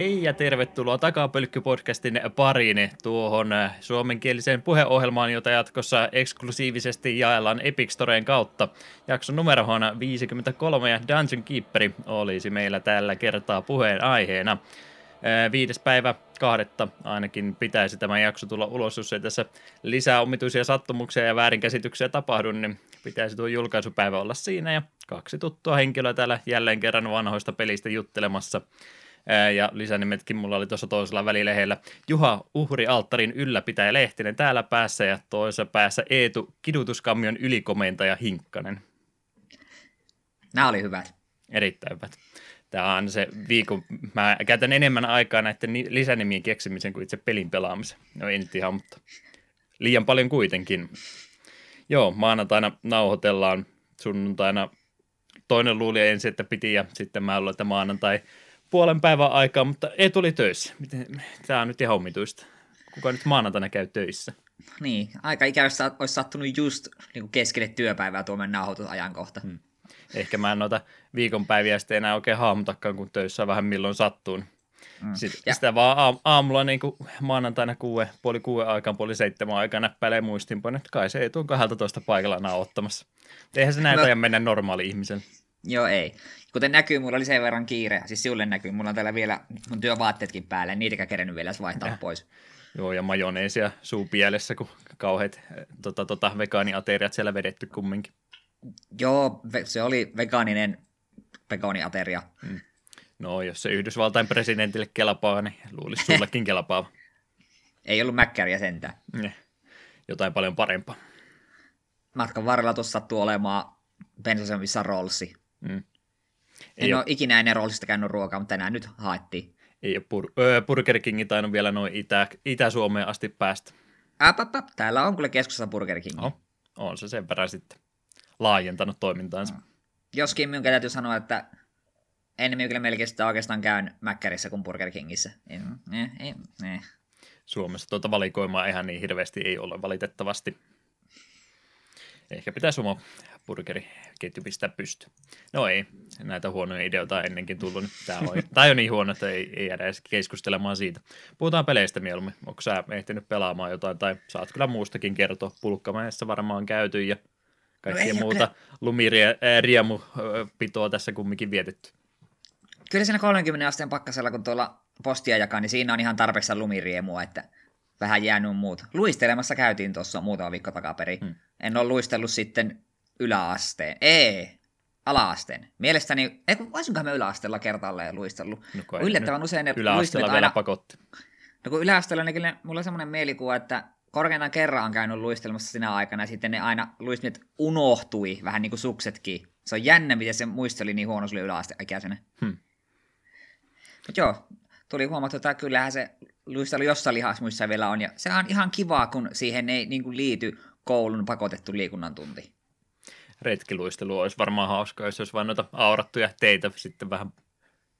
Hei ja tervetuloa Takapölkky-podcastin pariin tuohon äh, suomenkieliseen puheohjelmaan, jota jatkossa eksklusiivisesti jaellaan Epic Storeen kautta. Jakson numerohona 53 ja Dungeon Keeperi olisi meillä tällä kertaa puheen aiheena. Äh, viides päivä kahdetta ainakin pitäisi tämä jakso tulla ulos, jos ei tässä lisää omituisia sattumuksia ja väärinkäsityksiä tapahdu, niin pitäisi tuo julkaisupäivä olla siinä ja kaksi tuttua henkilöä täällä jälleen kerran vanhoista pelistä juttelemassa ja lisänimetkin mulla oli tuossa toisella välilehellä. Juha Uhri Alttarin ylläpitäjä Lehtinen täällä päässä ja toisessa päässä Eetu Kidutuskammion ylikomentaja Hinkkanen. Nämä oli hyvät. Erittäin hyvät. Tämä on se viikon, mä käytän enemmän aikaa näiden lisänimien keksimisen kuin itse pelin pelaamisen. No ei nyt ihan, mutta liian paljon kuitenkin. Joo, maanantaina nauhoitellaan, sunnuntaina toinen luuli ensin, että piti ja sitten mä luulen, että maanantai puolen päivän aikaa, mutta ei tuli töissä. Miten, tämä on nyt ihan omituista. Kuka nyt maanantaina käy töissä? Niin, aika ikävästi olisi sattunut just niin kuin keskelle työpäivää tuo meidän nauhoitusajankohta. Hmm. Ehkä mä en noita viikonpäiviä sitten enää oikein hahmotakaan, kun töissä vähän milloin sattuu. Mm. Sitten ja. Sitä vaan aamulla niin kuin maanantaina kuue, puoli kuue aikaan, puoli seitsemän aikaa näppäilee muistinpano, että kai se ei tule 12 paikalla nauhoittamassa. Eihän se näin no. mennä normaali ihmisen. Joo, ei. Kuten näkyy, mulla oli sen verran kiire, siis sinulle näkyy, mulla on täällä vielä mun työvaatteetkin päälle, niitäkään kerennyt vielä vaihtaa ja. pois. Joo, ja majoneesia suupielessä, kun kauheat tota, tota, vegaaniateriat siellä vedetty kumminkin. Joo, se oli vegaaninen vegaaniateria. Hmm. No, jos se Yhdysvaltain presidentille kelpaa, niin luulisi sullekin kelpaa. Ei ollut mäkkäriä sentään. Ne. Jotain paljon parempaa. Matkan varrella tuossa sattuu olemaan bensasemissa rollsi. Mm. Ei en ole, ole ikinä ennen rollista käynyt ruokaa, mutta tänään nyt haettiin. Ei ole pur- öö, Burger Kingi tainnut vielä noin Itä- Itä-Suomeen asti päästä. Äpäpä, täällä on kyllä keskustassa Burger King. No, on se sen verran sitten laajentanut toimintaansa. No. Joskin minun täytyy sanoa, että en kyllä melkein sitä oikeastaan käyn Mäkkärissä kuin Burger Kingissä. Eh, eh, eh. Suomessa tuota valikoimaa ihan niin hirveästi ei ole valitettavasti. Ehkä pitäisi oma burgeriketju pistää pysty. No ei, näitä huonoja ideoita ennenkin tullut. Tämä on, tämä on niin huono, että ei, ei jäädä edes keskustelemaan siitä. Puhutaan peleistä mieluummin. Onko sä ehtinyt pelaamaan jotain, tai saat kyllä muustakin kertoa. Pulkkamäessä varmaan käyty ja kaikkia no muuta kyllä... lumiriemupitoa tässä kumminkin vietetty. Kyllä siinä 30 asteen pakkasella, kun tuolla postia jakaa, niin siinä on ihan tarpeeksi lumiriemua, että vähän jäänyt muut. Luistelemassa käytiin tuossa muutama viikko takaperi. Hmm. En ole luistellut sitten yläasteen. Ei, alaasteen. Mielestäni, ei kun voisinkohan me yläasteella kertaalleen luistellut. No, Yllättävän usein ne yläasteella vielä aina, pakotti. No kun yläasteella niin kyllä mulla on semmoinen mielikuva, että korkeintaan kerran on käynyt luistelmassa sinä aikana, ja sitten ne aina luistimet unohtui, vähän niin kuin suksetkin. Se on jännä, miten se muisteli niin huono sulle yläasteikäisenä. Hmm. Mutta joo, tuli huomattu, että kyllähän se luistelu jossain lihasmuissa vielä on, ja se on ihan kivaa, kun siihen ei niin kuin liity koulun pakotettu liikunnan tunti retkiluistelu olisi varmaan hauska, jos olisi vain noita aurattuja teitä sitten vähän,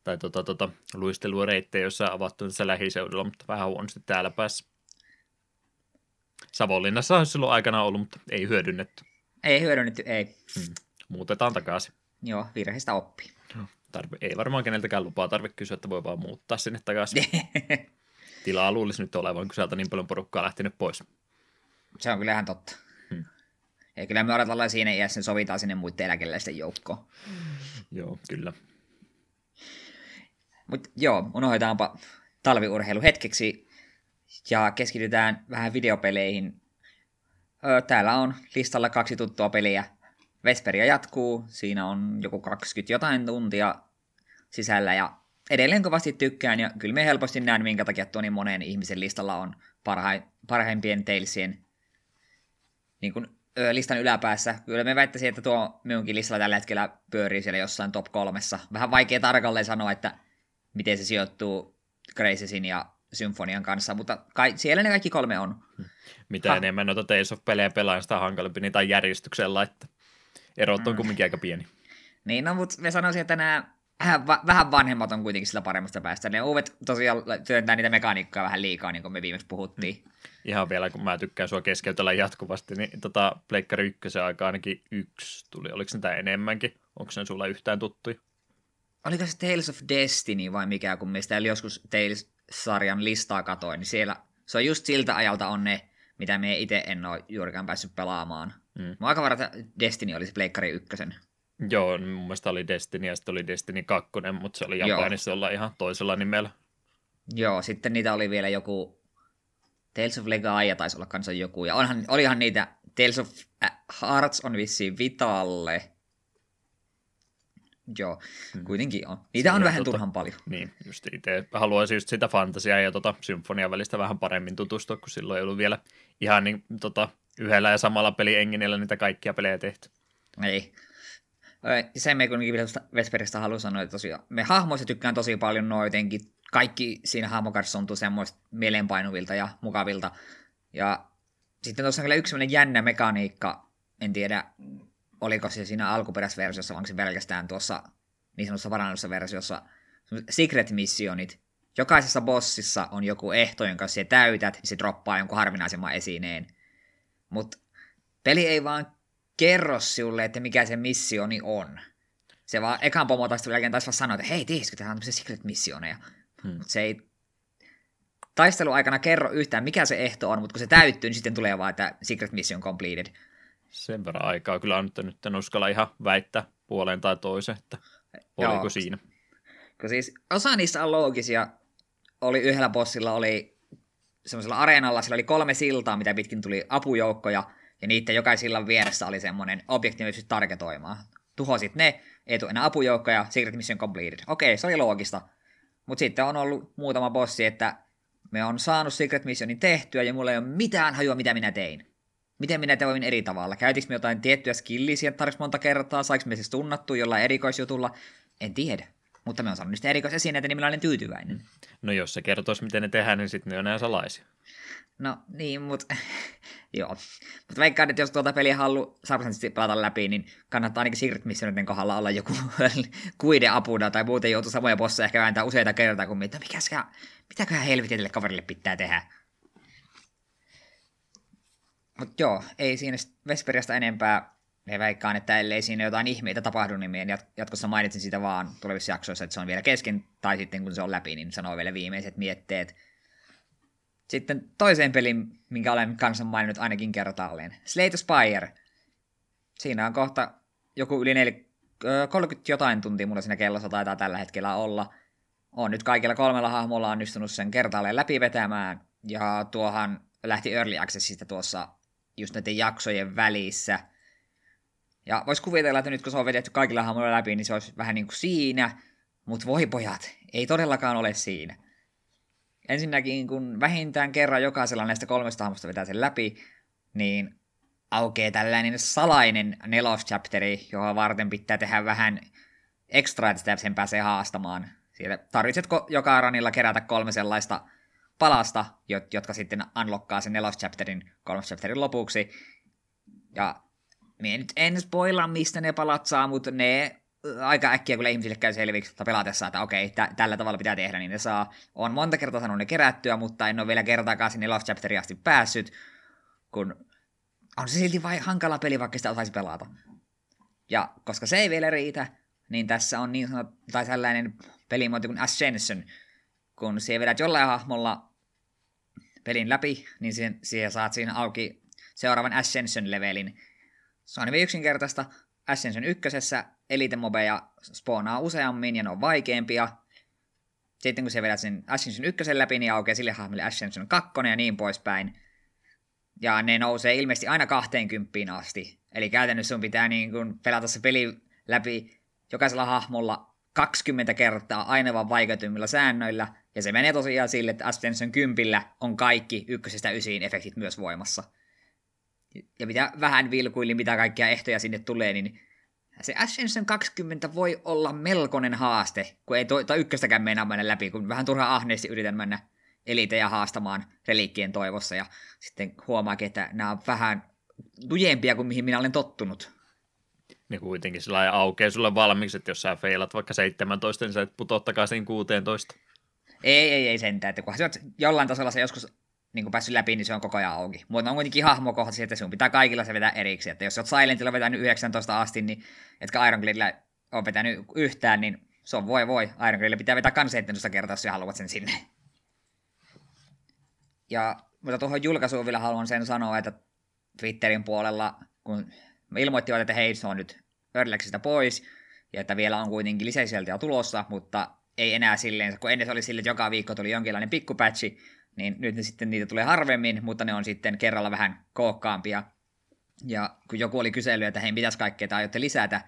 tai tota, tota, luistelureittejä, joissa avattu tässä lähiseudulla, mutta vähän huonosti täällä päässä. Savonlinnassa olisi silloin aikana ollut, mutta ei hyödynnetty. Ei hyödynnetty, ei. Hmm. Muutetaan takaisin. Joo, virheistä oppii. Tarve, ei varmaan keneltäkään lupaa tarvitse kysyä, että voi vaan muuttaa sinne takaisin. Tilaa luulisi nyt olevan, kun sieltä niin paljon porukkaa lähtenyt pois. Se on kyllähän totta. Ja kyllä me odotellaan siinä iässä, sovitaan sinne muiden eläkeläisten joukkoon. Joo, kyllä. Mutta joo, unohdetaanpa talviurheilu hetkeksi ja keskitytään vähän videopeleihin. Täällä on listalla kaksi tuttua peliä. Vesperia jatkuu, siinä on joku 20 jotain tuntia sisällä ja edelleen kovasti tykkään ja kyllä me helposti näen, minkä takia tuo niin monen ihmisen listalla on parhain, parhaimpien Talesien niin kuin listan yläpäässä. Kyllä me väittäisin, että tuo minunkin listalla tällä hetkellä pyörii siellä jossain top kolmessa. Vähän vaikea tarkalleen sanoa, että miten se sijoittuu Gracesin ja Symfonian kanssa, mutta kai, siellä ne kaikki kolme on. Mitä ha. enemmän noita Tales of-pelejä pelaan, sitä hankalampi niitä järjestykseen laittaa. Erot on mm. kumminkin aika pieni. Niin, no, mutta me sanoisin, että nämä vähän, vähän vanhemmat on kuitenkin sillä paremmasta päästä. Ne uudet tosiaan työntää niitä mekaniikkaa vähän liikaa, niin kuin me viimeksi puhuttiin. Hmm. Ihan vielä, kun mä tykkään sua keskeytellä jatkuvasti, niin tota, Pleikkari ykkösen aika ainakin yksi tuli. Oliko se enemmänkin? Onko se sulla yhtään tuttuja? oliko se Tales of Destiny vai mikä, kun meistä joskus Tales-sarjan listaa katoin, niin siellä se on just siltä ajalta on ne, mitä me itse en ole juurikaan päässyt pelaamaan. Mm. Mä aika varma, että Destiny olisi Pleikkari ykkösen. Joo, mun mielestä oli Destiny ja sitten oli Destiny 2, mutta se oli Japanissa olla ihan toisella nimellä. Joo, sitten niitä oli vielä joku Tales of Legaia taisi olla kanssa joku, ja onhan, olihan niitä Tales of Hearts on vissiin Vitalle. Joo, hmm. kuitenkin on. Niitä on vähän tota, turhan paljon. Niin, just itse haluaisin just sitä fantasiaa ja tota symfonia välistä vähän paremmin tutustua, kun silloin ei ollut vielä ihan niin, tota, yhdellä ja samalla pelienginellä niitä kaikkia pelejä tehty. Ei. Sen me kuitenkin Vesperistä haluan sanoa, että tosiaan me hahmoista tykkään tosi paljon noin jotenkin. Kaikki siinä hahmokartissa tuntuu semmoista mieleenpainuvilta ja mukavilta. Ja sitten tuossa on kyllä yksi jännä mekaniikka, en tiedä oliko se siinä alkuperäisversiossa, vaan se pelkästään tuossa niin sanotussa parannussa versiossa, secret missionit. Jokaisessa bossissa on joku ehto, jonka jos täytät, niin se droppaa jonkun harvinaisemman esineen. Mutta peli ei vaan kerro sinulle, että mikä se missioni on. Se vaan ekan pomotaistelun jälkeen taisi vaan sanoa, että hei, tiesitkö, tehdään tämmöisiä secret missioneja. Hmm. Mutta se ei taistelun aikana kerro yhtään, mikä se ehto on, mutta kun se täyttyy, niin sitten tulee vaan, että secret mission completed. Sen verran aikaa kyllä on nyt, nyt en uskalla ihan väittää puoleen tai toiseen, että oliko Joo. siinä. Kun siis osa niistä on loogisia. Oli yhdellä bossilla oli semmoisella areenalla, sillä oli kolme siltaa, mitä pitkin tuli apujoukkoja, ja niiden jokaisilla vieressä oli semmoinen objekti, mitä targetoimaan. Tuhosit ne, ei tule enää apujoukkoja, secret mission completed. Okei, se oli loogista. Mutta sitten on ollut muutama bossi, että me on saanut secret missionin tehtyä, ja mulla ei ole mitään hajua, mitä minä tein miten minä tein eri tavalla. Käytinkö me jotain tiettyä skilliä siihen tarvitsisi monta kertaa, saiko me siis tunnattu jollain erikoisjutulla, en tiedä. Mutta me on saanut niistä erikoisesineitä, niin minä olen tyytyväinen. No jos se kertoisi, miten ne tehdään, niin sitten ne on enää salaisia. No niin, mutta joo. Mutta veikkaan, että jos tuota peliä halu sarvisesti pelata läpi, niin kannattaa ainakin Secret Missioniden kohdalla olla joku kuide apuna, tai muuten joutuu samoja bosseja ehkä vääntää useita kertaa, kuin mitä, mikäskä, mitäköhän helvetille kaverille pitää tehdä. Mutta joo, ei siinä Vesperiasta enempää. Me väikkaan, että ellei siinä jotain ihmeitä tapahdu, niin minä jatkossa mainitsin sitä vaan tulevissa jaksoissa, että se on vielä kesken, tai sitten kun se on läpi, niin sanoo vielä viimeiset mietteet. Sitten toiseen peliin, minkä olen kanssa maininnut ainakin kertaalleen. Slate Spire. Siinä on kohta joku yli 4, 30 jotain tuntia mulla siinä kellossa taitaa tällä hetkellä olla. On nyt kaikilla kolmella hahmolla onnistunut sen kertaalleen läpi vetämään, ja tuohan lähti Early Accessista tuossa just näiden jaksojen välissä. Ja vois kuvitella, että nyt kun se on vedetty kaikilla hahmoilla läpi, niin se olisi vähän niin kuin siinä, mutta voi pojat, ei todellakaan ole siinä. Ensinnäkin, kun vähintään kerran jokaisella näistä kolmesta hahmosta vetää sen läpi, niin aukeaa tällainen salainen neloschapteri, johon varten pitää tehdä vähän ekstra, että sen pääsee haastamaan. Siitä tarvitsetko joka ranilla kerätä kolme sellaista palasta, jotka sitten unlockkaa sen neloschapterin, kolmas chapterin lopuksi. Ja minä nyt en spoila, mistä ne palat saa, mutta ne aika äkkiä, kun ihmisille käy selviksi että pelatessa, että okei, tä- tällä tavalla pitää tehdä, niin ne saa. On monta kertaa sanonut ne kerättyä, mutta en ole vielä kertaakaan sinne Lost Chapterin asti päässyt, kun on se silti vai hankala peli, vaikka sitä osaisi pelata. Ja koska se ei vielä riitä, niin tässä on niin sanottu, tai sellainen pelimuoto kuin Ascension, kun siellä vedät jollain hahmolla pelin läpi, niin siihen, siihen saat siinä auki seuraavan Ascension-levelin. Se on hyvin yksinkertaista. Ascension ykkösessä Elite Mobeja spoonaa useammin ja ne on vaikeampia. Sitten kun se vedät sen Ascension ykkösen läpi, niin aukeaa sille hahmolle Ascension 2 ja niin poispäin. Ja ne nousee ilmeisesti aina 20 asti. Eli käytännössä sun pitää niin kun pelata se peli läpi jokaisella hahmolla 20 kertaa aina vaan vaikeutummilla säännöillä, ja se menee tosiaan sille, että Ascension 10 on kaikki ykkösestä ysiin efektit myös voimassa. Ja mitä vähän vilkuili, mitä kaikkia ehtoja sinne tulee, niin se Ascension 20 voi olla melkoinen haaste, kun ei to ykköstäkään meinaa mennä läpi, kun vähän turha ahneesti yritän mennä elitejä haastamaan reliikkien toivossa, ja sitten huomaakin, että nämä on vähän lujempia kuin mihin minä olen tottunut niin kuitenkin sillä aukeaa sulle valmiiksi, että jos sä feilat vaikka 17, niin sä et putoa takaisin 16. Ei, ei, ei sentään, että kun sä jollain tasolla se joskus niin kuin päässyt läpi, niin se on koko ajan auki. Mutta on kuitenkin hahmokohtaisia, että sun pitää kaikilla se vetää erikseen. Että jos oot Silentilla vetänyt 19 asti, niin etkä Iron Gladilla ole vetänyt yhtään, niin se on voi voi. Iron pitää vetää kans kertaa, jos haluat sen sinne. Ja mutta tuohon julkaisuun vielä haluan sen sanoa, että Twitterin puolella, kun ilmoittivat, että hei, se on nyt Earlexistä pois, ja että vielä on kuitenkin lisäsieltä tulossa, mutta ei enää silleen, kun ennen se oli silleen, että joka viikko tuli jonkinlainen pikkupatchi, niin nyt ne sitten niitä tulee harvemmin, mutta ne on sitten kerralla vähän kookkaampia. Ja kun joku oli kysellyt, että hei, mitäs kaikkea te aiotte lisätä,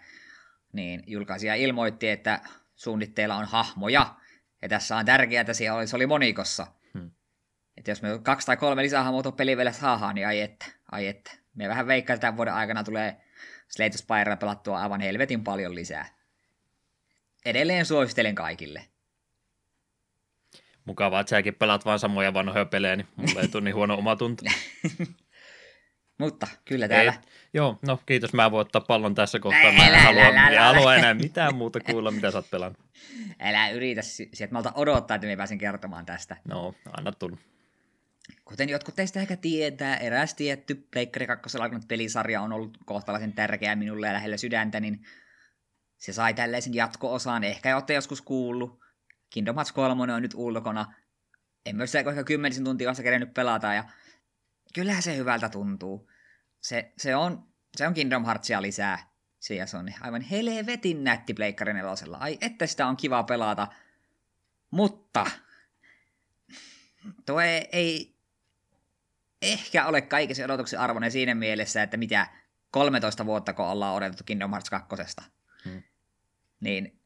niin julkaisija ilmoitti, että suunnitteilla on hahmoja, ja tässä on tärkeää, että siellä oli, se oli monikossa. Hmm. Että jos me kaksi tai kolme lisähahmoa peli vielä saadaan, niin ai että, ai että. Me vähän veikkaa, että tämän vuoden aikana tulee Slate Spire pelattua aivan helvetin paljon lisää. Edelleen suosittelen kaikille. Mukavaa, että säkin pelaat vain samoja vanhoja pelejä, niin mulla ei tule niin huono oma tunto. Mutta kyllä täällä... Ei, joo, no kiitos. Mä voin ottaa pallon tässä kohtaa. Mä en halua, älä, älä, halua enää mitään muuta kuulla, mitä sä oot pelannut. Älä yritä sieltä malta odottaa, että me pääsen kertomaan tästä. No, anna tulla. Kuten jotkut teistä ehkä tietää, eräs tietty Pleikkari 2 alkanut pelisarja on ollut kohtalaisen tärkeä minulle ja lähellä sydäntä, niin se sai tällaisen jatko-osaan, ehkä olette joskus kuullut. Kingdom Hearts 3 on nyt ulkona. En myös se ehkä kymmenisen tuntia vasta kerennyt pelata, ja kyllähän se hyvältä tuntuu. Se, se, on, se on Kingdom Heartsia lisää. Se on aivan helvetin nätti Pleikkari nelosella. Ai, että sitä on kiva pelata. Mutta tuo ei, ei ehkä ole kaiken odotuksen arvoinen siinä mielessä, että mitä 13 vuotta, kun ollaan odotettu Kingdom Hearts 2. Hmm. Niin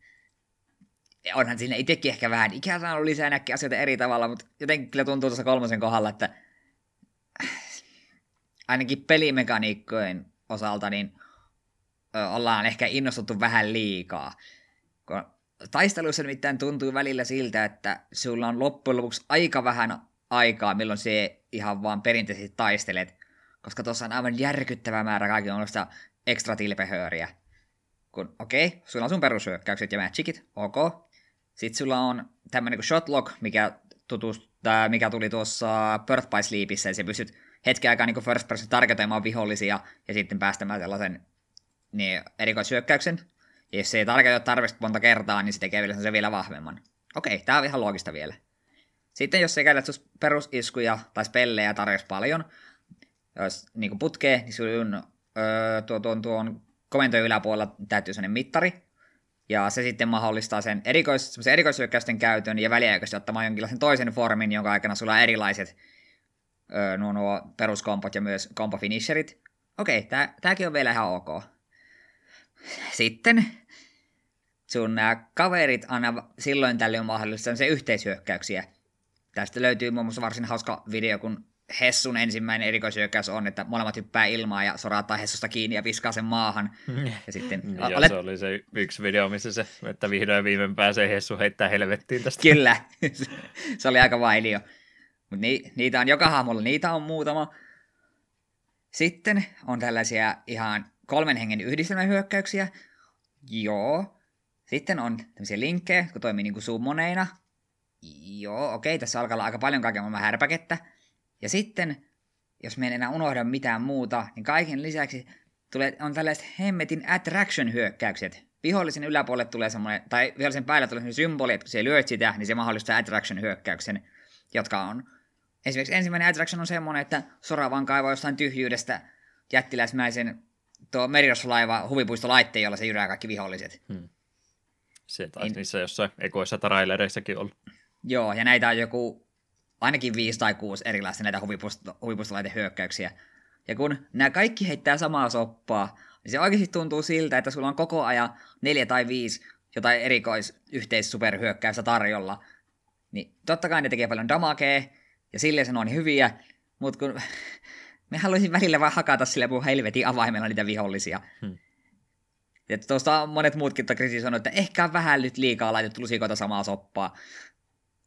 onhan siinä itsekin ehkä vähän ikään saanut lisää näkkiä asioita eri tavalla, mutta jotenkin kyllä tuntuu tuossa kolmosen kohdalla, että ainakin pelimekaniikkojen osalta niin ollaan ehkä innostuttu vähän liikaa. Kun taisteluissa nimittäin tuntuu välillä siltä, että sulla on loppujen lopuksi aika vähän aikaa, milloin se ihan vaan perinteisesti taistelet, koska tuossa on aivan järkyttävä määrä kaikenlaista ekstra tilpehööriä. Kun okei, okay, sulla on sun perushyökkäykset ja magicit, ok. Sitten sulla on tämmönen kuin shotlock, mikä, tutust, mikä tuli tuossa Birth by Sleepissä, ja se pystyt hetken aikaa niin first person tarkoittamaan vihollisia ja sitten päästämään sellaisen niin, erikoishyökkäyksen. Ja jos se ei tarkoita tarpeeksi monta kertaa, niin se tekee sen vielä vahvemman. Okei, tämä on ihan loogista vielä. Sitten jos se käytät perusiskuja tai spellejä tarjosi paljon, jos niin putkee, niin sun öö, tuo, tuon, tuon komentojen yläpuolella täytyy sellainen mittari, ja se sitten mahdollistaa sen erikois, erikoishyökkäysten käytön ja väliaikaisesti ottamaan jonkinlaisen toisen formin, jonka aikana sulla on erilaiset öö, nuo, nuo peruskompot ja myös kompofinisherit. Okei, tää, tääkin on vielä ihan ok. Sitten sun nämä kaverit aina silloin tällöin mahdollista se yhteishyökkäyksiä. Tästä löytyy muun muassa varsin hauska video, kun Hessun ensimmäinen erikoishyökkäys on, että molemmat hyppää ilmaa ja soraattaa Hessusta kiinni ja viskaa sen maahan. Ja sitten... ja olet... se oli se yksi video, missä se, että vihdoin viimein pääsee Hessu heittää helvettiin tästä. Kyllä, se oli aika vailio. Mutta ni, niitä on joka hahmolla, niitä on muutama. Sitten on tällaisia ihan kolmen hengen yhdistelmähyökkäyksiä. Joo. Sitten on tämmöisiä linkkejä, jotka toimii niin kuin summoneina. Joo, okei, tässä alkaa olla aika paljon kaiken maailman härpäkettä. Ja sitten, jos me en enää unohda mitään muuta, niin kaiken lisäksi tulee, on tällaiset hemmetin attraction-hyökkäykset. Vihollisen yläpuolelle tulee semmoinen, tai vihollisen päällä tulee semmoinen symboli, että kun se lyöt sitä, niin se mahdollistaa attraction-hyökkäyksen, jotka on Esimerkiksi ensimmäinen attraction on semmoinen, että Sora vaan kaivaa jostain tyhjyydestä jättiläismäisen tuo merirosvolaiva huvipuistolaitteen, jolla se jyrää kaikki viholliset. Hmm. Se taisi niin, niissä jossain ekoissa trailereissakin ollut. Joo, ja näitä on joku ainakin viisi tai kuusi erilaista näitä huvipuistolaitehyökkäyksiä. Ja kun nämä kaikki heittää samaa soppaa, niin se oikeasti tuntuu siltä, että sulla on koko ajan neljä tai viisi jotain erikoisyhteissuperhyökkäystä tarjolla. Niin totta kai ne tekee paljon damagea, ja silleen se on hyviä, mutta kun me haluaisin välillä vaan hakata sille mun helvetin avaimella niitä vihollisia. Hmm. Ja tuosta monet muutkin kritisoineet, että ehkä on vähän nyt liikaa laitettu lusikoita samaa soppaa.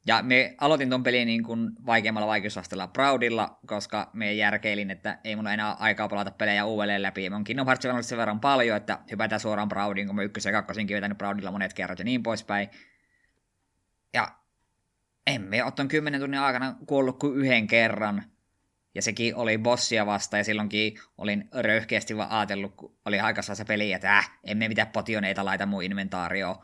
Ja me aloitin ton pelin niin kuin vaikeimmalla vaikeusasteella Proudilla, koska me järkeilin, että ei mun enää aikaa palata pelejä uudelleen läpi. Mä oon Kingdom Hearts sen verran paljon, että hypätään suoraan Proudin, kun mä ykkös- ja kakkosinkin vetänyt Proudilla monet kerrat ja niin poispäin. Ja emme ole tuon kymmenen tunnin aikana kuollut kuin yhden kerran. Ja sekin oli bossia vasta, ja silloinkin olin röyhkeästi vaan ajatellut, kun oli aikaisessa se peli, että äh, emme mitään potioneita laita mun inventaarioon.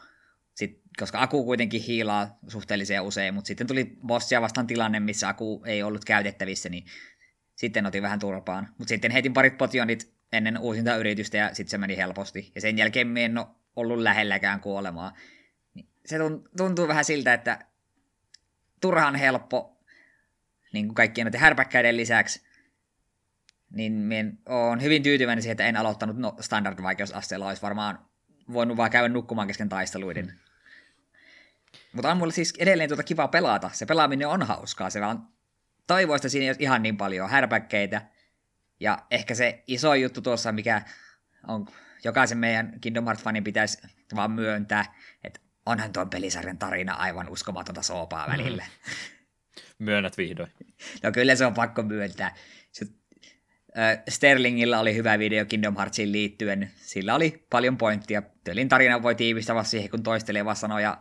Koska Aku kuitenkin hiilaa suhteellisen usein, mutta sitten tuli bossia vastaan tilanne, missä Aku ei ollut käytettävissä, niin sitten otin vähän turpaan. Mutta sitten heitin parit potionit ennen uusinta yritystä ja sitten se meni helposti. Ja sen jälkeen me en ole ollut lähelläkään kuolemaa. Niin se tuntuu vähän siltä, että turhan helppo niin kuin kaikkien noiden härpäkkäiden lisäksi, niin minä olen hyvin tyytyväinen siihen, että en aloittanut no, standard-vaikeusasteella. Olisi varmaan voinut vaan käydä nukkumaan kesken taisteluiden. Mm. Mutta on mulle siis edelleen tuota kiva pelata. Se pelaaminen on hauskaa. Se vaan toivoista siinä ei ole ihan niin paljon härpäkkeitä. Ja ehkä se iso juttu tuossa, mikä on jokaisen meidän Kingdom Hearts-fanin pitäisi vaan myöntää, että onhan tuon pelisarjan tarina aivan uskomatonta soopaa välillä. Mm. Myönnät vihdoin. No kyllä se on pakko myöntää. Se, äh, Sterlingillä oli hyvä video Kingdom Heartsiin liittyen. Sillä oli paljon pointtia. Työlin tarina voi tiivistää siihen, kun toistelee vaan sanoja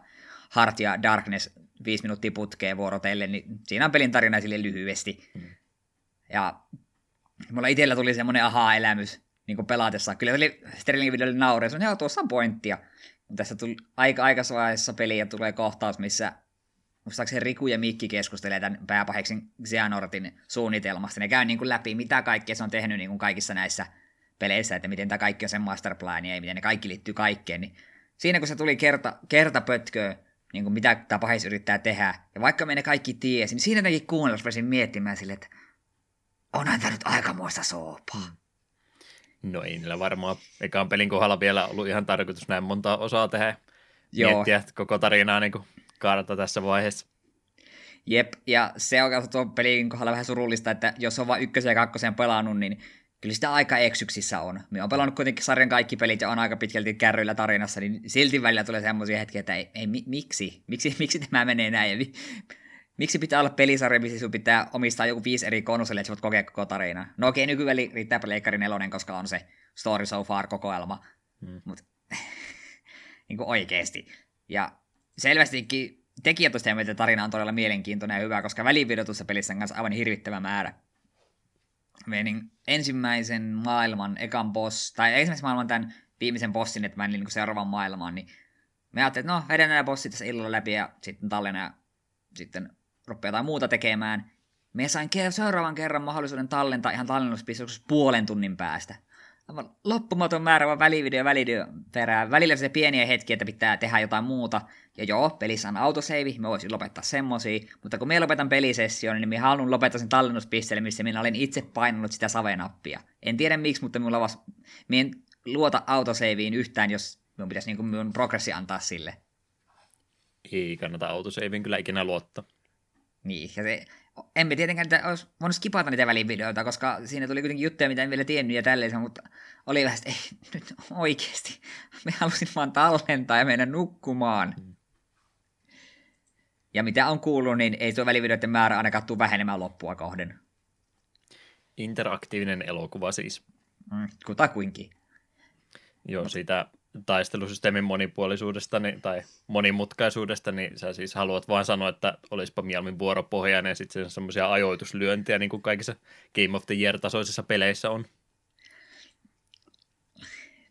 Heart ja Darkness viisi minuuttia putkeen vuorotellen, niin siinä on pelin tarina sille lyhyesti. Mm. Ja mulla itsellä tuli semmoinen aha-elämys niin kuin pelatessa. Kyllä oli Sterlingin videolle naureen, se on tuossa on pointtia. Mutta tässä tuli aika aikaisessa peliä tulee kohtaus, missä muistaakseni Riku ja Mikki keskustelee tämän pääpaheksin Xehanortin suunnitelmasta. Ne käy niin kuin läpi, mitä kaikkea se on tehnyt niin kuin kaikissa näissä peleissä, että miten tämä kaikki on sen masterplani ja miten ne kaikki liittyy kaikkeen. Niin siinä kun se tuli kerta, kerta pötköä, niin kuin mitä tämä pahis yrittää tehdä, ja vaikka me ne kaikki tiesi, niin siinä jotenkin kuunnella miettimään sille, että onhan tämä nyt aikamoista soopaa. Hmm. No ei niillä varmaan ekaan pelin kohdalla vielä ollut ihan tarkoitus näin monta osaa tehdä. Joo. Miettiä koko tarinaa niin kaarta tässä vaiheessa. Jep, ja se on tuon pelin kohdalla vähän surullista, että jos on vain ykkösen ja kakkosen pelannut, niin kyllä sitä aika eksyksissä on. Me on pelannut kuitenkin sarjan kaikki pelit ja on aika pitkälti kärryillä tarinassa, niin silti välillä tulee semmoisia hetkiä, että ei, ei mi, miksi? miksi? Miksi tämä menee näin? Ja mi, miksi pitää olla pelisarja, missä sinun pitää omistaa joku viisi eri konsolia, että voit kokea koko tarina. No okei, nykyään riittää Pleikkari nelonen, koska on se story so far kokoelma. Hmm. Mutta niin oikeasti. Ja selvästikin tekijät on että tarina on todella mielenkiintoinen ja hyvä, koska välivideotussa pelissä on kanssa aivan hirvittävä määrä. Menin ensimmäisen maailman ekan boss, tai ensimmäisen maailman tämän viimeisen bossin, että mä niin seuraavan maailmaan, niin me ajattelin, että no, vedän nämä bossit tässä illalla läpi ja sitten tallenna ja sitten rupeaa jotain muuta tekemään. Me sain seuraavan kerran mahdollisuuden tallentaa ihan tallennuspistoksessa puolen tunnin päästä. Aivan loppumaton määrä vaan välivideo välivideo perään. Välillä se pieniä hetkiä, että pitää tehdä jotain muuta. Ja joo, pelissä on autosave, mä voisin lopettaa semmosia. Mutta kun me lopetan pelisession, niin mä haluan lopettaa sen tallennuspisteelle, missä minä olen itse painanut sitä savenappia. En tiedä miksi, mutta mulla vas... Mä en luota autosaveen yhtään, jos minun pitäisi niin minun progressi antaa sille. Ei kannata autosaveen kyllä ikinä luottaa. Niin, ja se, emme tietenkään että olisi voinut skipata niitä välivideoita, koska siinä tuli kuitenkin juttuja, mitä en vielä tiennyt ja tälleen, mutta oli vähän, että ei nyt oikeasti, me halusin vaan tallentaa ja mennä nukkumaan. Mm. Ja mitä on kuullut, niin ei tuo välivideoiden määrä ainakaan tule vähenemään loppua kohden. Interaktiivinen elokuva siis. Mm, kutakuinkin. Joo, siitä taistelusysteemin monipuolisuudesta niin, tai monimutkaisuudesta, niin sä siis haluat vaan sanoa, että olisipa mieluummin vuoropohjainen ja sitten semmoisia ajoituslyöntiä, niin kuin kaikissa Game of the Year-tasoisissa peleissä on.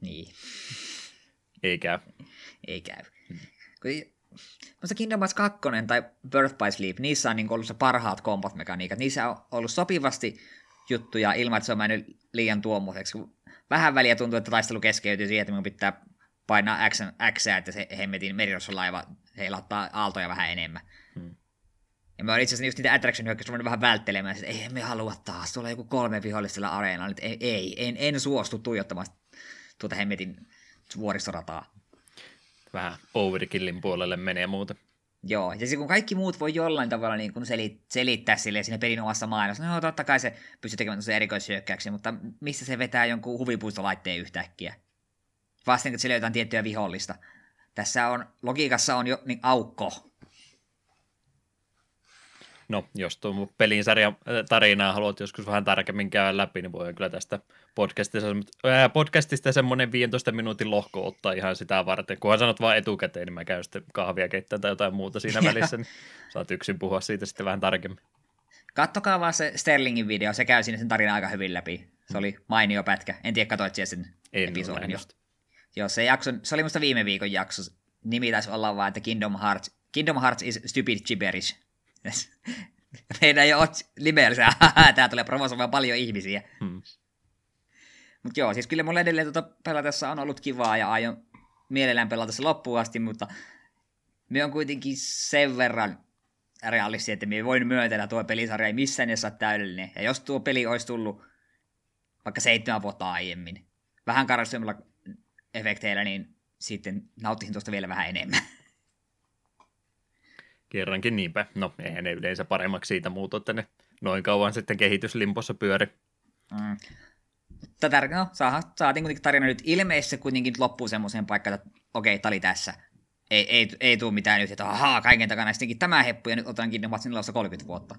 Niin. Ei käy. Ei käy. Mutta Kingdom Hearts 2 tai Birth by Sleep, niissä on niin ollut se parhaat combat-mekaniikat. Niissä on ollut sopivasti juttuja ilman, että se on mennyt liian tuommoiseksi vähän väliä tuntuu, että taistelu keskeytyy siihen, että minun pitää painaa X, X että se hemmetin merirossolaiva heilattaa aaltoja vähän enemmän. Hmm. Ja mä olin itse asiassa just niitä attraction hyökkäyksiä vähän välttelemään, että ei me halua taas, tuolla joku kolme vihollista sillä areenalla, että ei, ei en, en suostu tuijottamaan tuota hemmetin vuoristorataa. Vähän overkillin puolelle menee muuten. Joo, ja kun kaikki muut voi jollain tavalla niin kuin selit, selittää sille siinä pelin omassa maailmassa, no totta kai se pystyy tekemään erikoishyökkäyksiä, mutta missä se vetää jonkun huvipuistolaitteen yhtäkkiä? Vasten, että sillä jotain tiettyä vihollista. Tässä on, logiikassa on jo niin aukko. No, jos tuon pelin sarjan äh, tarinaa haluat joskus vähän tarkemmin käydä läpi, niin voi kyllä tästä podcastista, ää, podcastista semmoinen 15 minuutin lohko ottaa ihan sitä varten. Kunhan sanot vaan etukäteen, niin mä käyn sitten kahvia keittämään tai jotain muuta siinä välissä, niin saat yksin puhua siitä sitten vähän tarkemmin. Kattokaa vaan se Sterlingin video, se käy siinä sen tarinan aika hyvin läpi. Se oli mainio pätkä. En tiedä, katoit sen en episodin. Joo, se, jakso, se oli musta viime viikon jakso, nimi taisi olla vaan, että Kingdom Hearts, Kingdom Hearts is stupid gibberish. Meidän ei ole limeellisiä, tää tulee provosoimaan paljon ihmisiä. Hmm. Mutta joo, siis kyllä mulle edelleen tuota pelatessa on ollut kivaa ja aion mielellään pelata se loppuun asti, mutta me on kuitenkin sen verran realisti, että me voin myöntää, että tuo pelisarja ei missään nimessä ole täydellinen. Ja jos tuo peli olisi tullut vaikka seitsemän vuotta aiemmin, vähän karastemmilla efekteillä, niin sitten nauttisin tuosta vielä vähän enemmän. Kerrankin niinpä. No, eihän ne yleensä paremmaksi siitä muutu, että ne noin kauan sitten kehityslimpossa pyöri. Mm. Tätä, no, saa, saatiin kuitenkin tarina nyt ilmeisesti kuitenkin loppuu semmoiseen paikkaan, että okei, tali tässä. Ei, ei, ei tule mitään nyt, että ahaa, kaiken takana sittenkin tämä heppu, ja nyt otankin ne matsin 30 vuotta.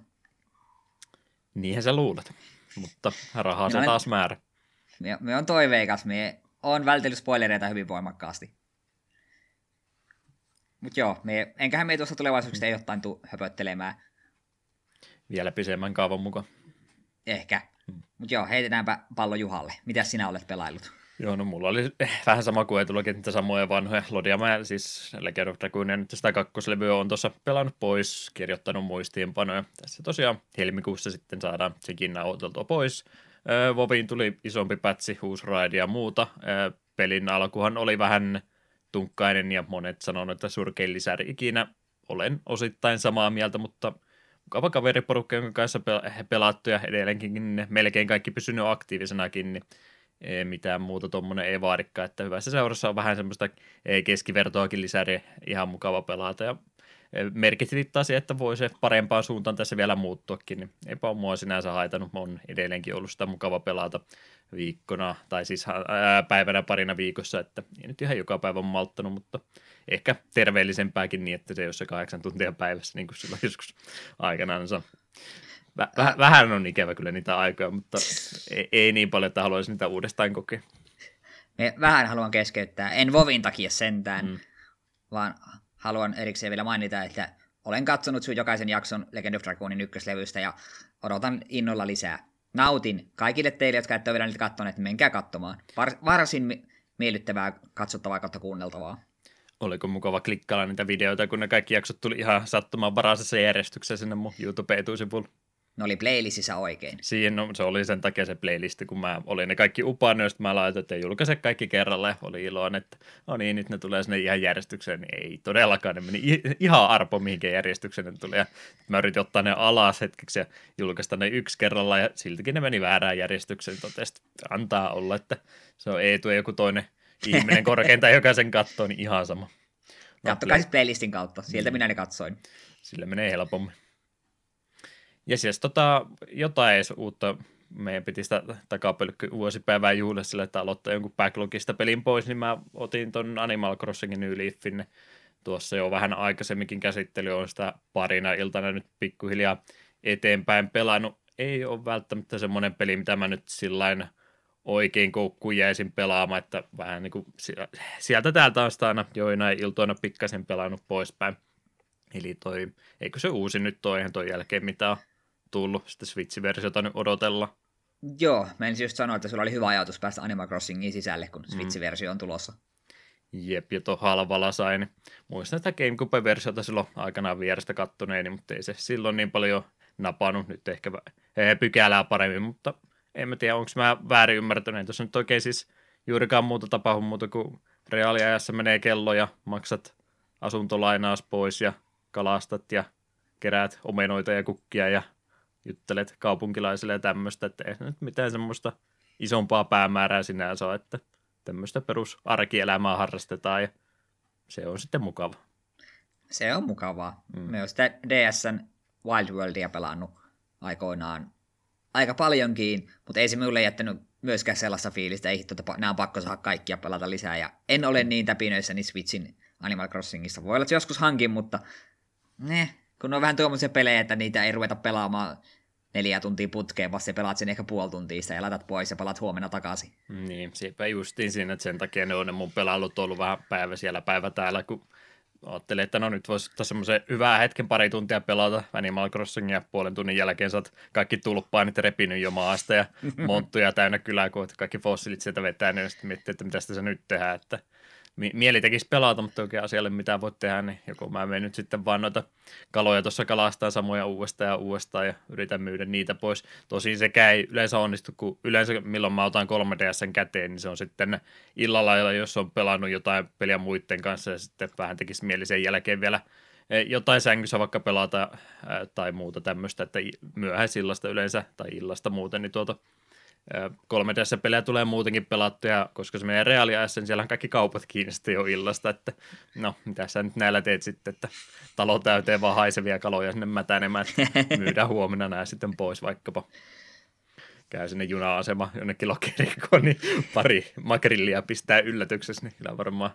Niinhän sä luulet, mutta rahaa se taas määrä. Me, me on toiveikas, me on vältellyt spoilereita hyvin voimakkaasti. Mutta joo, me, enköhän me tuossa tulevaisuudessa ei jotain tuu höpöttelemään. Vielä pisemmän kaavan mukaan. Ehkä. Hmm. Mutta joo, heitetäänpä pallo Juhalle. Mitä sinä olet pelaillut? Joo, no mulla oli vähän sama kuin Etullakin niitä samoja vanhoja. Lodia mä siis Legend of Dragoonia nyt sitä kakkoslevyä on tuossa pelannut pois, kirjoittanut muistiinpanoja. Tässä tosiaan helmikuussa sitten saadaan sekin nauhoiteltua pois. Voviin tuli isompi pätsi, uusi raidi ja muuta. Pelin alkuhan oli vähän tunkkainen ja monet sanoo, että surkein lisäri ikinä. Olen osittain samaa mieltä, mutta mukava kaveriporukka, jonka kanssa pelattu ja edelleenkin melkein kaikki pysynyt aktiivisenakin, niin mitään muuta tuommoinen ei vaadikaan, että hyvässä seurassa on vähän semmoista keskivertoakin lisäriä ihan mukava pelata ja merkit viittaa siihen, että voi se parempaan suuntaan tässä vielä muuttuakin, niin eipä ole mua sinänsä haitanut, mä oon edelleenkin ollut sitä mukava pelata viikkona, tai siis ää, päivänä parina viikossa, että ei nyt ihan joka päivä malttanut, mutta ehkä terveellisempääkin niin, että se ei ole se kahdeksan tuntia päivässä, niin kuin silloin joskus aikanaan väh, vähän on ikävä kyllä niitä aikoja, mutta ei, ei niin paljon, että haluaisin niitä uudestaan kokea. Vähän haluan keskeyttää, en Vovin takia sentään, mm. vaan haluan erikseen vielä mainita, että olen katsonut sun jokaisen jakson Legend of Dragoonin ykköslevystä ja odotan innolla lisää. Nautin. Kaikille teille, jotka ette ole vielä niitä katsoneet, menkää katsomaan. Var- varsin miellyttävää katsottavaa kautta kuunneltavaa. Oliko mukava klikkailla niitä videoita, kun ne kaikki jaksot tuli ihan sattumaan varaisessa järjestyksessä sinne mun YouTube-etusivulle? Ne oli playlistissä oikein. Siihen, no, se oli sen takia se playlisti, kun mä olin ne kaikki upannut, joista mä laitoin, että julkaise kaikki kerralla ja oli iloinen, että no niin, nyt ne tulee sinne ihan järjestykseen. Niin ei todellakaan, ne meni ihan arpo mihinkä järjestykseen ne tuli. Ja mä yritin ottaa ne alas hetkeksi ja julkaista ne yksi kerralla ja siltikin ne meni väärään järjestykseen. Totesi, antaa olla, että se on Eetu ja joku toinen ihminen korkeinta, joka sen katsoo, niin ihan sama. Kattokaa siis playlistin kautta, sieltä minä ne katsoin. Sillä menee helpommin. Ja siis tota, jotain edes uutta, meidän piti sitä takapölkky vuosipäivää juhlia sille, että aloittaa jonkun backlogista pelin pois, niin mä otin ton Animal Crossingin New Leafin tuossa jo vähän aikaisemminkin käsittely, on sitä parina iltana nyt pikkuhiljaa eteenpäin pelannut. Ei ole välttämättä semmoinen peli, mitä mä nyt sillain oikein koukkuun jäisin pelaamaan, että vähän niin kuin sieltä täältä on sitä aina joinain iltoina pikkasen pelannut poispäin. Eli toi, eikö se uusi nyt toi, eihän toi jälkeen mitään tullut sitä Switch-versiota nyt odotella. Joo, mä en just sanoa, että sulla oli hyvä ajatus päästä Animal Crossingin sisälle, kun mm. Switch-versio on tulossa. Jep, ja tuon halvalla sain. Muistan sitä GameCube-versiota silloin aikanaan vierestä kattoneeni, mutta ei se silloin niin paljon napannut. Nyt ehkä pykälää paremmin, mutta en mä tiedä, onko mä väärin ymmärtänyt. Tuossa nyt oikein siis juurikaan muuta tapahdu muuta kuin reaaliajassa menee kello ja maksat asuntolainaus pois ja kalastat ja keräät omenoita ja kukkia ja juttelet kaupunkilaisille ja tämmöistä, että ei nyt mitään semmoista isompaa päämäärää sinänsä ole, että tämmöistä perusarkielämää harrastetaan ja se on sitten mukava. Se on mukavaa. Mm. Me on sitä DSn Wild Worldia pelannut aikoinaan aika paljonkin, mutta ei se minulle jättänyt myöskään sellaista fiilistä, ei tuota, nämä on pakko saada kaikkia pelata lisää, ja en ole niin täpinöissä niin Switchin Animal Crossingista. Voi olla, että joskus hankin, mutta ne, kun on vähän tuommoisia pelejä, että niitä ei ruveta pelaamaan neljä tuntia putkeen, vaan se pelaat sen ehkä puoli tuntia ja laitat pois ja palaat huomenna takaisin. Niin, siepä justiin siinä, että sen takia ne on ne mun pelailut ollut vähän päivä siellä, päivä täällä, kun ajattelin, että no nyt voisi ottaa semmoisen hyvää hetken pari tuntia pelata Animal Crossingia puolen tunnin jälkeen sä oot kaikki tulppaanit repinyt jo maasta ja monttuja täynnä kylää, kun kaikki fossiilit sieltä vetää, niin sitten miettii, että mitä sitä nyt tehdään, että mieli tekisi pelata, mutta oikein asialle mitä voit tehdä, niin joko mä menen nyt sitten vaan noita kaloja tuossa kalastaa samoja uudestaan ja uudestaan ja yritän myydä niitä pois. Tosin sekä ei yleensä onnistu, kun yleensä milloin mä otan 3DSn käteen, niin se on sitten illalla, jos on pelannut jotain peliä muiden kanssa ja sitten vähän tekisi mieli sen jälkeen vielä eh, jotain sängyssä vaikka pelata tai muuta tämmöistä, että myöhäisillasta yleensä tai illasta muuten, niin tuota 3DS-pelejä tulee muutenkin pelattuja, koska se menee reaaliajassa, niin siellä on kaikki kaupat kiinni sitten jo illasta, että no, mitä sä nyt näillä teet sitten, että talo täyteen vaan haisevia kaloja sinne mätänemään, että myydään huomenna nämä sitten pois vaikkapa. Käy sinne juna-asema jonnekin lokerikkoon, niin pari makrillia pistää yllätyksessä, niin kyllä varmaan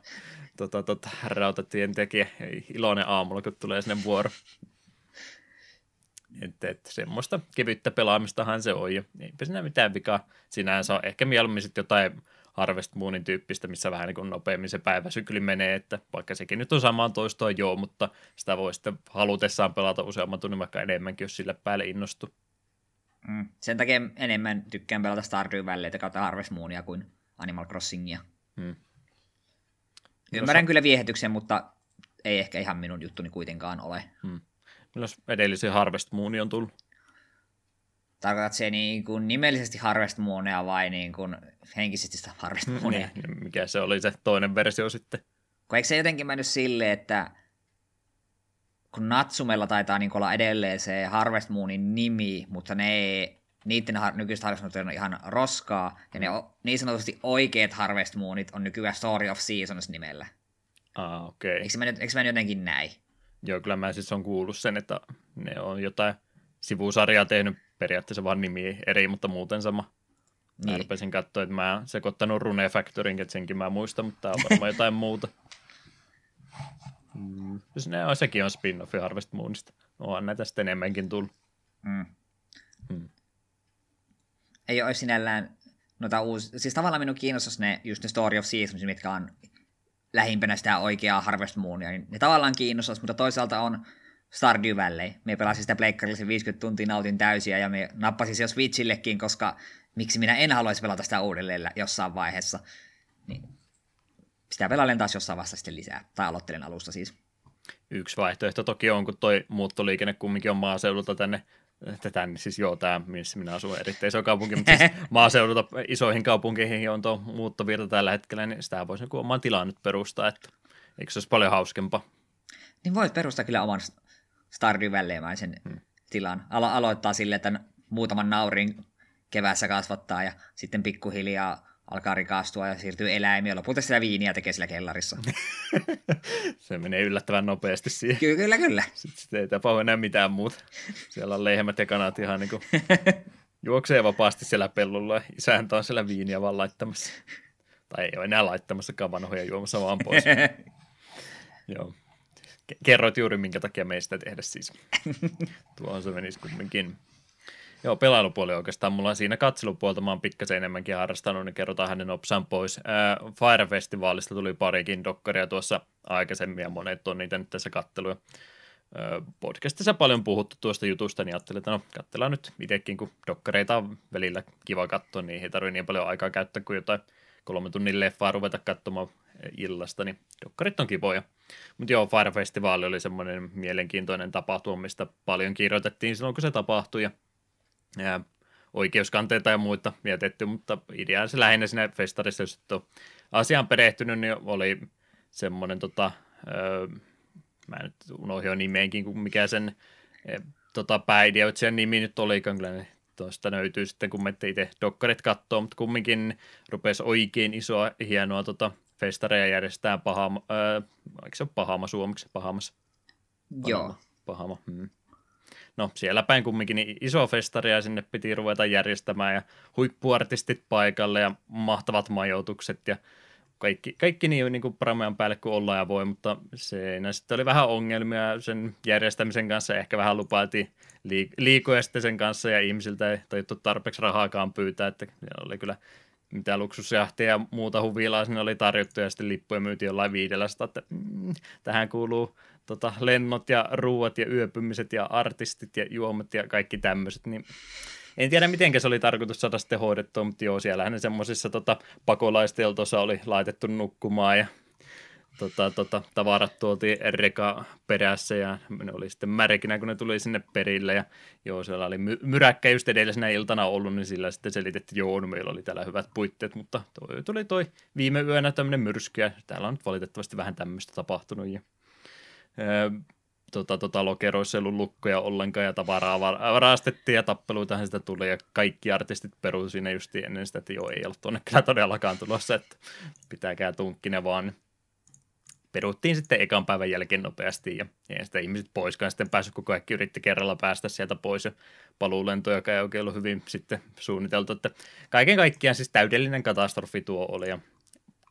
tota, tota, rautatien tekijä iloinen aamulla, kun tulee sinne vuoro. Että, että semmoista kevyttä pelaamistahan se on, ja eipä siinä mitään vikaa sinänsä on. Ehkä mieluummin sitten jotain Harvest Moonin tyyppistä, missä vähän niin kuin nopeammin se päiväsykli menee, että vaikka sekin nyt on samaan toistoa joo, mutta sitä voi sitten halutessaan pelata useamman tunnin vaikka enemmänkin, jos sille päälle innostuu. Mm. Sen takia enemmän tykkään pelata Stardew Valleyta kautta Harvest Moonia kuin Animal Crossingia. Mm. Ymmärrän no, kyllä viehätyksen, mutta ei ehkä ihan minun juttuni kuitenkaan ole. Mm. Milloin edellisen Harvest Moon on tullut? Tarkoitat se niin kuin nimellisesti Harvest Moonia vai niin kuin henkisesti sitä Harvest mm, Moonia? Niin, mikä se oli se toinen versio sitten? Kun eikö se jotenkin mennyt silleen, että kun Natsumella taitaa niin olla edelleen se Harvest Moonin nimi, mutta ne ei, niiden har- nykyiset Harvest Moonit on ihan roskaa, ja ne niin sanotusti oikeat Harvest Moonit on nykyään Story of Seasons nimellä. Ah, okei. Okay. Eikö se mennyt, eikö se mennyt jotenkin näin? Joo, kyllä mä siis on kuullut sen, että ne on jotain sivusarjaa tehnyt periaatteessa vaan nimi eri, mutta muuten sama. Niin. Mä rupesin katsoa, että mä oon sekoittanut Rune Factorin, että senkin mä muistan, mutta tää on varmaan jotain muuta. Mm. Ne on, sekin on spin-offi Harvest Moonista. Onhan näitä sitten enemmänkin tullut. Mm. Mm. Ei ole sinällään noita uusi... Siis tavallaan minun kiinnostaisi ne, just ne Story of Seasons, mitkä on lähimpänä sitä oikeaa Harvest Moonia, niin ne tavallaan kiinnostaisi, mutta toisaalta on Stardew Valley. Me pelasin sitä pleikkarilla 50 tuntia nautin täysiä ja me nappasin se jo Switchillekin, koska miksi minä en haluaisi pelata sitä uudelleen jossain vaiheessa. Niin sitä pelailen taas jossain vaiheessa sitten lisää, tai aloittelen alusta siis. Yksi vaihtoehto toki on, kun toi muuttoliikenne kumminkin on maaseudulta tänne että tänne, siis joo, tämä, missä minä asun, erittäin iso kaupunki, mutta siis maaseudulta isoihin kaupunkeihin on tuo muuttovirta tällä hetkellä, niin sitä voisi joku oman tilan nyt perustaa, että eikö se olisi paljon hauskempaa? Niin voit perustaa kyllä oman Stardew Valley-mäisen hmm. tilan. Alo- aloittaa sille, että muutaman naurin kevässä kasvattaa ja sitten pikkuhiljaa alkaa rikastua ja siirtyy eläimiä. Lopulta sitä viiniä tekee sillä kellarissa. se menee yllättävän nopeasti siihen. Kyllä, kyllä, kyllä. Sitten ei tapahdu enää mitään muuta. Siellä on lehmät ja kanat ihan niin kuin juoksee vapaasti siellä pellolla ja isäntä on siellä viiniä vaan laittamassa. Tai ei ole enää laittamassa vanhoja juomassa vaan pois. Joo. Kerroit juuri, minkä takia meistä tehdä siis. Tuohon se menisi kumminkin. Joo, pelailupuoli oikeastaan. Mulla on siinä katselupuolta, mä oon pikkasen enemmänkin harrastanut, niin kerrotaan hänen opsan pois. Äh, Fire-festivaalista tuli parikin dokkaria tuossa aikaisemmin, ja monet on niitä nyt tässä katteluja. Äh, podcastissa paljon puhuttu tuosta jutusta, niin ajattelin, että no katsellaan nyt itsekin, kun dokkareita on välillä kiva katsoa, niin ei tarvitse niin paljon aikaa käyttää kuin jotain kolme tunnin leffaa ruveta katsomaan illasta, niin dokkarit on kivoja. Mutta joo, Fire Festival oli semmoinen mielenkiintoinen tapahtuma, mistä paljon kirjoitettiin silloin, kun se tapahtui, ja ja oikeuskanteita ja muita vietetty, mutta idea se lähinnä siinä festarissa, jos et ole asiaan perehtynyt, niin oli semmoinen, tota, öö, mä nyt unohdin nimeenkin, kuin mikä sen e, tota, pääideoitsijan nimi nyt oli, kyllä ne tuosta löytyy sitten, kun menette itse dokkarit kattoo, mutta kumminkin rupesi oikein isoa, hienoa tota, festareja järjestää Pahama, öö, eikö se ole Pahama suomeksi? Pahamas? Pahama, Joo. Pahama, hmm no siellä päin kumminkin niin iso festari ja sinne piti ruveta järjestämään ja huippuartistit paikalle ja mahtavat majoitukset ja kaikki, kaikki niin, niin kuin paramean päälle kuin ollaan ja voi, mutta se sitten oli vähän ongelmia. Sen järjestämisen kanssa, ehkä vähän lupailtiin liikoja sitten sen kanssa ja ihmisiltä ei tajuttu tarpeeksi rahaakaan pyytää, että oli kyllä mitä luksusjahtia ja muuta huvilaa sinne oli tarjottu ja sitten lippuja myytiin jollain viidellä että mm, tähän kuuluu tota, lennot ja ruuat ja yöpymiset ja artistit ja juomat ja kaikki tämmöiset, niin en tiedä, miten se oli tarkoitus saada sitten hoidettua, mutta joo, siellähän ne semmoisissa tota, pakolaisteltossa oli laitettu nukkumaan ja tota, tota, tavarat tuotiin reka perässä ja ne oli sitten märkinä, kun ne tuli sinne perille ja joo, siellä oli my- myräkkä just edellisenä iltana ollut, niin sillä sitten selitettiin, että joo, no meillä oli täällä hyvät puitteet, mutta toi, tuli toi viime yönä tämmöinen myrsky ja täällä on nyt valitettavasti vähän tämmöistä tapahtunut ja tota, tota, lokeroissa ei ollut lukkoja ollenkaan ja tavaraa varastettiin ja tappeluitahan sitä tuli ja kaikki artistit peruivat siinä just ennen sitä, että joo ei ollut tuonne kyllä todellakaan tulossa, että pitääkää tunkkine vaan. Peruttiin sitten ekan päivän jälkeen nopeasti ja ei sitä ihmiset poiskaan sitten päässyt, kun kaikki yritti kerralla päästä sieltä pois ja paluulento, joka ei oikein ollut hyvin sitten suunniteltu, että kaiken kaikkiaan siis täydellinen katastrofi tuo oli ja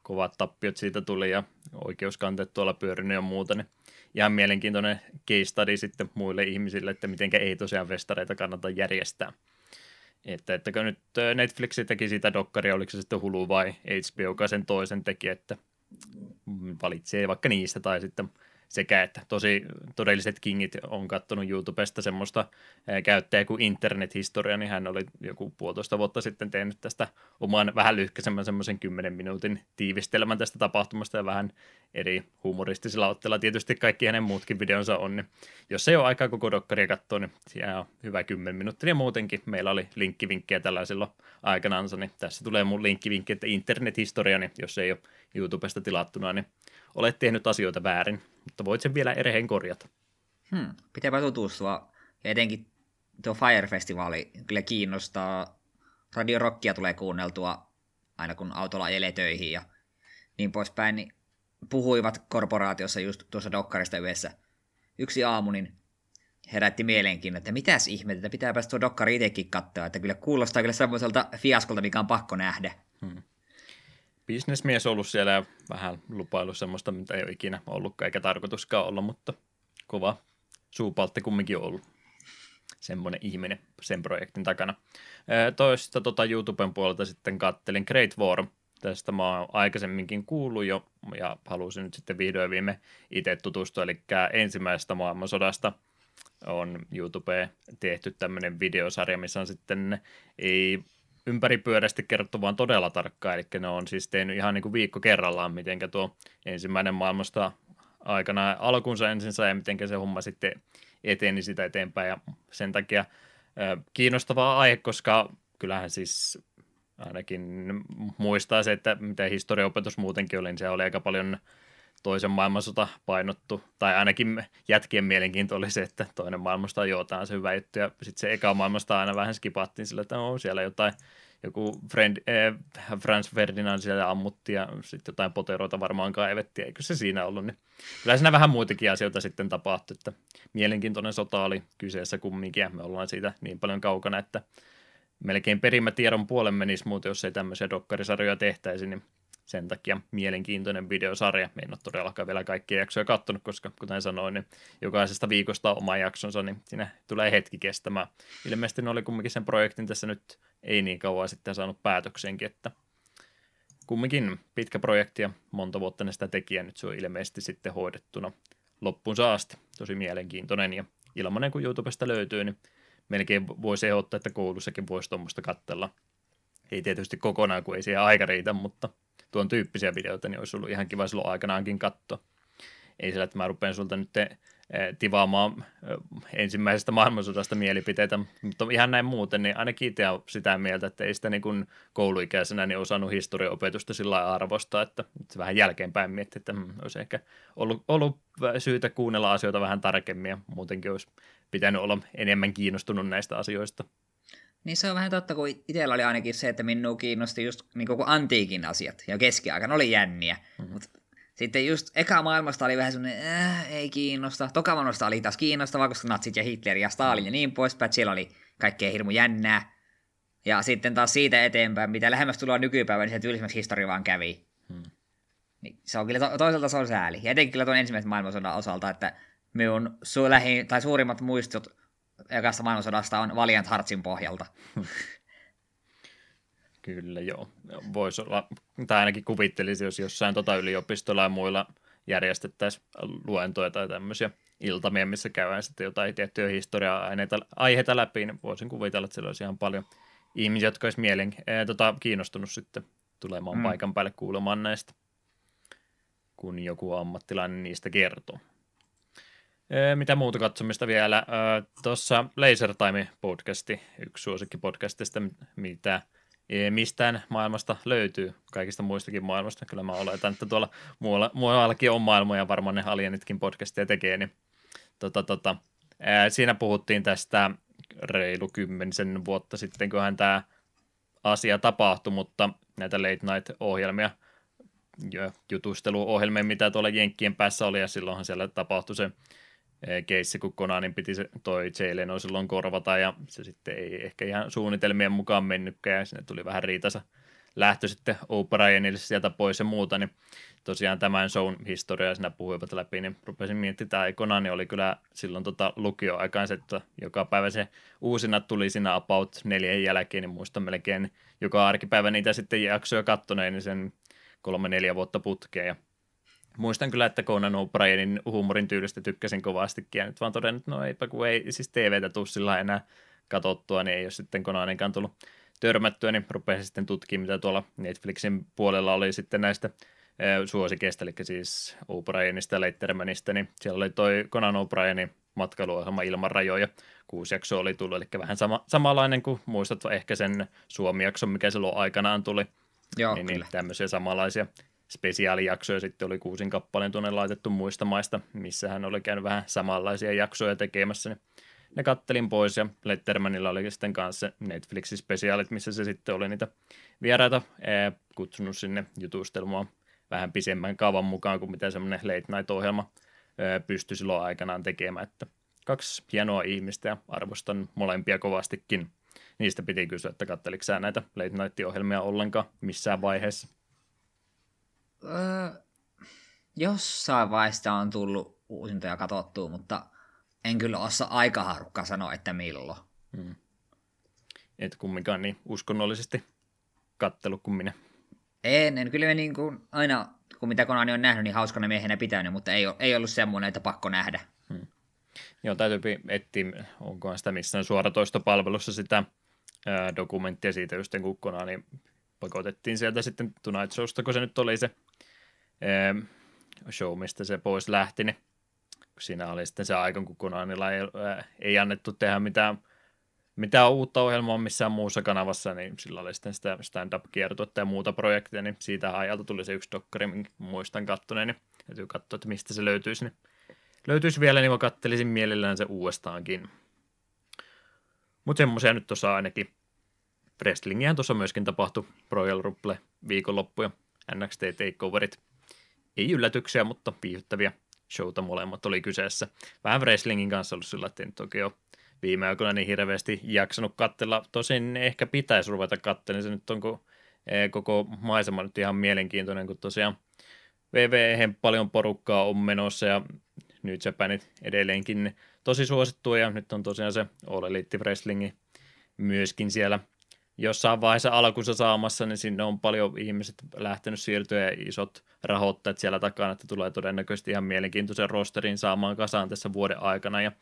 kovat tappiot siitä tuli ja oikeuskanteet tuolla pyörinyt ja muuta, niin ihan mielenkiintoinen case study sitten muille ihmisille, että miten ei tosiaan festareita kannata järjestää. Että, että nyt Netflix teki sitä dokkaria, oliko se sitten Hulu vai HBO, joka sen toisen teki, että valitsee vaikka niistä tai sitten sekä että tosi todelliset kingit on kattonut YouTubesta semmoista käyttäjää kuin internethistoria, niin hän oli joku puolitoista vuotta sitten tehnyt tästä oman vähän lyhkäisemmän semmoisen 10 minuutin tiivistelmän tästä tapahtumasta ja vähän eri humoristisilla otteilla. Tietysti kaikki hänen muutkin videonsa on, niin jos ei ole aikaa koko dokkaria katsoa, niin siellä on hyvä 10 minuuttia ja muutenkin meillä oli linkkivinkkejä tällä silloin niin tässä tulee mun linkkivinkki, että internethistoria, niin jos ei ole YouTubesta tilattuna, niin olet tehnyt asioita väärin, mutta voit sen vielä erheen korjata. Hmm, pitääpä tutustua. Ja etenkin tuo Fire-festivaali kyllä kiinnostaa. Radio Rockia tulee kuunneltua aina kun autolla ajelee töihin ja niin poispäin, niin puhuivat korporaatiossa just tuossa dokkarista yhdessä. Yksi aamu, niin herätti mielenkiin, että mitäs ihmettä, että pitää päästä tuo dokkari itsekin katsoa, että kyllä kuulostaa kyllä semmoiselta fiaskolta, mikä on pakko nähdä. Hmm bisnesmies ollut siellä ja vähän lupailu semmoista, mitä ei ole ikinä ollutkaan eikä tarkoituskaan olla, mutta kova suupaltti kumminkin on ollut semmoinen ihminen sen projektin takana. Toista tota YouTuben puolelta sitten kattelin Great War. Tästä mä oon aikaisemminkin kuullut jo ja halusin nyt sitten vihdoin viime itse tutustua. Eli ensimmäisestä maailmansodasta on YouTubeen tehty tämmöinen videosarja, missä on sitten ei ympäripyörästi kerrottu vaan todella tarkkaan, eli ne on siis tehnyt ihan niin kuin viikko kerrallaan, miten tuo ensimmäinen maailmasta aikana alkunsa ensin sai ja miten se homma sitten eteni sitä eteenpäin, ja sen takia kiinnostava aihe, koska kyllähän siis ainakin muistaa se, että mitä historiaopetus muutenkin oli, niin se oli aika paljon toisen maailmansota painottu, tai ainakin jätkien mielenkiinto oli se, että toinen maailmasta jootaan se hyvä juttu, ja sitten se eka maailmasta aina vähän skipattiin sillä, että on siellä jotain, joku friend, äh, Franz Ferdinand siellä ammutti, ja sitten jotain poteroita varmaan kaivettiin, eikö se siinä ollut, niin kyllä siinä vähän muitakin asioita sitten tapahtui, että mielenkiintoinen sota oli kyseessä kumminkin, ja me ollaan siitä niin paljon kaukana, että melkein perimätiedon puolen menisi muuten, jos ei tämmöisiä dokkarisarjoja tehtäisi, niin sen takia mielenkiintoinen videosarja. Me en ole todellakaan vielä kaikkia jaksoja katsonut, koska kuten sanoin, niin jokaisesta viikosta oma jaksonsa, niin siinä tulee hetki kestämään. Ilmeisesti ne oli kumminkin sen projektin tässä nyt ei niin kauan sitten saanut päätöksenkin, että kumminkin pitkä projekti ja monta vuotta ne sitä teki ja nyt se on ilmeisesti sitten hoidettuna loppuunsa asti. Tosi mielenkiintoinen ja ilmanen kun YouTubesta löytyy, niin melkein voisi ehdottaa, että koulussakin voisi tuommoista katsella. Ei tietysti kokonaan, kun ei siihen aika riitä, mutta tuon tyyppisiä videoita, niin olisi ollut ihan kiva silloin aikanaankin katsoa. Ei sillä, että mä rupean sulta nyt eh, tivaamaan eh, ensimmäisestä maailmansodasta mielipiteitä, mutta ihan näin muuten, niin ainakin itse sitä mieltä, että ei sitä niin kuin kouluikäisenä niin osannut historiaopetusta sillä arvostaa, että se vähän jälkeenpäin mietti, että hmm, olisi ehkä ollut, ollut syytä kuunnella asioita vähän tarkemmin ja muutenkin olisi pitänyt olla enemmän kiinnostunut näistä asioista. Niin se on vähän totta, kun itsellä oli ainakin se, että minua kiinnosti just niin kuin antiikin asiat, ja keskiaikana oli jänniä. Mm-hmm. Mutta sitten just eka maailmasta oli vähän semmoinen, äh, ei kiinnosta. Toka maailmasta oli taas kiinnostavaa, koska natsit ja Hitler ja Stalin ja niin poispäin, siellä oli kaikkea hirmu jännää. Ja sitten taas siitä eteenpäin, mitä lähemmäs tulee nykypäivä, niin se tylsimmäksi historia vaan kävi. Hmm. Niin, se on kyllä to- toisaalta se on sääli. Ja etenkin kyllä tuon ensimmäisen maailmansodan osalta, että minun su- lähi- tai suurimmat muistot ekasta maailmansodasta on Valiant Heartsin pohjalta. Kyllä, joo. Voisi olla, tai ainakin kuvittelisi, jos jossain tota yliopistolla ja muilla järjestettäisiin luentoja tai tämmöisiä iltamia, missä käydään sitten jotain tiettyjä historia-aineita, aiheita läpi, niin voisin kuvitella, että siellä olisi ihan paljon ihmisiä, jotka olisi mielen, ee, tota, kiinnostunut sitten tulemaan mm. paikan päälle kuulemaan näistä. kun joku ammattilainen niistä kertoo. Mitä muuta katsomista vielä? Tuossa Laser Time-podcasti, yksi suosikki podcastista, mitä mistään maailmasta löytyy, kaikista muistakin maailmasta. Kyllä mä oletan, että tuolla muualla, muuallakin on maailmoja, varmaan ne alienitkin podcastia tekee, niin tota, tota, ää, siinä puhuttiin tästä reilu kymmenisen vuotta sitten, kunhan tämä asia tapahtui, mutta näitä late night-ohjelmia, jutusteluohjelmia, mitä tuolla Jenkkien päässä oli, ja silloinhan siellä tapahtui se keissi, kun Konanin piti se, toi Leno silloin korvata, ja se sitten ei ehkä ihan suunnitelmien mukaan mennytkään, ja sinne tuli vähän riitasa lähtö sitten O'Brienille sieltä pois ja muuta, niin tosiaan tämän shown historiaa siinä puhuivat läpi, niin rupesin miettimään, että Konani oli kyllä silloin tota lukioaikaan, että joka päivä se uusina tuli siinä about neljän jälkeen, niin muistan melkein joka arkipäivä niitä sitten jaksoja kattoneen, niin sen kolme-neljä vuotta putkeen, ja muistan kyllä, että Conan O'Brienin huumorin tyylistä tykkäsin kovastikin, ja nyt vaan todennut, että no eipä kun ei siis TVtä tuu sillä enää katsottua, niin ei ole sitten Conaninkaan tullut törmättyä, niin rupesin sitten tutkimaan, mitä tuolla Netflixin puolella oli sitten näistä suosikeista, eli siis O'Brienista ja Leittermanista, niin siellä oli toi Conan O'Brienin matkailuohjelma ilman rajoja. Kuusi jaksoa oli tullut, eli vähän sama, samanlainen kuin muistat ehkä sen Suomi-jakson, mikä silloin aikanaan tuli. Joo, niin, kyllä. niin tämmöisiä samanlaisia spesiaalijaksoja sitten oli kuusin kappaleen tuonne laitettu muista maista, missä hän oli käynyt vähän samanlaisia jaksoja tekemässä, niin ne kattelin pois ja Lettermanilla oli sitten kanssa Netflixin spesiaalit, missä se sitten oli niitä vieraita ee, kutsunut sinne jutustelemaan vähän pisemmän kaavan mukaan kuin mitä semmoinen late night-ohjelma ee, pystyi silloin aikanaan tekemään, että kaksi hienoa ihmistä ja arvostan molempia kovastikin. Niistä piti kysyä, että katteliko sä näitä late night-ohjelmia ollenkaan missään vaiheessa? Öö, jossain vaiheessa on tullut uusintoja katsottua, mutta en kyllä osaa aika harukkaa sanoa, että milloin. Hmm. Et kumminkaan niin uskonnollisesti kattelu kuin minä. En, en kyllä niin kuin aina, kun mitä Konani on nähnyt, niin hauskana miehenä pitänyt, mutta ei, ei ollut semmoinen, että pakko nähdä. Hmm. Joo, täytyy etsiä, onko sitä missään suoratoistopalvelussa sitä ää, dokumenttia siitä just kun Konani pakotettiin sieltä sitten Tonight Showsta, kun se nyt oli se show, mistä se pois lähti, niin siinä oli sitten se aika, kun Konanilla ei, ää, ei annettu tehdä mitään, mitään uutta ohjelmaa missään muussa kanavassa, niin sillä oli sitten sitä stand-up-kiertuetta ja muuta projektia, niin siitä ajalta tuli se yksi dokkari, minkä muistan kattoneen, niin täytyy katsoa, että mistä se löytyisi. Niin löytyisi vielä, niin mä kattelisin mielellään se uudestaankin. Mutta semmoisia nyt tuossa ainakin. Wrestlingihän tuossa myöskin tapahtui Royal Rumble viikonloppu ja NXT Takeoverit. Ei yllätyksiä, mutta viihdyttäviä showta molemmat oli kyseessä. Vähän wrestlingin kanssa ollut sillä, että en toki ole viime aikoina niin hirveästi jaksanut katsella. Tosin ehkä pitäisi ruveta katselemaan. Se nyt on kun, eh, koko maisema nyt ihan mielenkiintoinen, kun tosiaan VVE paljon porukkaa on menossa ja nyt Japanit edelleenkin tosi suosittua ja nyt on tosiaan se All Elite Wrestling myöskin siellä jossain vaiheessa alkuunsa saamassa, niin sinne on paljon ihmiset lähtenyt siirtyä ja isot rahoittajat siellä takana, että tulee todennäköisesti ihan mielenkiintoisen rosterin saamaan kasaan tässä vuoden aikana. Ja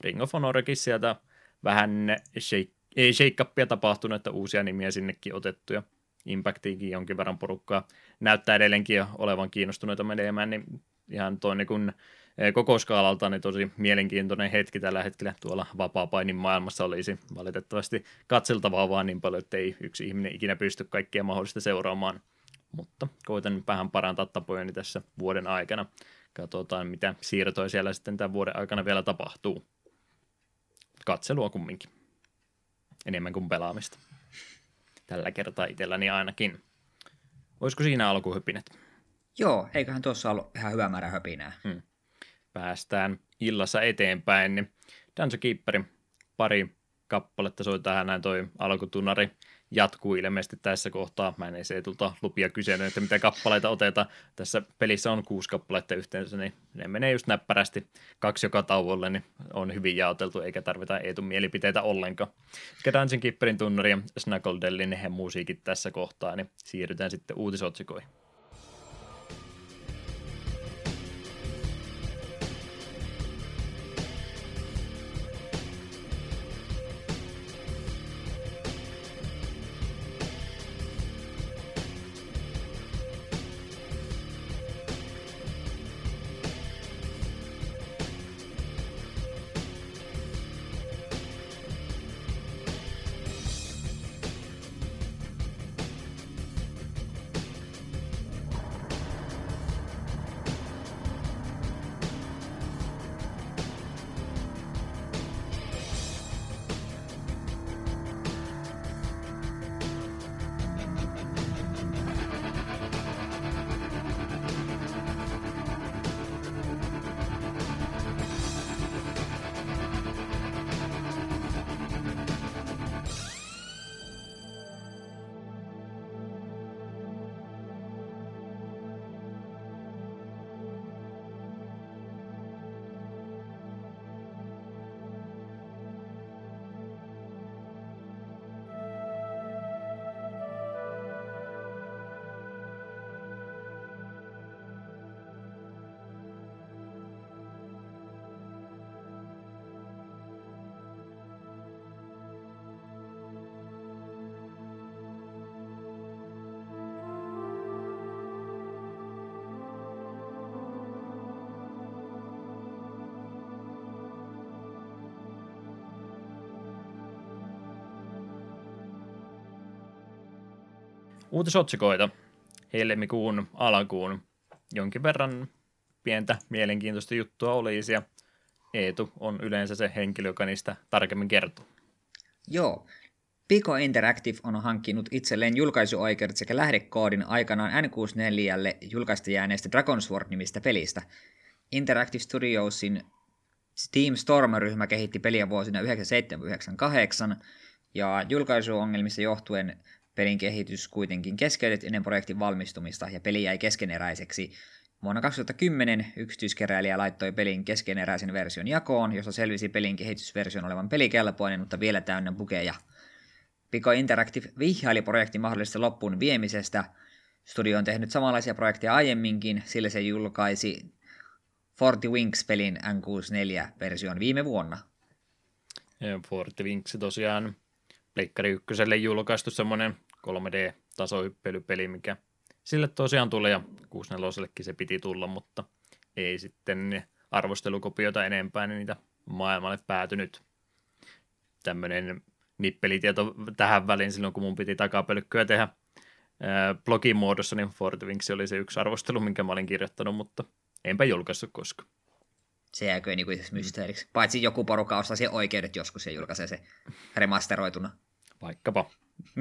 Ring of Honorikin sieltä vähän shake, shake tapahtunut, että uusia nimiä sinnekin otettu ja Impactiinkin jonkin verran porukkaa näyttää edelleenkin olevan kiinnostuneita menemään, niin ihan toinen kuin Eh, koko skaalalta niin tosi mielenkiintoinen hetki tällä hetkellä tuolla vapaa-painin maailmassa olisi valitettavasti katseltavaa vaan niin paljon, että ei yksi ihminen ikinä pysty kaikkia mahdollista seuraamaan. Mutta koitan vähän parantaa tapojani tässä vuoden aikana. Katsotaan, mitä siirtoja siellä sitten tämän vuoden aikana vielä tapahtuu. Katselua kumminkin. Enemmän kuin pelaamista. Tällä kertaa itselläni ainakin. Olisiko siinä alkuhypinet? Joo, eiköhän tuossa ollut ihan hyvä määrä höpinää. Hmm päästään illassa eteenpäin, niin Dungeon Keeperin pari kappaletta soi tähän näin toi alkutunnari jatkuu ilmeisesti tässä kohtaa. Mä en se tulta lupia kysynyt, että mitä kappaleita otetaan. Tässä pelissä on kuusi kappaletta yhteensä, niin ne menee just näppärästi kaksi joka tauolle, niin on hyvin jaoteltu, eikä tarvita Eetun mielipiteitä ollenkaan. Dungeon Keeperin tunnari ja Snuggle musiikit tässä kohtaa, niin siirrytään sitten uutisotsikoihin. Uutisotsikoita helmikuun alkuun. Jonkin verran pientä mielenkiintoista juttua olisi ja Eetu on yleensä se henkilö, joka niistä tarkemmin kertoo. Joo. Pico Interactive on hankkinut itselleen julkaisuoikeudet sekä lähdekoodin aikanaan N64 julkaista jääneestä Dragonsword-nimistä pelistä. Interactive Studiosin Steam Storm-ryhmä kehitti peliä vuosina 1997-1998, ja julkaisuongelmissa johtuen pelin kehitys kuitenkin keskeytettiin ennen projektin valmistumista, ja peli jäi keskeneräiseksi. Vuonna 2010 yksityiskeräilijä laittoi pelin keskeneräisen version jakoon, jossa selvisi pelin kehitysversion olevan pelikelpoinen, mutta vielä täynnä bugeja. Pico Interactive vihjaili projektin mahdollisesta loppuun viemisestä. Studio on tehnyt samanlaisia projekteja aiemminkin, sillä se julkaisi Forty Wings-pelin N64-version viime vuonna. Forty Wings tosiaan Pleikkari ykköselle julkaistu semmoinen 3D-tasohyppelypeli, mikä sille tosiaan tuli ja 64 se piti tulla, mutta ei sitten arvostelukopioita enempää, niin niitä maailmalle päätynyt. Tämmöinen nippelitieto tähän väliin silloin, kun mun piti takapölkkyä tehdä blogin muodossa, niin Wings oli se yksi arvostelu, minkä mä olin kirjoittanut, mutta enpä julkaissut koskaan. Se jääkö niin kuin mysteeriksi. Paitsi joku porukka ostaa sen oikeudet joskus ja julkaisee se remasteroituna. Vaikkapa.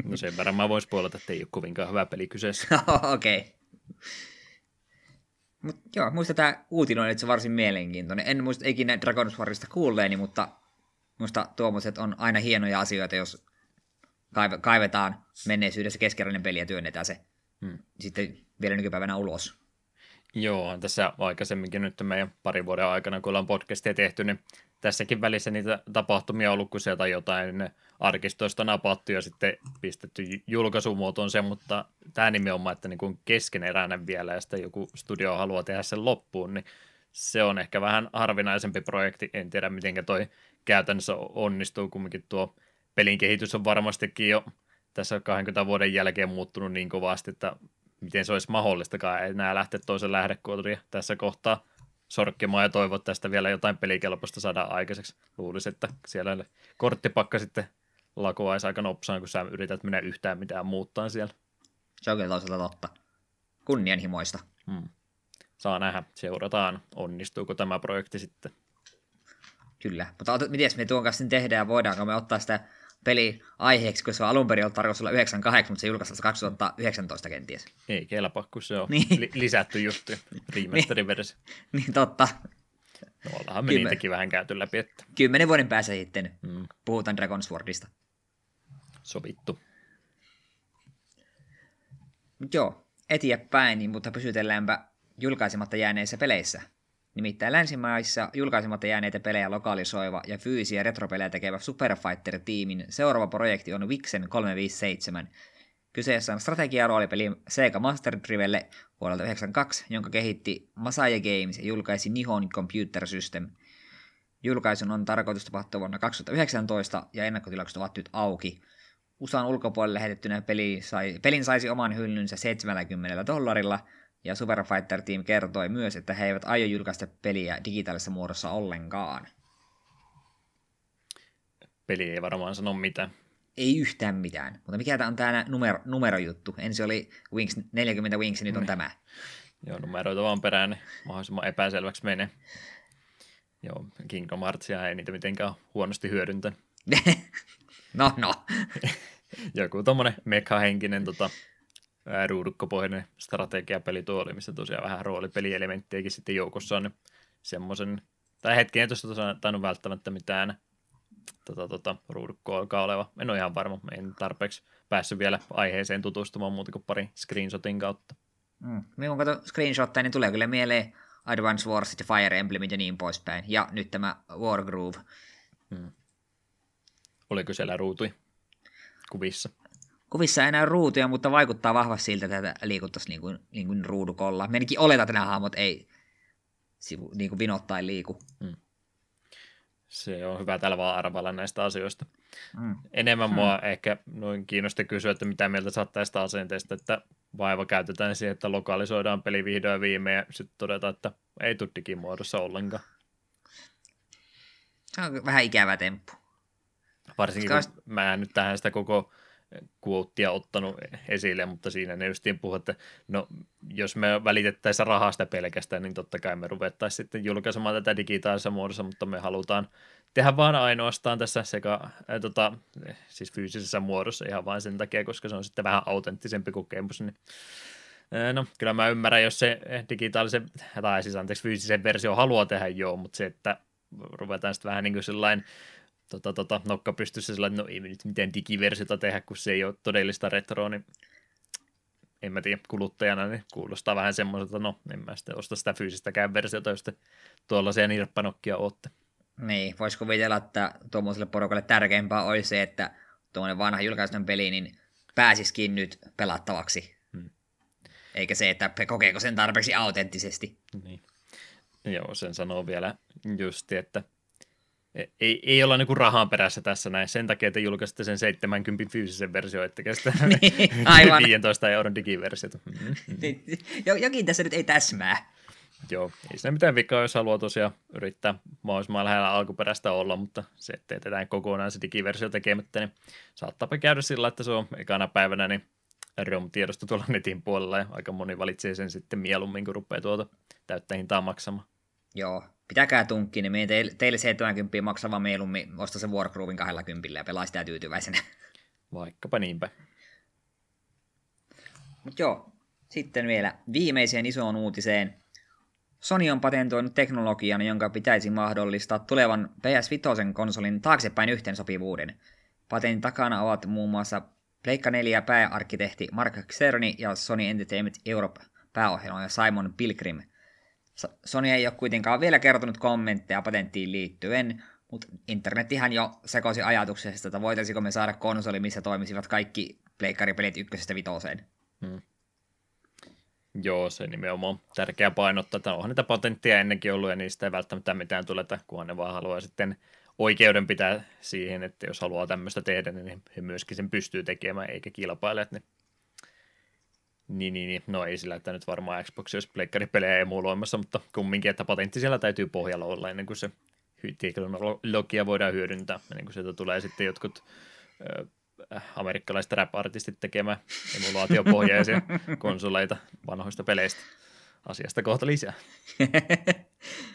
No sen verran mä voisin puolata, että ei ole kovinkaan hyvä peli kyseessä. Okei. okay. Mut joo, muista tämä uutinen on itse varsin mielenkiintoinen. En muista ikinä Dragon's Warista kuulleeni, mutta muista tuommoiset on aina hienoja asioita, jos kaivetaan menneisyydessä keskeräinen peli ja työnnetään se hmm. sitten vielä nykypäivänä ulos. Joo, tässä aikaisemminkin nyt meidän parin vuoden aikana, kun ollaan podcastia tehty, niin tässäkin välissä niitä tapahtumia on ollut, kun sieltä jotain arkistoista napattu ja sitten pistetty julkaisumuotoon se, mutta tämä nimenomaan, että niin keskeneräinen vielä ja sitten joku studio haluaa tehdä sen loppuun, niin se on ehkä vähän harvinaisempi projekti. En tiedä, miten toi käytännössä onnistuu, kumminkin tuo pelin kehitys on varmastikin jo tässä 20 vuoden jälkeen muuttunut niin kovasti, että miten se olisi mahdollistakaan enää lähteä toisen lähdekoodia tässä kohtaa sorkkimaan ja toivot että tästä vielä jotain pelikelpoista saada aikaiseksi. Luulisin, että siellä korttipakka sitten lakoaisi aika nopsaan, kun sä yrität mennä yhtään mitään muuttaa siellä. Se on kyllä toisaalta totta. Kunnianhimoista. Hmm. Saa nähdä, seurataan, onnistuuko tämä projekti sitten. Kyllä, mutta miten me tuon kanssa tehdään, voidaanko me ottaa sitä peli aiheeksi, kun se on alun perin ollut tarkoitus olla 98, mutta se julkaistaan 2019 kenties. Ei kelpaa, kun se on niin. li- lisätty juttu, remasterin versio. niin totta. No ollaanhan me Kymmen... niitäkin vähän käyty läpi. Että... Kymmenen vuoden päässä sitten mm. puhutaan Dragon Swordista. Sovittu. Joo, eteenpäin, niin, mutta pysytelläänpä julkaisematta jääneissä peleissä. Nimittäin länsimaissa julkaisematta jääneitä pelejä lokalisoiva ja fyysisiä retropelejä tekevä Super Fighter-tiimin seuraava projekti on Vixen 357. Kyseessä on strategiaroolipeli Sega Master Drivelle vuodelta 1992, jonka kehitti Masaya Games ja julkaisi Nihon Computer System. Julkaisun on tarkoitus tapahtua vuonna 2019 ja ennakkotilaukset ovat nyt auki. USAn ulkopuolelle lähetettynä peli sai, pelin saisi oman hyllynsä 70 dollarilla – ja Super Fighter Team kertoi myös, että he eivät aio julkaista peliä digitaalisessa muodossa ollenkaan. Peli ei varmaan sano mitään. Ei yhtään mitään. Mutta mikä tämä on tämä numero, numerojuttu? Ensin oli Wings, 40 Wings ja nyt on niin. tämä. Joo, numeroita vaan perään, niin mahdollisimman epäselväksi menee. Joo, Kingdom Heartsia ei niitä mitenkään huonosti hyödyntänyt. no, no. Joku tommonen mekahenkinen tota, ruudukkopohjainen strategiapeli tuo oli, missä tosiaan vähän roolipelielementtejäkin sitten joukossa on semmoisen, tai hetki ei tuossa tosiaan tainnut välttämättä mitään tota, tota, ruudukkoa alkaa oleva. En ole ihan varma, en tarpeeksi päässyt vielä aiheeseen tutustumaan muuta kuin pari screenshotin kautta. Mm. Minun kato screenshotteja, niin tulee kyllä mieleen Advance Wars ja Fire Emblemit ja niin poispäin. Ja nyt tämä Wargroove. Hmm. Oliko siellä ruutui kuvissa? Kuvissa ei enää ruutuja, mutta vaikuttaa vahvasti siltä, että liikuttaisiin niin kuin, niin kuin ruudukolla. Menikin oletan, että nämä hahmot ei sivu, niin kuin vinottain liiku. Hmm. Se on hyvä tällä vaan arvailla näistä asioista. Hmm. Enemmän hmm. mua ehkä noin kiinnosti kysyä, että mitä mieltä saat tästä asenteesta, että vaiva käytetään siihen, että lokalisoidaan peli vihdoin viime ja sitten todetaan, että ei tule digimuodossa ollenkaan. Se on vähän ikävä temppu. Varsinkin, Koska... kun mä en nyt tähän sitä koko quotea ottanut esille, mutta siinä ne justiin puhuu, että no, jos me välitettäisiin rahasta pelkästään, niin totta kai me ruvettaisiin sitten julkaisemaan tätä digitaalisessa muodossa, mutta me halutaan tehdä vaan ainoastaan tässä sekä, äh, tota, siis fyysisessä muodossa ihan vain sen takia, koska se on sitten vähän autenttisempi kokemus, niin No, kyllä mä ymmärrän, jos se digitaalisen, tai siis anteeksi, fyysisen versio haluaa tehdä joo, mutta se, että ruvetaan sitten vähän niin kuin sellainen tota, tota, nokka pystyssä sillä, no ei me nyt mitään digiversiota tehdä, kun se ei ole todellista retroa, niin en mä tiedä, kuluttajana niin kuulostaa vähän semmoiselta, no en mä sitten osta sitä fyysistäkään versiota, jos te tuollaisia nirppanokkia ootte. Niin, voisi kuvitella, että tuommoiselle porukalle tärkeämpää olisi se, että tuommoinen vanha julkaisten peli niin pääsisikin nyt pelattavaksi. Hmm. Eikä se, että kokeeko sen tarpeeksi autenttisesti. Niin. Joo, sen sanoo vielä just, että ei, ei olla niinku rahan perässä tässä näin. Sen takia, että julkaisitte sen 70 fyysisen versio, ettekä sitä niin, aivan. 15 euron digiversiota. Mm-hmm. Jokin tässä nyt ei täsmää. Joo, ei siinä mitään vikaa, jos haluaa tosiaan yrittää mahdollisimman lähellä alkuperäistä olla, mutta se, että teetään kokonaan se digiversio tekemättä, niin saattaa käydä sillä, että se on ekana päivänä niin ROM-tiedosto tuolla netin puolella ja aika moni valitsee sen sitten mieluummin, kun rupeaa tuota täyttä hintaa maksamaan. Joo, pitäkää tunkki, niin meidän teille, teille 70 maksava mieluummin osta se Wargroovin 20 ja pelaa sitä tyytyväisenä. Vaikkapa niinpä. Mut joo, sitten vielä viimeiseen isoon uutiseen. Sony on patentoinut teknologian, jonka pitäisi mahdollistaa tulevan ps 5 konsolin taaksepäin yhteensopivuuden. Patentin takana ovat muun muassa Pleikka 4 pääarkkitehti Mark Cerny ja Sony Entertainment Europe pääohjelma Simon Pilgrim – Sony ei ole kuitenkaan vielä kertonut kommentteja patenttiin liittyen, mutta internetihän jo sekoisi ajatuksesta, että voitaisiko me saada konsoli, missä toimisivat kaikki pleikkaripelit ykkösestä vitoseen. Hmm. Joo, se nimenomaan tärkeä painottaa, että onhan niitä patentteja ennenkin ollut ja niistä ei välttämättä mitään tule, kunhan ne vaan haluaa sitten oikeuden pitää siihen, että jos haluaa tämmöistä tehdä, niin he myöskin sen pystyy tekemään, eikä kilpailijat, niin niin, niin, niin, no ei sillä, että nyt varmaan Xbox olisi pleikkaripelejä emuloimassa, mutta kumminkin, että patentti siellä täytyy pohjalla olla ennen kuin se teknologia voidaan hyödyntää, ennen kuin sieltä tulee sitten jotkut äh, amerikkalaiset rap-artistit tekemään emulaatiopohjaisia konsoleita vanhoista peleistä. Asiasta kohta lisää.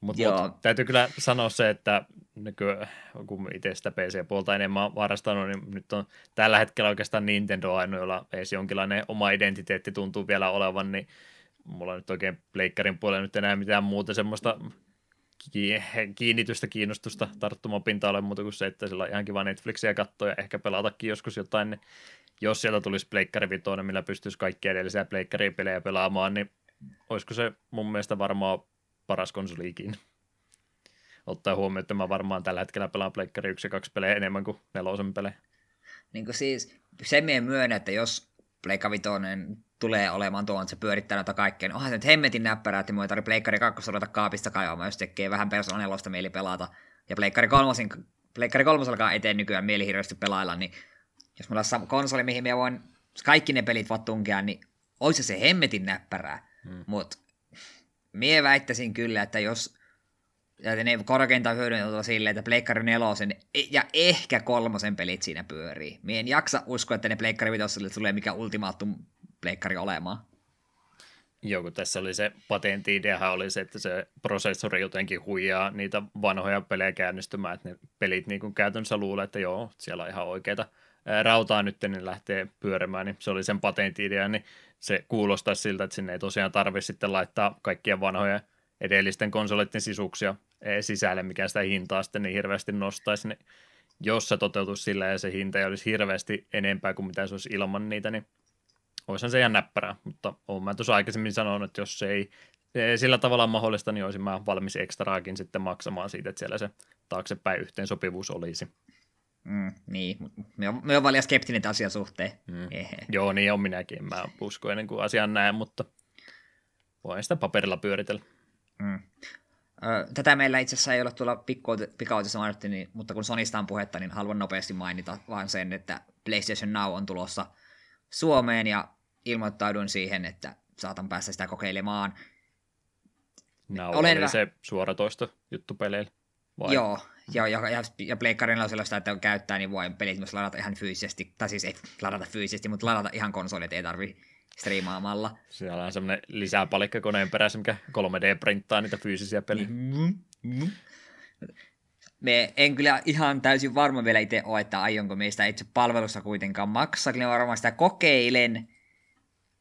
Mutta mut, täytyy kyllä sanoa se, että nyky, kun itse sitä PC-puolta enemmän varastanut, niin nyt on tällä hetkellä oikeastaan Nintendo ainoa, jolla edes jonkinlainen oma identiteetti tuntuu vielä olevan, niin mulla nyt oikein pleikkarin puolella nyt enää mitään muuta semmoista kiinnitystä, kiinnostusta, tarttumapinta ole muuta kuin se, että sillä on ihan kiva Netflixiä katsoa ja ehkä pelatakin joskus jotain, niin jos sieltä tulisi pleikkari vitoinen, millä pystyisi kaikki edellisiä pleikkaripelejä pelaamaan, niin olisiko se mun mielestä varmaan paras konsoli ikinä. Ottaa huomioon, että mä varmaan tällä hetkellä pelaan Pleikkari 1 ja 2 pelejä enemmän kuin nelosen pelejä. Niin kuin siis, se mie myönnä, että jos Pleikka Vitoinen tulee olemaan tuon, että se pyörittää noita kaikkea, niin onhan se nyt hemmetin näppärää, että mua ei tarvitse Pleikkari 2 ruveta kaapista kaivaamaan, jos tekee vähän Persona 4 mieli pelata. Ja Pleikkari 3, Pleikkari 3 alkaa eteen nykyään mieli hirveästi pelailla, niin jos mulla on konsoli, mihin mä voin kaikki ne pelit vaan tunkea, niin olisi se hemmetin näppärää. Hmm. Mutta Mie väittäisin kyllä, että jos ja ne korkeinta hyödyntävät silleen, että Pleikkari nelosen ja ehkä kolmosen pelit siinä pyörii. Mie en jaksa uskoa, että ne Pleikkari vitoselle tulee mikä ultimaattum Pleikkari olemaan. Joo, kun tässä oli se patentti ideahan oli se, että se prosessori jotenkin huijaa niitä vanhoja pelejä käynnistymään, että ne pelit niin kuin käytännössä luulee, että joo, siellä on ihan oikeita rautaa nyt, niin lähtee pyörimään, niin se oli sen patentti idea, niin se kuulostaa siltä, että sinne ei tosiaan tarvitse sitten laittaa kaikkia vanhoja edellisten konsoleiden sisuksia eh, sisälle, mikä sitä hintaa sitten niin hirveästi nostaisi, niin jos se toteutuisi sillä ja se hinta ei olisi hirveästi enempää kuin mitä se olisi ilman niitä, niin olisihan se ihan näppärää, mutta olen mä tuossa aikaisemmin sanonut, että jos se ei sillä tavalla mahdollista, niin olisin mä valmis ekstraakin sitten maksamaan siitä, että siellä se taaksepäin yhteensopivuus olisi. Mm, niin, me on, me on paljon skeptinen asian suhteen. Mm. Joo, niin on minäkin. Mä usko ennen kuin asian näen, mutta voin sitä paperilla pyöritellä. Mm. Tätä meillä itse asiassa ei ole tuolla pikautisessa mainittu, niin, mutta kun Sonista on puhetta, niin haluan nopeasti mainita vaan sen, että PlayStation Now on tulossa Suomeen ja ilmoittaudun siihen, että saatan päästä sitä kokeilemaan. Now Olen oli se suoratoisto juttu peleillä. Vai? Joo, Ja, ja, ja, ja Pleikkarilla on sellaista, että käyttää, niin voi pelit myös ladata ihan fyysisesti, tai siis ei ladata fyysisesti, mutta ladata ihan konsolit, ei tarvi striimaamalla. Siellä on semmoinen lisäpalikka koneen perässä, mikä 3D-printtaa niitä fyysisiä pelejä. Mm-hmm. Me en kyllä ihan täysin varma vielä itse ole, että aionko meistä itse palvelussa kuitenkaan maksaa. Kyllä varmaan sitä kokeilen,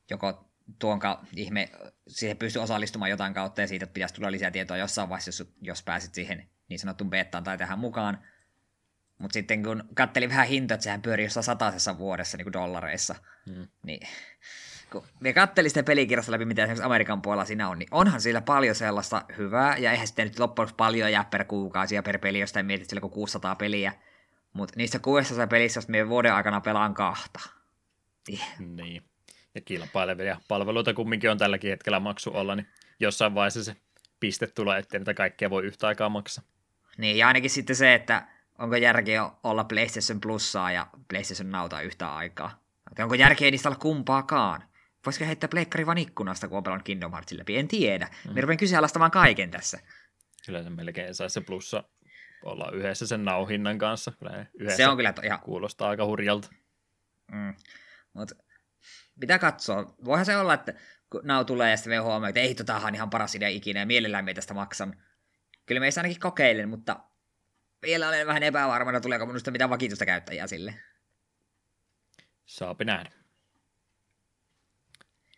joko tuon ka- ihme, siihen pystyy osallistumaan jotain kautta ja siitä pitäisi tulla lisää tietoa jossain vaiheessa, jos, jos pääset siihen niin sanottuun betaan tai tähän mukaan. Mutta sitten kun kattelin vähän hintoja, että sehän pyörii jossain satasessa vuodessa niin kuin dollareissa, hmm. niin kun me kattelin sitä pelikirjasta läpi, mitä esimerkiksi Amerikan puolella siinä on, niin onhan siellä paljon sellaista hyvää, ja eihän sitten nyt loppujen paljon jää per kuukausi ja per peli, jostain mietit sillä 600 peliä, mutta niistä 600 pelissä, jos me vuoden aikana pelaan kahta. Niin. Ja kilpailevia palveluita kumminkin on tälläkin hetkellä maksu olla, niin jossain vaiheessa se piste tulee, ettei niitä kaikkea voi yhtä aikaa maksaa. Niin, ja ainakin sitten se, että onko järkeä olla PlayStation Plussaa ja PlayStation Nauta yhtä aikaa. Että onko järkeä niistä olla kumpaakaan? Voisiko heittää pleikkari vaan ikkunasta, kun on pelannut Kingdom Heartsin läpi? En tiedä. Mm. Me rupean kyseenalaistamaan kaiken tässä. Kyllä se melkein saisi se plussa olla yhdessä sen nauhinnan kanssa. Kyllä yhdessä se on kyllä to- ihan... kuulostaa aika hurjalta. Mm. Mutta pitää katsoa. Voihan se olla, että kun nau tulee ja sitten me huomioon, että ei, totahan ihan paras idea ikinä ja mielellään me tästä maksan. Kyllä meistä ainakin kokeilen, mutta vielä olen vähän epävarma, tuleeko minusta mitään vakituista käyttäjää sille. Saapi nähdä.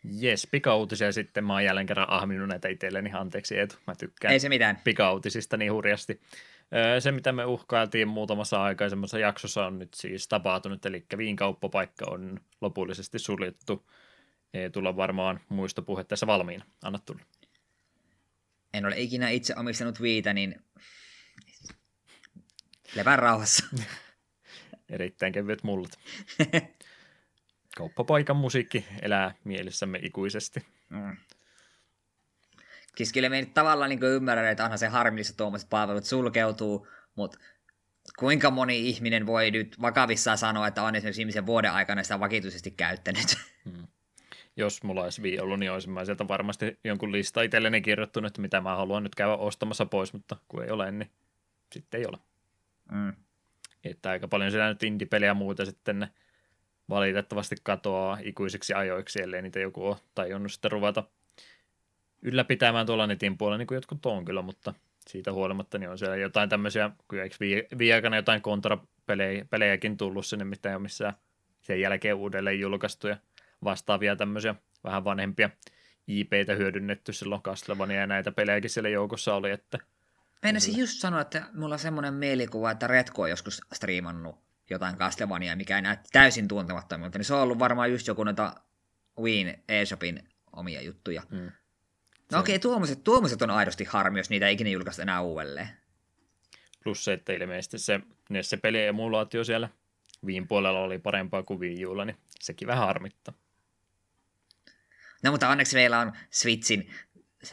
Jes, pikauutisia sitten. Mä oon jälleen kerran ahminut näitä itselleni. Anteeksi Eetu, mä tykkään Ei se mitään. pikauutisista niin hurjasti. Se, mitä me uhkailtiin muutamassa aikaisemmassa jaksossa, on nyt siis tapahtunut, eli viinkauppapaikka on lopullisesti suljettu. Ei tulla varmaan muistopuhe tässä valmiina. Anna tulla. En ole ikinä itse omistanut viitä, niin lepää rauhassa. Erittäin kevyet mullat. Kauppapaikan musiikki elää mielessämme ikuisesti. Mm. Siis kyllä me nyt tavallaan niin ymmärrän, että onhan se harmillista tuommoiset palvelut sulkeutuu, mutta kuinka moni ihminen voi nyt vakavissaan sanoa, että on esimerkiksi ihmisen vuoden aikana sitä vakituisesti käyttänyt? Hmm. Jos mulla olisi vii ollut, niin olisin mä sieltä varmasti jonkun lista itselleni kirjoittanut, että mitä mä haluan nyt käydä ostamassa pois, mutta kun ei ole, niin sitten ei ole. Hmm. Että aika paljon siellä nyt indie-pelejä ja muuta sitten valitettavasti katoaa ikuisiksi ajoiksi, ellei niitä joku ole tajunnut sitten ruveta ylläpitämään tuolla netin puolella, niin kuin jotkut on kyllä, mutta siitä huolimatta niin on siellä jotain tämmöisiä, kyllä eikö viime aikana jotain kontrapelejäkin tullut sinne, mitä ei ole missään sen jälkeen uudelleen julkaistu ja vastaavia tämmöisiä vähän vanhempia IPtä hyödynnetty silloin Castlevania ja näitä pelejäkin siellä joukossa oli, että Meinasin just sanoa, että mulla on semmoinen mielikuva, että Retko on joskus striimannut jotain Castlevania, mikä ei näytä täysin tuntemattomilta, niin se on ollut varmaan just joku noita Wien eShopin omia juttuja. Mm. No okei, okay, tuommoiset, tuommoiset on aidosti harmi, jos niitä ei ikinä julkaista enää uudelleen. Plus se, että ilmeisesti se, se peliemulaatio siellä Viin puolella oli parempaa kuin Wii Ulla, niin sekin vähän harmittaa. No mutta onneksi meillä on Switchin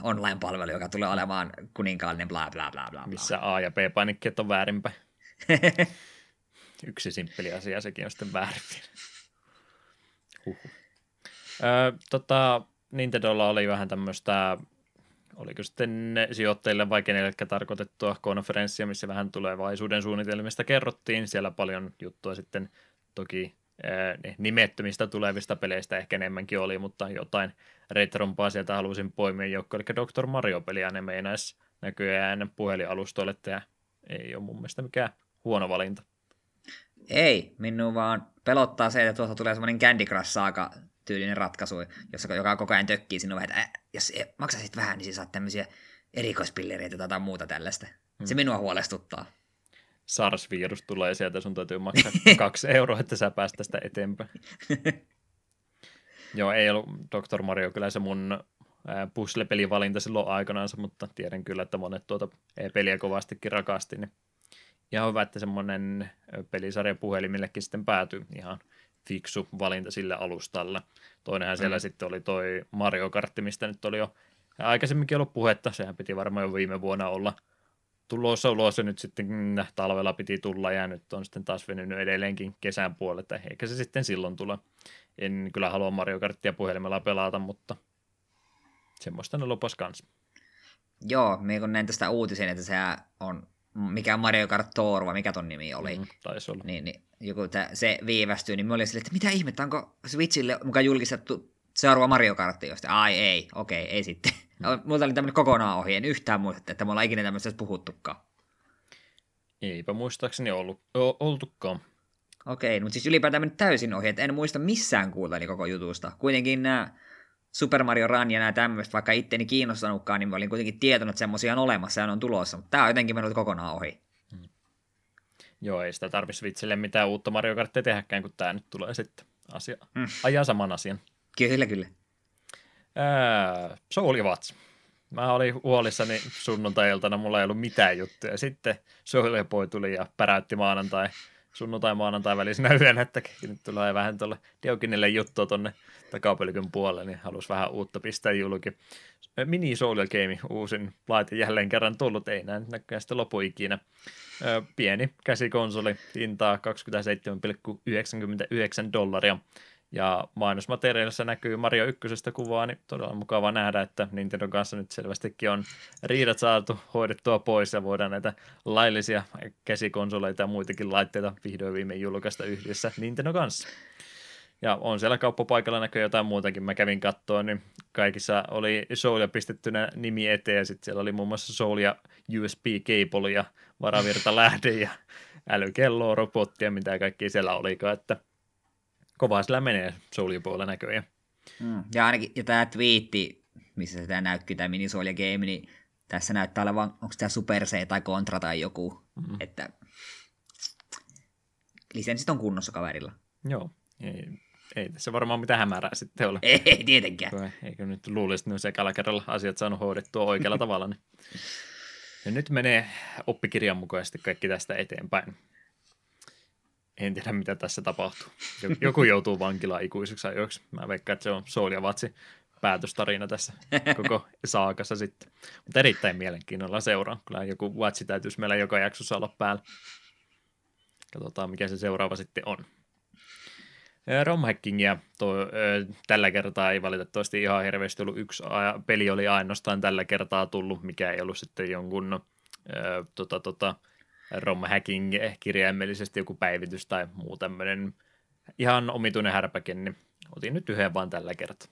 online-palvelu, joka tulee olemaan kuninkaallinen bla bla bla bla. Missä A ja B-painikkeet on väärinpäin. Yksi simppeli asia, sekin on sitten väärin. Huhhuh. Öö, tota, Nintendolla oli vähän tämmöistä, oliko sitten sijoittajille vai kenelle tarkoitettua konferenssia, missä vähän tulevaisuuden suunnitelmista kerrottiin. Siellä paljon juttua sitten toki nimettömistä tulevista peleistä ehkä enemmänkin oli, mutta jotain retrompaa sieltä halusin poimia joukko, eli Dr. Mario-peliä ne meinaisi näköjään puhelinalustoille, että ei ole mun mielestä mikään huono valinta. Ei, minun vaan pelottaa se, että tuossa tulee semmoinen Candy Crush saaka tyylinen ratkaisu, jossa, joka koko ajan tökkii sinua, että äh, jos maksasit vähän, niin saat tämmöisiä erikoispillereitä tai muuta tällaista. Hmm. Se minua huolestuttaa. SARS-virus tulee sieltä, sun täytyy maksaa kaksi euroa, että sä päästä tästä eteenpäin. Joo, ei ollut Dr. Mario kyllä se mun puzzle-pelivalinta silloin aikanaansa, mutta tiedän kyllä, että monet tuota peliä kovastikin rakasti, niin ihan hyvä, että semmoinen pelisarja puhelimillekin sitten päätyy ihan fiksu valinta sille alustalle. Toinenhan siellä mm. sitten oli toi Mario Kart, mistä nyt oli jo aikaisemminkin ollut puhetta, sehän piti varmaan jo viime vuonna olla tulossa ulos ja nyt sitten mm, talvella piti tulla ja nyt on sitten taas venynyt edelleenkin kesän puolelta, eikä se sitten silloin tule. En kyllä halua Mario Karttia puhelimella pelata, mutta semmoista ne lopas kanssa. Joo, me kun näin tästä uutisen, että se on mikä Mario Kart Tour, vai mikä ton nimi oli. Mm, taisi olla. Niin, niin joku tää, se viivästyi, niin mä olin silleen, että mitä ihmettä, onko Switchille mukaan julkistettu seuraava Mario Kart, josta ai ei, okei, ei sitten. Mm. Mulla oli tämmöinen kokonaan ohi, en yhtään muista, että me ollaan ikinä tämmöistä puhuttukaan. Eipä muistaakseni ollut, o, oltukaan. Okei, mutta siis ylipäätään mennyt täysin ohi, että en muista missään kuultani koko jutusta. Kuitenkin nämä Super Mario Run ja nämä tämmöistä, vaikka itteni kiinnostanutkaan, niin mä olin kuitenkin tietänyt, että semmoisia on olemassa ja on tulossa, mutta tämä on jotenkin mennyt kokonaan ohi. Joo, ei sitä tarvitsisi vitsille mitään uutta Mario Karttia tehdäkään, kun tämä nyt tulee sitten asia. Mm. Ajaa saman asian. Kyllä, kyllä. Ää, Soul Vats. Mä olin huolissani sunnuntai-iltana, mulla ei ollut mitään juttuja. Sitten Soul Boy tuli ja päräytti maanantai, sunnuntai-maanantai välisenä yönä, että nyt tulee vähän tuolle Diokinille juttua tonne takapölkyn puolelle, niin halus vähän uutta pistää julki. Mini Soul Game, uusin laite jälleen kerran tullut, ei näin näköjään sitten lopu ikinä. Pieni käsikonsoli, hintaa 27,99 dollaria. Ja mainosmateriaalissa näkyy Mario 1 kuvaa, niin todella mukava nähdä, että Nintendo kanssa nyt selvästikin on riidat saatu hoidettua pois ja voidaan näitä laillisia käsikonsoleita ja muitakin laitteita vihdoin viimein julkaista yhdessä Nintendo kanssa. Ja on siellä kauppapaikalla näkyy jotain muutakin. Mä kävin kattoon, niin kaikissa oli Soulia pistettynä nimi eteen ja sitten siellä oli muun muassa Soulia USB-cable ja varavirta lähde ja älykelloa, robottia, mitä kaikki siellä olikaan, että kovaa sillä menee Soulin puolella näköjään. Mm. Ja ainakin ja tämä twiitti, missä sitä näytti tämä mini Soul Game, niin tässä näyttää olevan, onko tämä Super C tai Contra tai joku, mm-hmm. että lisenssit on kunnossa kaverilla. Joo, ei, ei tässä varmaan mitään hämärää sitten ole. Ei, ei tietenkään. Eikö nyt luulisi, että sekalla kerralla asiat saanut hoidettua oikealla tavalla. Niin. Ja nyt menee oppikirjan mukaisesti kaikki tästä eteenpäin. En tiedä, mitä tässä tapahtuu. Joku joutuu vankilaan ikuisiksi ajoiksi. Mä veikkaan, että se on Soul ja Vatsi päätöstarina tässä koko saakassa sitten. Mutta erittäin mielenkiinnolla seuraan. Kyllä joku Vatsi täytyisi meillä joka jaksossa olla päällä. Katsotaan, mikä se seuraava sitten on. Romhackingia tällä kertaa ei valitettavasti ihan hirveästi ollut yksi peli oli ainoastaan tällä kertaa tullut, mikä ei ollut sitten jonkun tota, tota, romhacking kirjaimellisesti joku päivitys tai muu tämmöinen ihan omituinen härpäke, niin otin nyt yhden vaan tällä kertaa.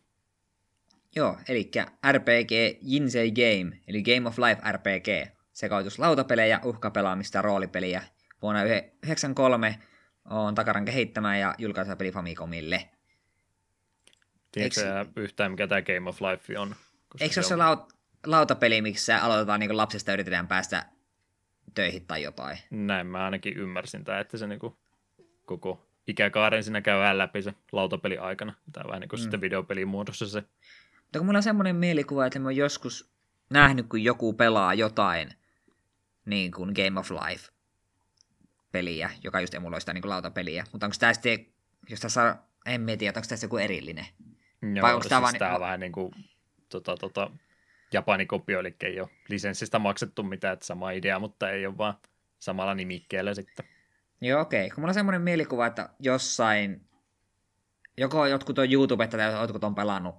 Joo, eli RPG Jinsei Game, eli Game of Life RPG, sekoitus lautapelejä, uhkapelaamista, roolipeliä. Vuonna 1993 on Takaran kehittämä ja julkaiseva peli Famicomille. Tiedätkö Eikö... yhtään, mikä tämä Game of Life on? Eikö se ole se laut- lautapeli, missä aloitetaan niin lapsesta yritetään päästä töihin tai jotain? Näin mä ainakin ymmärsin tämä, että se niin kuin koko ikäkaaren siinä käydään läpi se lautapeli aikana. Tämä vähän niin kuin mm. sitten videopelin muodossa se. Mutta kun mulla on semmoinen mielikuva, että mä oon joskus nähnyt, kun joku pelaa jotain niin kuin Game of Life peliä, joka just emuloi sitä niin lautapeliä. Mutta onko tämä sitten, jos tässä en tiedä, onko tässä joku erillinen? Joo, Vai onko siis tämä vaan... Tämä on vähän niin kuin tota, tota, Japanin kopio, eli ei ole lisenssistä maksettu mitään, että sama idea, mutta ei ole vaan samalla nimikkeellä sitten. Joo, okei. Okay. Kun mulla on semmoinen mielikuva, että jossain, joko jotkut on YouTube, tai jotkut on pelannut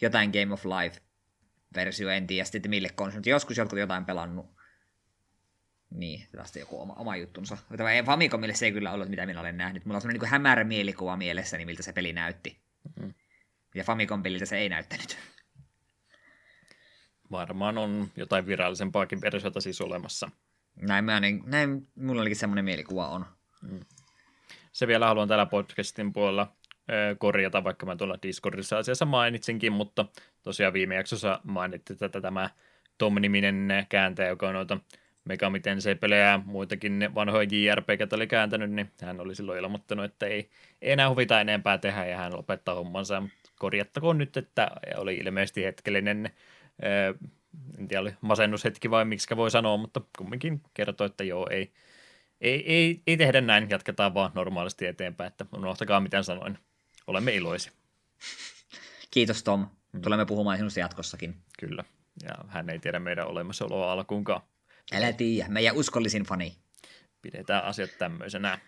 jotain Game of Life-versio, en tiedä sitten mille konsolille, joskus jotkut jotain pelannut. Niin, tästä joku oma, oma juttunsa. Tämä Famicomille se ei kyllä ollut, mitä minä olen nähnyt. Mulla on semmoinen niin hämärä mielikuva mielessäni, miltä se peli näytti. Mm-hmm. Ja Famicom-peliltä se ei näyttänyt. Varmaan on jotain virallisempaakin versiota siis olemassa. Näin, mä, niin, näin mulla olikin semmoinen mielikuva on. Mm. Se vielä haluan täällä podcastin puolella korjata, vaikka mä tuolla Discordissa asiassa mainitsinkin, mutta tosiaan viime jaksossa mainittiin, että tämä Tom-niminen kääntäjä, joka on noita Megamiten se pelejä muitakin vanhoja JRPG oli kääntänyt, niin hän oli silloin ilmoittanut, että ei, ei enää huvita enempää tehdä ja hän lopettaa hommansa. Korjattakoon nyt, että oli ilmeisesti hetkellinen, en tiedä oli masennushetki vai miksi voi sanoa, mutta kumminkin kertoi, että joo, ei, ei, ei, ei tehdä näin, jatketaan vaan normaalisti eteenpäin, että unohtakaa mitä sanoin. Olemme iloisia. Kiitos Tom. Mm. Tulemme puhumaan sinusta jatkossakin. Kyllä. Ja hän ei tiedä meidän olemassaoloa alkuunkaan. Älä tiedä, meidän uskollisin fani. Pidetään asiat tämmöisenä.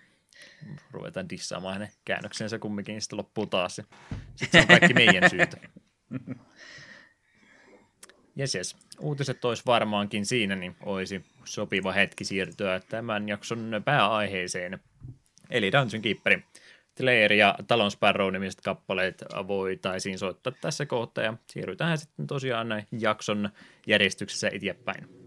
Ruvetaan dissaamaan hänen käännöksensä kumminkin, sitten loppuu taas. Sitten se on kaikki meidän syytä. Jes, jes. Uutiset olisi varmaankin siinä, niin olisi sopiva hetki siirtyä tämän jakson pääaiheeseen, eli Dungeon Keeperi. Slayer ja Talon Sparrow nimiset kappaleet voitaisiin soittaa tässä kohtaa ja siirrytään sitten tosiaan jakson järjestyksessä eteenpäin.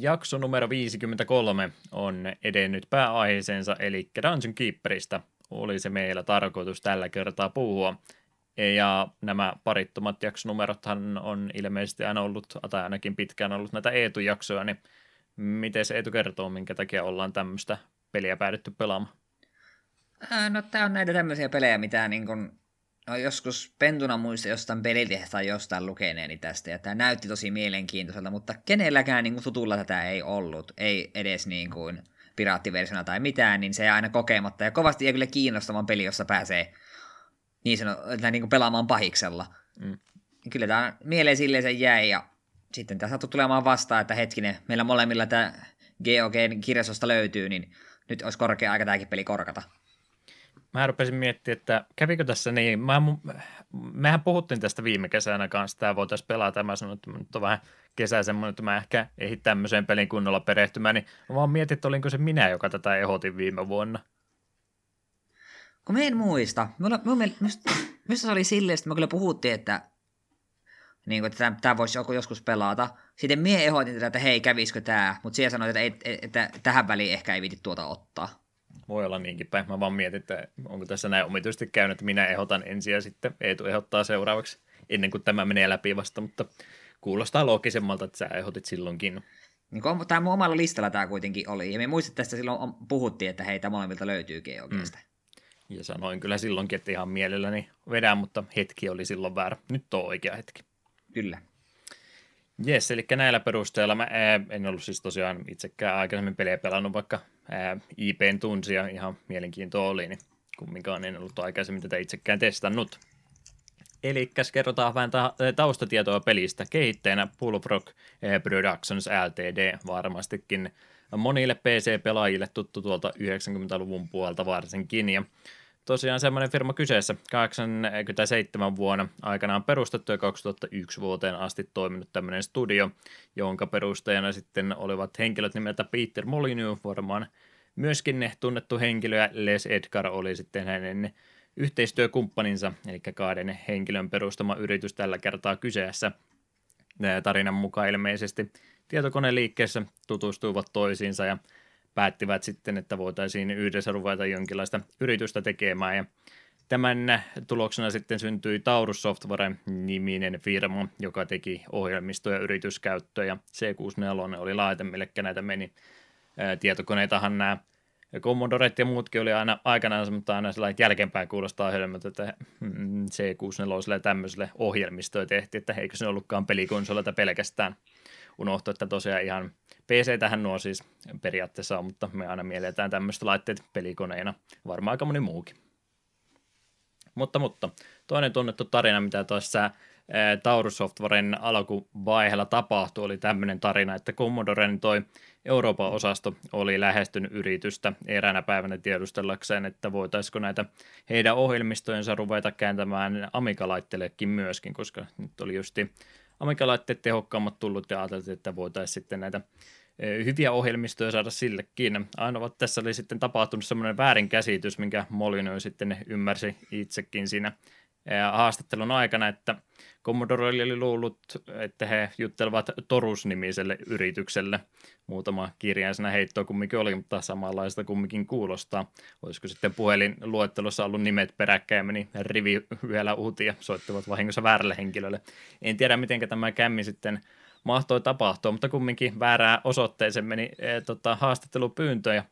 Jakso numero 53 on edennyt pääaiheeseensa, eli Dungeon Keeperistä oli se meillä tarkoitus tällä kertaa puhua. Ja nämä parittomat jaksonumerothan on ilmeisesti aina ollut, tai ainakin pitkään ollut näitä Eetu-jaksoja, niin miten se Eetu kertoo, minkä takia ollaan tämmöistä peliä päädytty pelaamaan? No tämä on näitä tämmöisiä pelejä, mitä niin kun No joskus pentuna muista jostain pelitehtaan jostain lukeneeni tästä, ja tämä näytti tosi mielenkiintoiselta, mutta kenelläkään niin kuin, tutulla tätä ei ollut, ei edes niin kuin piraattiversiona tai mitään, niin se ei aina kokematta, ja kovasti ei kyllä kiinnostavan peli, jossa pääsee niin, sano, niin kuin pelaamaan pahiksella. Mm. Kyllä tämä mieleen silleen se jäi, ja sitten tämä sattui tulemaan vastaan, että hetkinen, meillä molemmilla tämä GOG kirjastosta löytyy, niin nyt olisi korkea aika tämäkin peli korkata mä rupesin miettimään, että kävikö tässä niin, mä, mehän puhuttiin tästä viime kesänä kanssa, tämä voitaisiin pelata, mä sanoin, että nyt on vähän kesä semmoinen, että mä ehkä ehdin tämmöiseen pelin kunnolla perehtymään, niin mä vaan mietin, että olinko se minä, joka tätä ehdotin viime vuonna. Kun mä en muista. Mulla, minusta, se oli silleen, että me kyllä puhuttiin, että, niin kuin, että tämä voisi joku joskus pelata. Sitten mie ehdotin tätä, että hei, kävisikö tämä, mutta siellä sanoit, että, että, että, tähän väliin ehkä ei viiti tuota ottaa. Voi olla niinkin päin. Mä vaan mietin, että onko tässä näin omituisesti käynyt, että minä ehdotan ensin ja sitten Eetu ehdottaa seuraavaksi ennen kuin tämä menee läpi vasta, mutta kuulostaa loogisemmalta, että sä ehdotit silloinkin. Niin tämä mun omalla listalla tämä kuitenkin oli. Ja me muistat tästä silloin puhuttiin, että heitä molemmilta löytyy GeoGeesta. Mm. Ja sanoin kyllä silloinkin, että ihan mielelläni vedän, mutta hetki oli silloin väärä. Nyt on oikea hetki. Kyllä. Jes, eli näillä perusteella mä ää, en ollut siis tosiaan itsekään aikaisemmin pelejä pelannut, vaikka ää, IPn tunsia ihan mielenkiintoa oli, niin kumminkaan en ollut aikaisemmin tätä itsekään testannut. Eli kerrotaan vähän ta- taustatietoa pelistä. Kehittäjänä Bullfrog Productions Ltd. varmastikin monille PC-pelaajille tuttu tuolta 90-luvun puolta varsinkin. Ja tosiaan semmoinen firma kyseessä, 87 vuonna aikanaan perustettu ja 2001 vuoteen asti toiminut tämmöinen studio, jonka perustajana sitten olivat henkilöt nimeltä Peter Molyneux, varmaan myöskin ne tunnettu henkilö ja Les Edgar oli sitten hänen yhteistyökumppaninsa, eli kahden henkilön perustama yritys tällä kertaa kyseessä tarinan mukaan ilmeisesti. tietokoneliikkeessä tutustuivat toisiinsa ja päättivät sitten, että voitaisiin yhdessä ruveta jonkinlaista yritystä tekemään ja Tämän tuloksena sitten syntyi Taurus Software-niminen firma, joka teki ohjelmistoja yrityskäyttöä ja C64 oli laite, mille näitä meni. Tietokoneitahan nämä Commodoret ja muutkin oli aina aikanaan, mutta aina sellainen jälkeenpäin kuulostaa hölmöt, että mm, C64 tämmöiselle ohjelmistoja tehtiin, että eikö se ollutkaan pelikonsolita pelkästään. Unohtu, että tosiaan ihan PC tähän nuo siis periaatteessa on, mutta me aina mielletään tämmöistä laitteet pelikoneina, varmaan aika moni muukin. Mutta, mutta toinen tunnettu tarina, mitä tuossa Taurus Softwaren alkuvaiheella tapahtui, oli tämmöinen tarina, että Commodoren toi Euroopan osasto oli lähestynyt yritystä eräänä päivänä tiedustellakseen, että voitaisiko näitä heidän ohjelmistojensa ruveta kääntämään Amiga-laitteellekin myöskin, koska nyt oli justi Amiga-laitteet tehokkaammat tullut ja ajateltiin, että voitaisiin sitten näitä hyviä ohjelmistoja saada sillekin. Ainoa tässä oli sitten tapahtunut semmoinen väärinkäsitys, minkä Molyneux sitten ymmärsi itsekin siinä haastattelun aikana, että Commodore oli luullut, että he juttelevat Torus-nimiselle yritykselle. Muutama kirjaisena heittoa kumminkin oli, mutta samanlaista kumminkin kuulostaa. Olisiko sitten puhelinluettelossa ollut nimet peräkkäin meni rivi yhdellä uutia, soittivat vahingossa väärälle henkilölle. En tiedä, miten tämä kämmi sitten mahtoi tapahtua, mutta kumminkin väärää osoitteeseen meni e, tota, haastattelupyyntö ja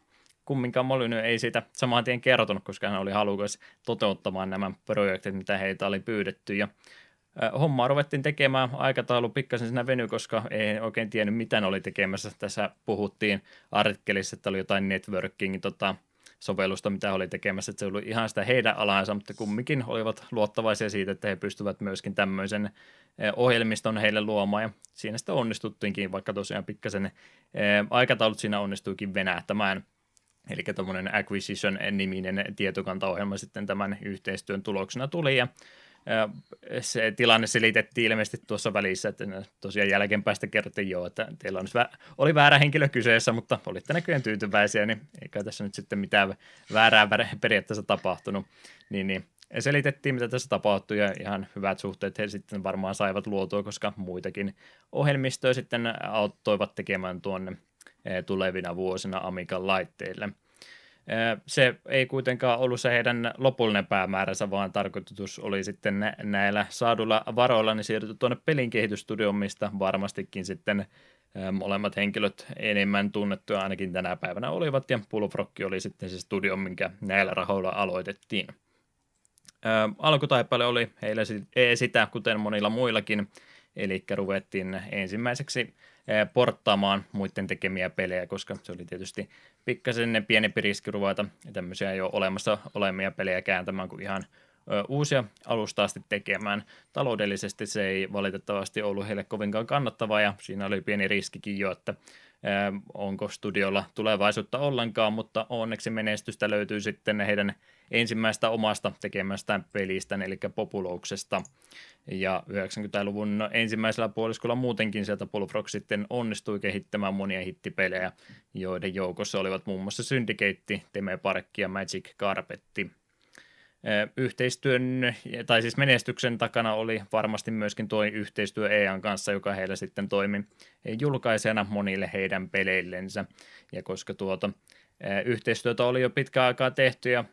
kumminkaan Molyny ei siitä saman tien kertonut, koska hän oli halukas toteuttamaan nämä projektit, mitä heitä oli pyydetty ja Hommaa ruvettiin tekemään, aikataulu pikkasen siinä veny, koska ei oikein tiennyt, mitä ne oli tekemässä. Tässä puhuttiin artikkelissa, että oli jotain networking tota, sovellusta, mitä oli tekemässä, että se oli ihan sitä heidän alansa, mutta kumminkin olivat luottavaisia siitä, että he pystyvät myöskin tämmöisen eh, ohjelmiston heille luomaan, ja siinä sitten onnistuttiinkin, vaikka tosiaan pikkasen eh, aikataulut siinä onnistuikin venähtämään. Eli tuommoinen Acquisition-niminen tietokantaohjelma sitten tämän yhteistyön tuloksena tuli, ja se tilanne selitettiin ilmeisesti tuossa välissä, että tosiaan jälkeenpäistä kerrottiin. Jo, että teillä on oli väärä henkilö kyseessä, mutta olitte näköjään tyytyväisiä, niin eikä tässä nyt sitten mitään väärää periaatteessa tapahtunut. Niin, niin. Selitettiin, mitä tässä tapahtui ja ihan hyvät suhteet he sitten varmaan saivat luotua, koska muitakin ohjelmistoja sitten auttoivat tekemään tuonne tulevina vuosina Amigan laitteille – se ei kuitenkaan ollut se heidän lopullinen päämääränsä, vaan tarkoitus oli sitten näillä saadulla varoilla niin siirtyä tuonne pelin mistä varmastikin sitten molemmat henkilöt enemmän tunnettuja ainakin tänä päivänä olivat, ja Bullfrog oli sitten se studio, minkä näillä rahoilla aloitettiin. Alkutaipale oli heillä sitä, kuten monilla muillakin, eli ruvettiin ensimmäiseksi porttaamaan muiden tekemiä pelejä, koska se oli tietysti pikkasen pienempi riski ruveta tämmöisiä jo olemassa olemia pelejä kääntämään kuin ihan uusia alusta asti tekemään. Taloudellisesti se ei valitettavasti ollut heille kovinkaan kannattavaa ja siinä oli pieni riskikin jo, että onko studiolla tulevaisuutta ollenkaan, mutta onneksi menestystä löytyy sitten heidän ensimmäistä omasta tekemästään pelistä, eli Populouksesta. Ja 90-luvun ensimmäisellä puoliskolla muutenkin sieltä Bullfrog sitten onnistui kehittämään monia hittipelejä, joiden joukossa olivat muun muassa Syndicate, Teme Parkki ja Magic Carpetti. Yhteistyön, tai siis menestyksen takana oli varmasti myöskin tuo yhteistyö EAN kanssa, joka heillä sitten toimi julkaisena monille heidän peleillensä. Ja koska tuota, yhteistyötä oli jo pitkä aikaa tehty ja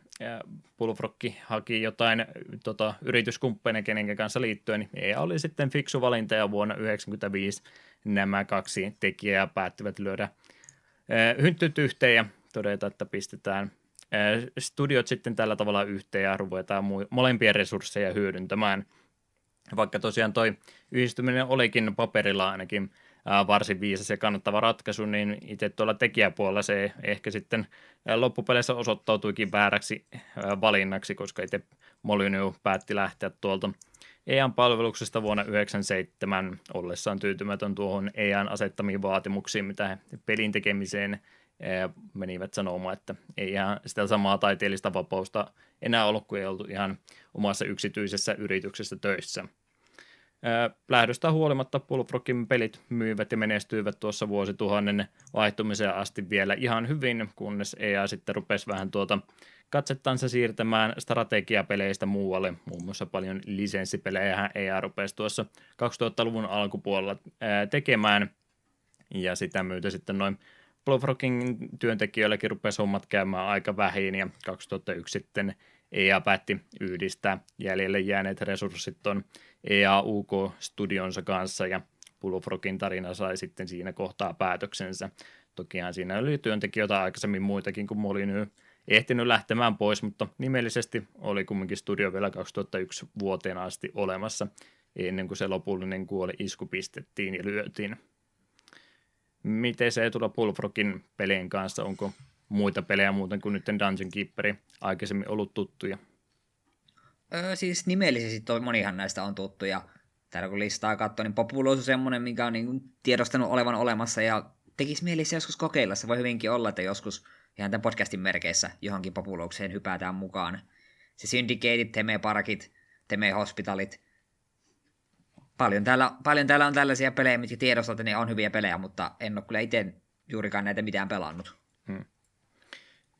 Bullfrogki haki jotain tota, yrityskumppaneja, kenen kanssa liittyen, niin EA oli sitten fiksu valinta ja vuonna 1995 nämä kaksi tekijää päättivät lyödä hynttyt yhteen ja todeta, että pistetään studiot sitten tällä tavalla yhteen ja ruvetaan molempien resursseja hyödyntämään. Vaikka tosiaan toi yhdistyminen olikin paperilla ainakin varsin viisas ja kannattava ratkaisu, niin itse tuolla tekijäpuolella se ehkä sitten loppupeleissä osoittautuikin vääräksi valinnaksi, koska itse Molyneux päätti lähteä tuolta EAN palveluksesta vuonna 1997 ollessaan tyytymätön tuohon EAN asettamiin vaatimuksiin, mitä he pelin tekemiseen menivät sanomaan, että ei ihan sitä samaa taiteellista vapausta enää ollut, kun ei oltu ihan omassa yksityisessä yrityksessä töissä. Lähdöstä huolimatta Bullfrogin pelit myivät ja menestyivät tuossa vuosituhannen vaihtumiseen asti vielä ihan hyvin, kunnes EA sitten rupesi vähän tuota katsettansa siirtämään strategiapeleistä muualle, muun muassa paljon lisenssipelejä EA rupesi tuossa 2000-luvun alkupuolella tekemään, ja sitä myötä sitten noin Bluefrogin työntekijöilläkin rupesi hommat käymään aika vähin, ja 2001 sitten EA päätti yhdistää jäljelle jääneet resurssit tuon EA UK Studionsa kanssa, ja Bullfrogin tarina sai sitten siinä kohtaa päätöksensä. Tokihan siinä oli työntekijöitä aikaisemmin muitakin kuin Molyneux ehtinyt lähtemään pois, mutta nimellisesti oli kumminkin studio vielä 2001 vuoteen asti olemassa, ennen kuin se lopullinen kuoli isku pistettiin ja lyötiin. Miten se ei tulla Bullfrogin pelien kanssa? Onko muita pelejä muuten kuin nyt Dungeon Keeperi aikaisemmin ollut tuttuja? Öö, siis nimellisesti monihan näistä on tuttuja. Täällä kun listaa katsoo, niin Populous on semmoinen, minkä on niin tiedostanut olevan olemassa ja tekisi mieli se joskus kokeilla. Se voi hyvinkin olla, että joskus ihan tämän podcastin merkeissä johonkin Populoukseen hypätään mukaan. Se Syndicateit, Teme Parkit, Teme Hospitalit. Paljon täällä, paljon täällä on tällaisia pelejä, mitkä tiedostat, että ne on hyviä pelejä, mutta en ole kyllä itse juurikaan näitä mitään pelannut. Hmm.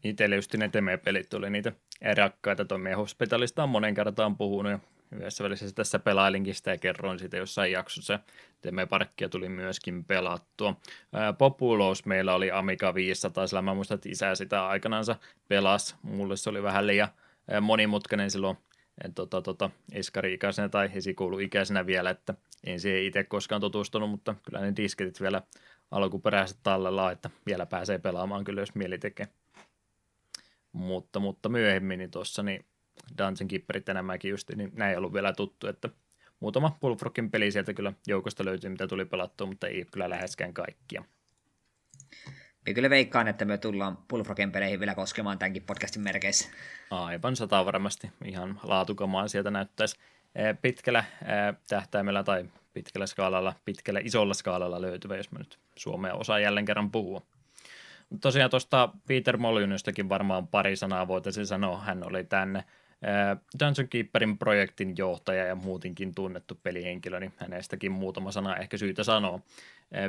Itselle just ne Teme-pelit oli niitä rakkaita. Tuo Hospitalista on monen kertaan puhunut ja yhdessä välissä tässä pelailinkin sitä ja kerroin siitä jossain jaksossa. Teme-parkkia tuli myöskin pelattua. Populous meillä oli Amiga 500, sillä mä muistan, että isä sitä aikanansa pelas. Mulle se oli vähän liian monimutkainen silloin tota, tota, eskari-ikäisenä tai esikouluikäisenä vielä, että en siihen itse koskaan tutustunut, mutta kyllä ne disketit vielä alkuperäiset tallella, että vielä pääsee pelaamaan kyllä, jos mieli tekee. Mutta, mutta myöhemmin niin tuossa niin Dungeon Keeperit enemmänkin just, niin näin ei ollut vielä tuttu, että muutama Bullfrogin peli sieltä kyllä joukosta löytyi, mitä tuli pelattua, mutta ei kyllä läheskään kaikkia. Minä kyllä veikkaan, että me tullaan Bullfrogin peleihin vielä koskemaan tämänkin podcastin merkeissä. Aivan sata varmasti. Ihan laatukamaa sieltä näyttäisi pitkällä tähtäimellä tai pitkällä skaalalla, pitkällä isolla skaalalla löytyvä, jos mä nyt Suomea osaan jälleen kerran puhua. Tosiaan tuosta Peter Molyneuxstakin varmaan pari sanaa voitaisiin sanoa. Hän oli tänne Dungeon Keeperin projektin johtaja ja muutenkin tunnettu pelihenkilö, niin hänestäkin muutama sana ehkä syytä sanoa.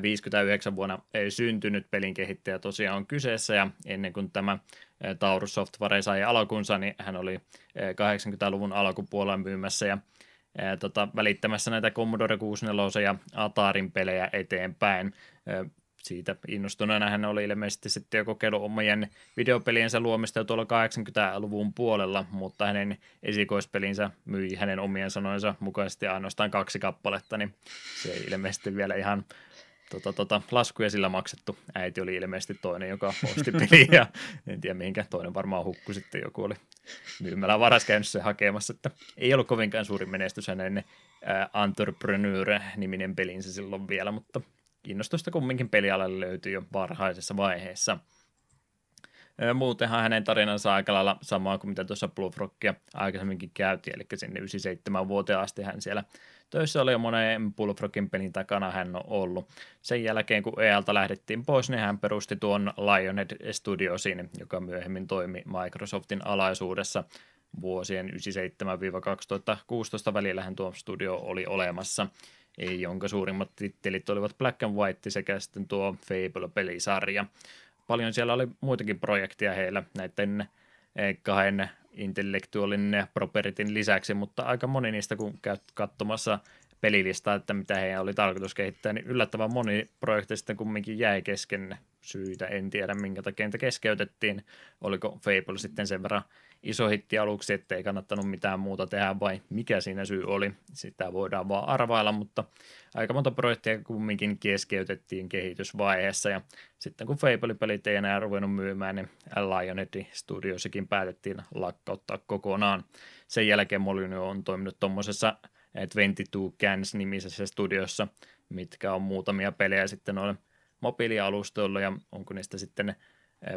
59 vuonna ei syntynyt pelin kehittäjä tosiaan on kyseessä ja ennen kuin tämä Taurus Software sai alkunsa, niin hän oli 80-luvun alkupuolella myymässä ja tota, välittämässä näitä Commodore 64 ja Atarin pelejä eteenpäin siitä innostuneena hän oli ilmeisesti sitten jo kokeillut omien videopeliensä luomista jo tuolla 80-luvun puolella, mutta hänen esikoispelinsä myi hänen omien sanoinsa mukaisesti ainoastaan kaksi kappaletta, niin se ei ilmeisesti vielä ihan tota, tota, laskuja sillä maksettu. Äiti oli ilmeisesti toinen, joka osti peliä, en tiedä mihinkä, toinen varmaan hukku sitten, joku oli myymällä varas käynyt se hakemassa, että ei ollut kovinkaan suuri menestys hänen Entrepreneur-niminen pelinsä silloin vielä, mutta kiinnostusta kumminkin pelialalle löytyy jo varhaisessa vaiheessa. Muutenhan hänen tarinansa aika lailla samaa kuin mitä tuossa Bluefrogia aikaisemminkin käytiin, eli sinne 97 vuoteen asti hän siellä töissä oli jo monen Bullfrogin pelin takana hän on ollut. Sen jälkeen, kun EALta lähdettiin pois, niin hän perusti tuon Lionhead Studiosin, joka myöhemmin toimi Microsoftin alaisuudessa vuosien 97-2016 välillä hän tuo studio oli olemassa jonka suurimmat tittelit olivat Black and White sekä sitten tuo Fable-pelisarja. Paljon siellä oli muitakin projekteja heillä näiden eh, kahden intellektuaalin properitin lisäksi, mutta aika moni niistä, kun käyt katsomassa pelilistaa, että mitä heidän oli tarkoitus kehittää, niin yllättävän moni projekti sitten kumminkin jäi kesken syitä. En tiedä, minkä takia niitä keskeytettiin. Oliko Fable sitten sen verran iso hitti aluksi, ettei kannattanut mitään muuta tehdä vai mikä siinä syy oli. Sitä voidaan vaan arvailla, mutta aika monta projektia kumminkin keskeytettiin kehitysvaiheessa ja sitten kun Fable-pelit ei enää ruvennut myymään, niin Lionhead Studiossakin päätettiin lakkauttaa kokonaan. Sen jälkeen Molyneux on toiminut tuommoisessa 22 Cans-nimisessä studiossa, mitkä on muutamia pelejä sitten noille mobiilialustoilla ja onko niistä sitten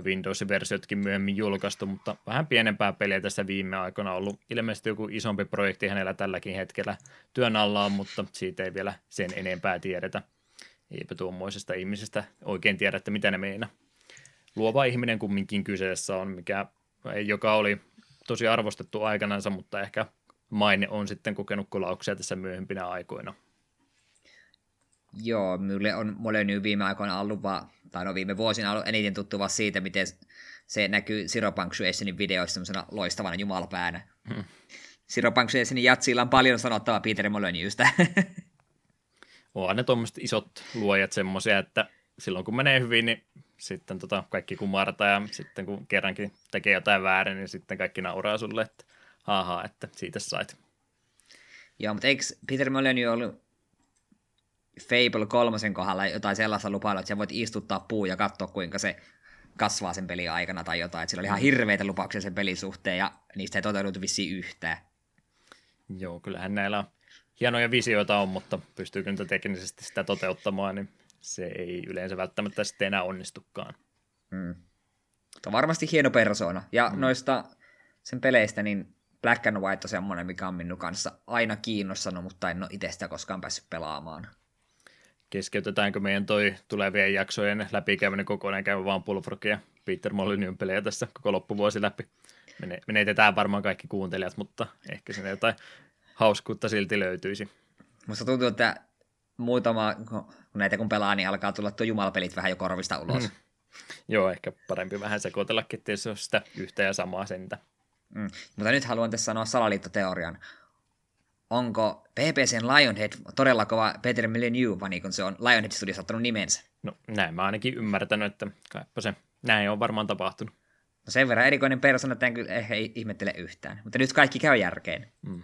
Windows-versiotkin myöhemmin julkaistu, mutta vähän pienempää peliä tässä viime aikoina ollut. Ilmeisesti joku isompi projekti hänellä tälläkin hetkellä työn alla on, mutta siitä ei vielä sen enempää tiedetä. Eipä tuommoisesta ihmisestä oikein tiedä, että mitä ne meinaa. Luova ihminen kumminkin kyseessä on, mikä, joka oli tosi arvostettu aikanansa, mutta ehkä maine on sitten kokenut kolauksia tässä myöhempinä aikoina. Joo, minulle on Molyneux viime aikoina ollut vaan, tai no viime vuosina ollut eniten tuttu vaan siitä, miten se näkyy Zero Punctuationin videoissa semmoisena loistavana jumalapäänä. Hmm. Zero Punctuationin jatsilla on paljon sanottavaa Peter Molyneuxstä. Onhan ne tuommoiset isot luojat semmoisia, että silloin kun menee hyvin, niin sitten tota kaikki kumartaa ja sitten kun kerrankin tekee jotain väärin, niin sitten kaikki nauraa sulle, että haha, että siitä sait. Joo, mutta eikö Peter Molyneux ollut Fable kolmosen kohdalla jotain sellaista lupailla, että sä voit istuttaa puu ja katsoa, kuinka se kasvaa sen pelin aikana tai jotain. Että sillä oli ihan hirveitä lupauksia sen pelin suhteen ja niistä ei toteutunut vissiin yhtään. Joo, kyllähän näillä on hienoja visioita on, mutta pystyykö niitä teknisesti sitä toteuttamaan, niin se ei yleensä välttämättä sitten enää onnistukaan. Mm. Mutta varmasti hieno persona. Ja mm. noista sen peleistä, niin Black and White on semmoinen, mikä on minun kanssa aina kiinnostanut, mutta en ole itse sitä koskaan päässyt pelaamaan. Keskeytetäänkö meidän toi tulevien jaksojen läpikäyminen kokonaan käydä vaan Bullfrog ja Peter Molyneux pelejä tässä koko loppuvuosi läpi? Menetetään varmaan kaikki kuuntelijat, mutta ehkä sinne jotain hauskuutta silti löytyisi. Musta tuntuu, että muutama, kun näitä kun pelaa, niin alkaa tulla tuo jumalapelit vähän jo korvista ulos. Mm. Joo, ehkä parempi vähän sekoitellakin, että se on sitä yhtä ja samaa sentä. Mm. Mutta nyt haluan tässä sanoa salaliittoteorian. Onko PPCn Lionhead todella kova Peter Molyneux, vai niin kun se on Lionhead Studios ottanut nimensä? No näin mä ainakin ymmärtänyt, että kaipa se näin on varmaan tapahtunut. No sen verran erikoinen persona, että en kyllä ehkä ihmettele yhtään. Mutta nyt kaikki käy järkeen. Mm.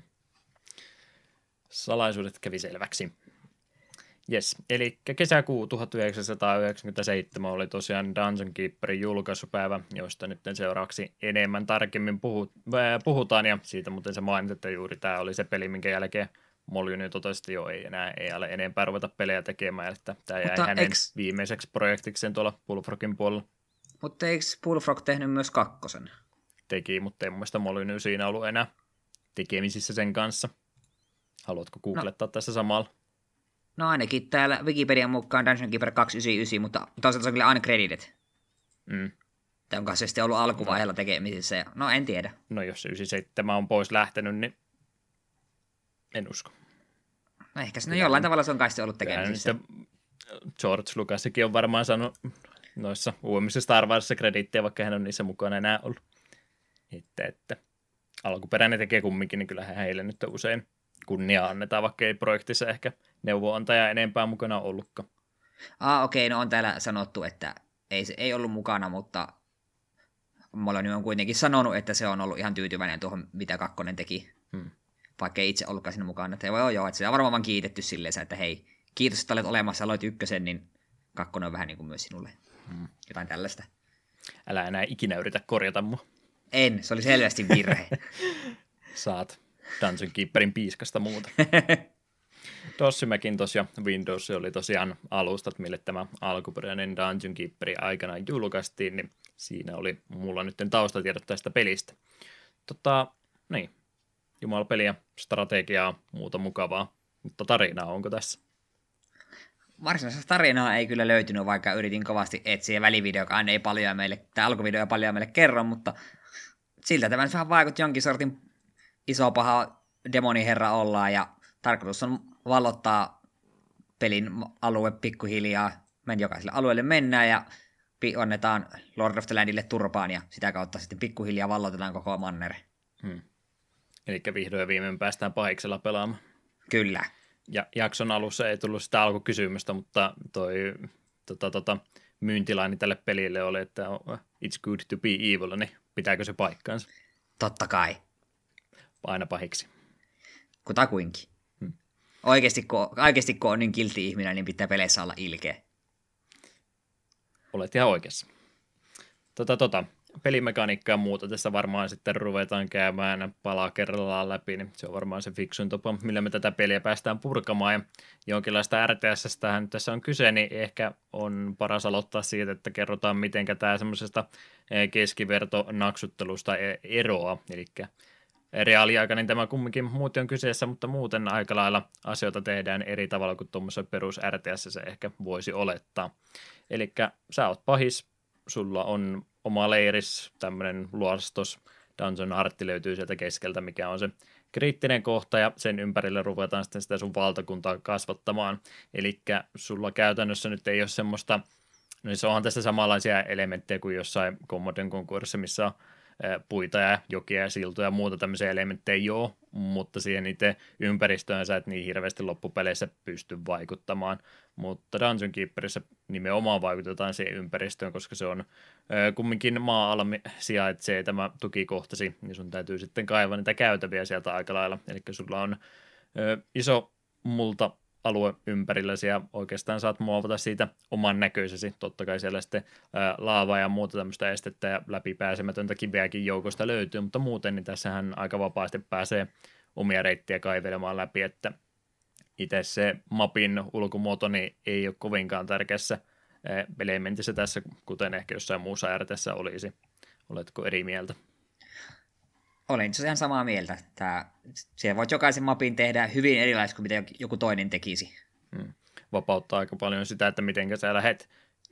Salaisuudet kävi selväksi. Yes, eli kesäkuu 1997 oli tosiaan Dungeon Keeperin julkaisupäivä, josta nyt seuraavaksi enemmän tarkemmin puhut, äh, puhutaan, ja siitä muuten se mainit, että juuri tämä oli se peli, minkä jälkeen Molyneux totesi, jo ei enää ei ole enempää ruveta pelejä tekemään, että tämä jäi Mutta hänen eks... viimeiseksi projektikseen tuolla Bullfrogin puolella. Mutta eikö Bullfrog tehnyt myös kakkosen? Teki, mutta mun mielestä Molyneux siinä ollut enää tekemisissä sen kanssa. Haluatko googlettaa no. tässä samalla? No ainakin täällä Wikipedian mukaan Dungeon Keeper 299, mutta toisaalta se on kyllä uncredited. Mm. Onko se sitten ollut alkuvaiheella tekemisissä? No en tiedä. No jos se 97 on pois lähtenyt, niin en usko. No ehkä se jollain tavalla se on kai ollut tekemisissä. George Lucasikin on varmaan saanut noissa uudemmissa Star Warsissa krediittiä, vaikka hän on niissä mukana enää ollut. Että, että alkuperäinen tekee kumminkin, niin kyllähän heille nyt usein kunnia annetaan, vaikka ei projektissa ehkä neuvoantaja enempää mukana ollutkaan. Ah, okei, okay, no on täällä sanottu, että ei, ei ollut mukana, mutta Molyneux on kuitenkin sanonut, että se on ollut ihan tyytyväinen tuohon, mitä Kakkonen teki. Hmm. Vaikka ei itse ollutkaan siinä mukana. Että joo, joo, että se on varmaan vaan kiitetty silleen, että hei, kiitos, että olet olemassa, aloit ykkösen, niin Kakkonen on vähän niin kuin myös sinulle. Hmm. Jotain tällaista. Älä enää ikinä yritä korjata mua. En, se oli selvästi virhe. Saat Dungeon Keeperin piiskasta muuta. Macintosh ja Windows oli tosiaan alustat, mille tämä alkuperäinen Dungeon Keeperi aikana julkaistiin, niin siinä oli mulla nyt taustatiedot tästä pelistä. Tota, niin, jumalapeliä, strategiaa, muuta mukavaa, mutta tarinaa onko tässä? Varsinaisesta tarinaa ei kyllä löytynyt, vaikka yritin kovasti etsiä välivideokaan ei paljon meille, tai alkuvideo paljon meille kerro, mutta siltä tämä vähän vaikutti jonkin sortin iso paha demoniherra ollaan ja tarkoitus on vallottaa pelin alue pikkuhiljaa. Men jokaiselle alueelle mennään ja annetaan Lord of the Landille turpaan ja sitä kautta sitten pikkuhiljaa vallotetaan koko mannere. Hmm. Eli vihdoin viimein päästään pahiksella pelaamaan. Kyllä. Ja jakson alussa ei tullut sitä alkukysymystä, mutta toi tota, tota, myyntilaini tälle pelille oli, että it's good to be evil, niin pitääkö se paikkaansa? Totta kai. Aina pahiksi. Kutakuinkin. Oikeasti kun, oikeasti kun on niin kilti ihminen, niin pitää peleissä olla ilkeä. Olet ihan oikeassa. Tota, tota, pelimekaniikkaa ja muuta tässä varmaan sitten ruvetaan käymään palaa kerrallaan läpi, niin se on varmaan se fiksuin tapa, millä me tätä peliä päästään purkamaan. Ja jonkinlaista RTS tähän tässä on kyse, niin ehkä on paras aloittaa siitä, että kerrotaan, miten tämä semmoisesta eh, keskivertonaksuttelusta e-, eroaa. Eli reaaliaika, niin tämä kumminkin muuten on kyseessä, mutta muuten aika lailla asioita tehdään eri tavalla kuin tuommoisessa perus RTS se ehkä voisi olettaa. Eli sä oot pahis, sulla on oma leiris, tämmöinen luostos, Dungeon Artti löytyy sieltä keskeltä, mikä on se kriittinen kohta, ja sen ympärille ruvetaan sitten sitä sun valtakuntaa kasvattamaan. Eli sulla käytännössä nyt ei ole semmoista, no se onhan tässä samanlaisia elementtejä kuin jossain Commodon konkurssissa, missä on puita ja jokia ja siltoja ja muuta tämmöisiä elementtejä joo, mutta siihen itse ympäristöön sä et niin hirveästi loppupeleissä pysty vaikuttamaan, mutta Dungeon Keeperissä nimenomaan vaikutetaan siihen ympäristöön, koska se on kumminkin maa-ala sijaitsee tämä tukikohtasi, niin sun täytyy sitten kaivaa niitä käytäviä sieltä aika lailla, eli sulla on iso multa alue ympärilläsi ja oikeastaan saat muovata siitä oman näköisesi. Totta kai siellä sitten laavaa ja muuta tämmöistä estettä ja läpipääsemätöntä kiveäkin joukosta löytyy, mutta muuten niin tässähän aika vapaasti pääsee omia reittiä kaivelemaan läpi, että itse se mapin ulkomuoto niin ei ole kovinkaan tärkeässä elementissä tässä, kuten ehkä jossain muussa RTssä olisi. Oletko eri mieltä? Olen ihan samaa mieltä. Että siellä voit jokaisen mapin tehdä hyvin erilaisesti kuin mitä joku toinen tekisi. Hmm. Vapauttaa aika paljon sitä, että miten sä lähdet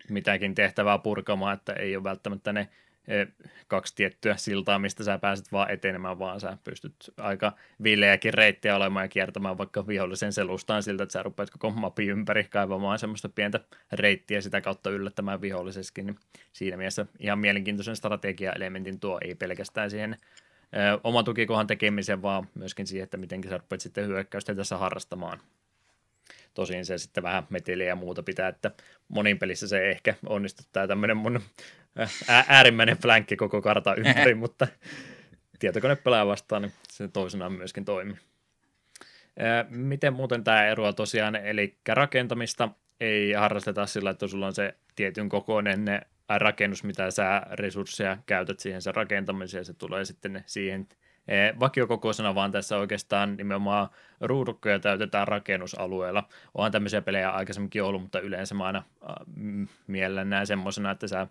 mitäkin tehtävää purkamaan, että ei ole välttämättä ne e, kaksi tiettyä siltaa, mistä sä pääset vaan etenemään, vaan sä pystyt aika viileäkin reittiä olemaan ja kiertämään vaikka vihollisen selustaan siltä, että sä rupeat koko mapin ympäri kaivamaan semmoista pientä reittiä sitä kautta yllättämään viholliseskin, niin siinä mielessä ihan mielenkiintoisen strategia-elementin tuo ei pelkästään siihen oman tukikohan tekemisen, vaan myöskin siihen, että miten sä rupeat sitten hyökkäystä tässä harrastamaan. Tosin se sitten vähän meteliä ja muuta pitää, että monin pelissä se ehkä onnistuttaa tämmöinen mun äärimmäinen flänkki koko kartan ympäri, mutta tietokone pelaa vastaan, niin se toisenaan myöskin toimii. Miten muuten tämä eroa tosiaan, eli rakentamista ei harrasteta sillä, että sulla on se tietyn kokoinen rakennus, mitä sä resursseja käytät siihen sen rakentamiseen, se tulee sitten siihen e, vakiokokoisena, vaan tässä oikeastaan nimenomaan ruudukkoja täytetään rakennusalueella. Onhan tämmöisiä pelejä aikaisemminkin ollut, mutta yleensä mä aina mielen näen semmoisena, että sä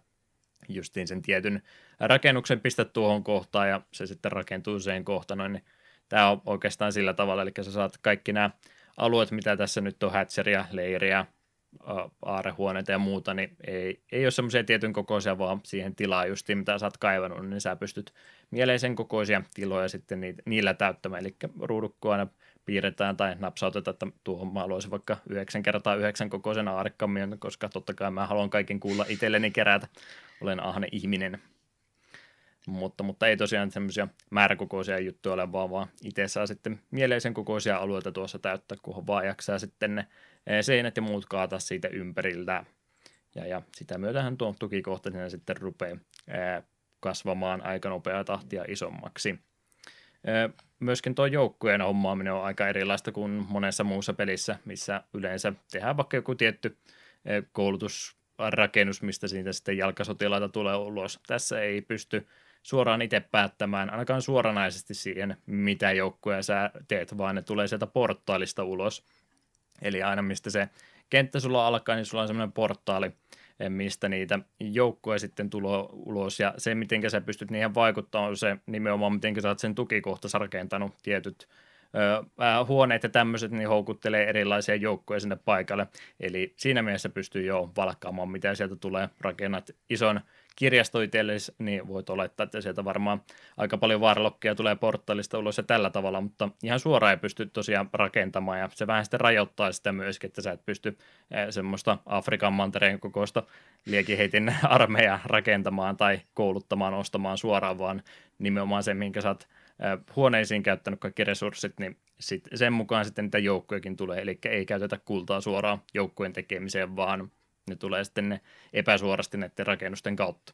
justiin sen tietyn rakennuksen pistät tuohon kohtaan ja se sitten rakentuu sen kohtaan, niin tämä on oikeastaan sillä tavalla, eli sä saat kaikki nämä alueet, mitä tässä nyt on, hatcheria, leiriä, aarehuoneita ja muuta, niin ei, ei ole semmoisia tietyn kokoisia, vaan siihen tilaa justiin, mitä sä oot kaivannut, niin sä pystyt mieleisen kokoisia tiloja sitten niillä täyttämään, eli ruudukko aina piirretään tai napsautetaan, että tuohon mä haluaisin vaikka 9 kertaa 9 kokoisen aarekammion, koska totta kai mä haluan kaiken kuulla itselleni kerätä, olen ahne ihminen. Mutta, mutta ei tosiaan semmoisia määräkokoisia juttuja ole, vaan, vaan itse saa sitten mieleisen kokoisia alueita tuossa täyttää, kunhan vaan jaksaa sitten ne seinät ja muut kaata siitä ympäriltä. Ja, ja sitä myötähän tuo tukikohta sitten rupeaa ää, kasvamaan aika nopeaa tahtia isommaksi. Ää, myöskin tuo joukkueen hommaaminen on aika erilaista kuin monessa muussa pelissä, missä yleensä tehdään vaikka joku tietty koulutusrakennus, mistä siitä sitten jalkasotilaita tulee ulos. Tässä ei pysty suoraan itse päättämään, ainakaan suoranaisesti siihen, mitä joukkoja sä teet, vaan ne tulee sieltä portaalista ulos – Eli aina mistä se kenttä sulla alkaa, niin sulla on semmoinen portaali, eh, mistä niitä joukkoja sitten tulee ulos, ja se, miten sä pystyt niihin vaikuttamaan, on se nimenomaan, miten sä oot sen tukikohta rakentanut. Tietyt ö, huoneet ja tämmöiset, niin houkuttelee erilaisia joukkoja sinne paikalle, eli siinä mielessä pystyy jo valkkaamaan, mitä sieltä tulee, rakennat ison kirjasto itsellesi, niin voit olettaa, että sieltä varmaan aika paljon vaaralokkeja tulee portaalista ulos ja tällä tavalla, mutta ihan suoraan ei pysty tosiaan rakentamaan ja se vähän sitten rajoittaa sitä myöskin, että sä et pysty eh, semmoista Afrikan mantereen kokoista liekiheitin armeijaa rakentamaan tai kouluttamaan, ostamaan suoraan, vaan nimenomaan se, minkä sä oot eh, huoneisiin käyttänyt kaikki resurssit, niin sit sen mukaan sitten niitä joukkojakin tulee, eli ei käytetä kultaa suoraan joukkojen tekemiseen, vaan ne tulee sitten ne epäsuorasti näiden rakennusten kautta.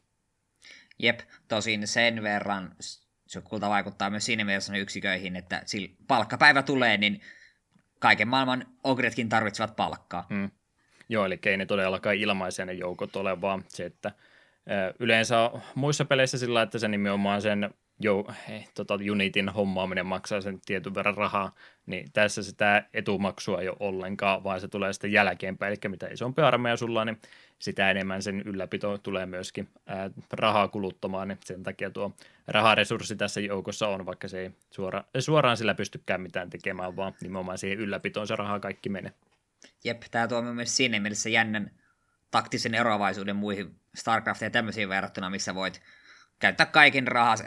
Jep, tosin sen verran se kulta vaikuttaa myös siinä mielessä yksiköihin, että sillä palkkapäivä tulee, niin kaiken maailman ogretkin tarvitsevat palkkaa. Hmm. Joo, eli ei ne todellakaan ilmaisia ne joukot ole, vaan se, että yleensä muissa peleissä sillä, että se nimenomaan sen jo, tota, Unitin hommaaminen maksaa sen tietyn verran rahaa, niin tässä sitä etumaksua ei ole ollenkaan, vaan se tulee sitten jälkeenpäin, eli mitä isompi armeija sulla on, niin sitä enemmän sen ylläpito tulee myöskin ää, rahaa kuluttamaan, niin sen takia tuo raharesurssi tässä joukossa on, vaikka se ei suora, suoraan sillä pystykään mitään tekemään, vaan nimenomaan siihen ylläpitoon se raha kaikki menee. Jep, tämä tuo myös siinä mielessä jännän taktisen eroavaisuuden muihin StarCraftiin ja tämmöisiin verrattuna, missä voit käyttää kaiken rahas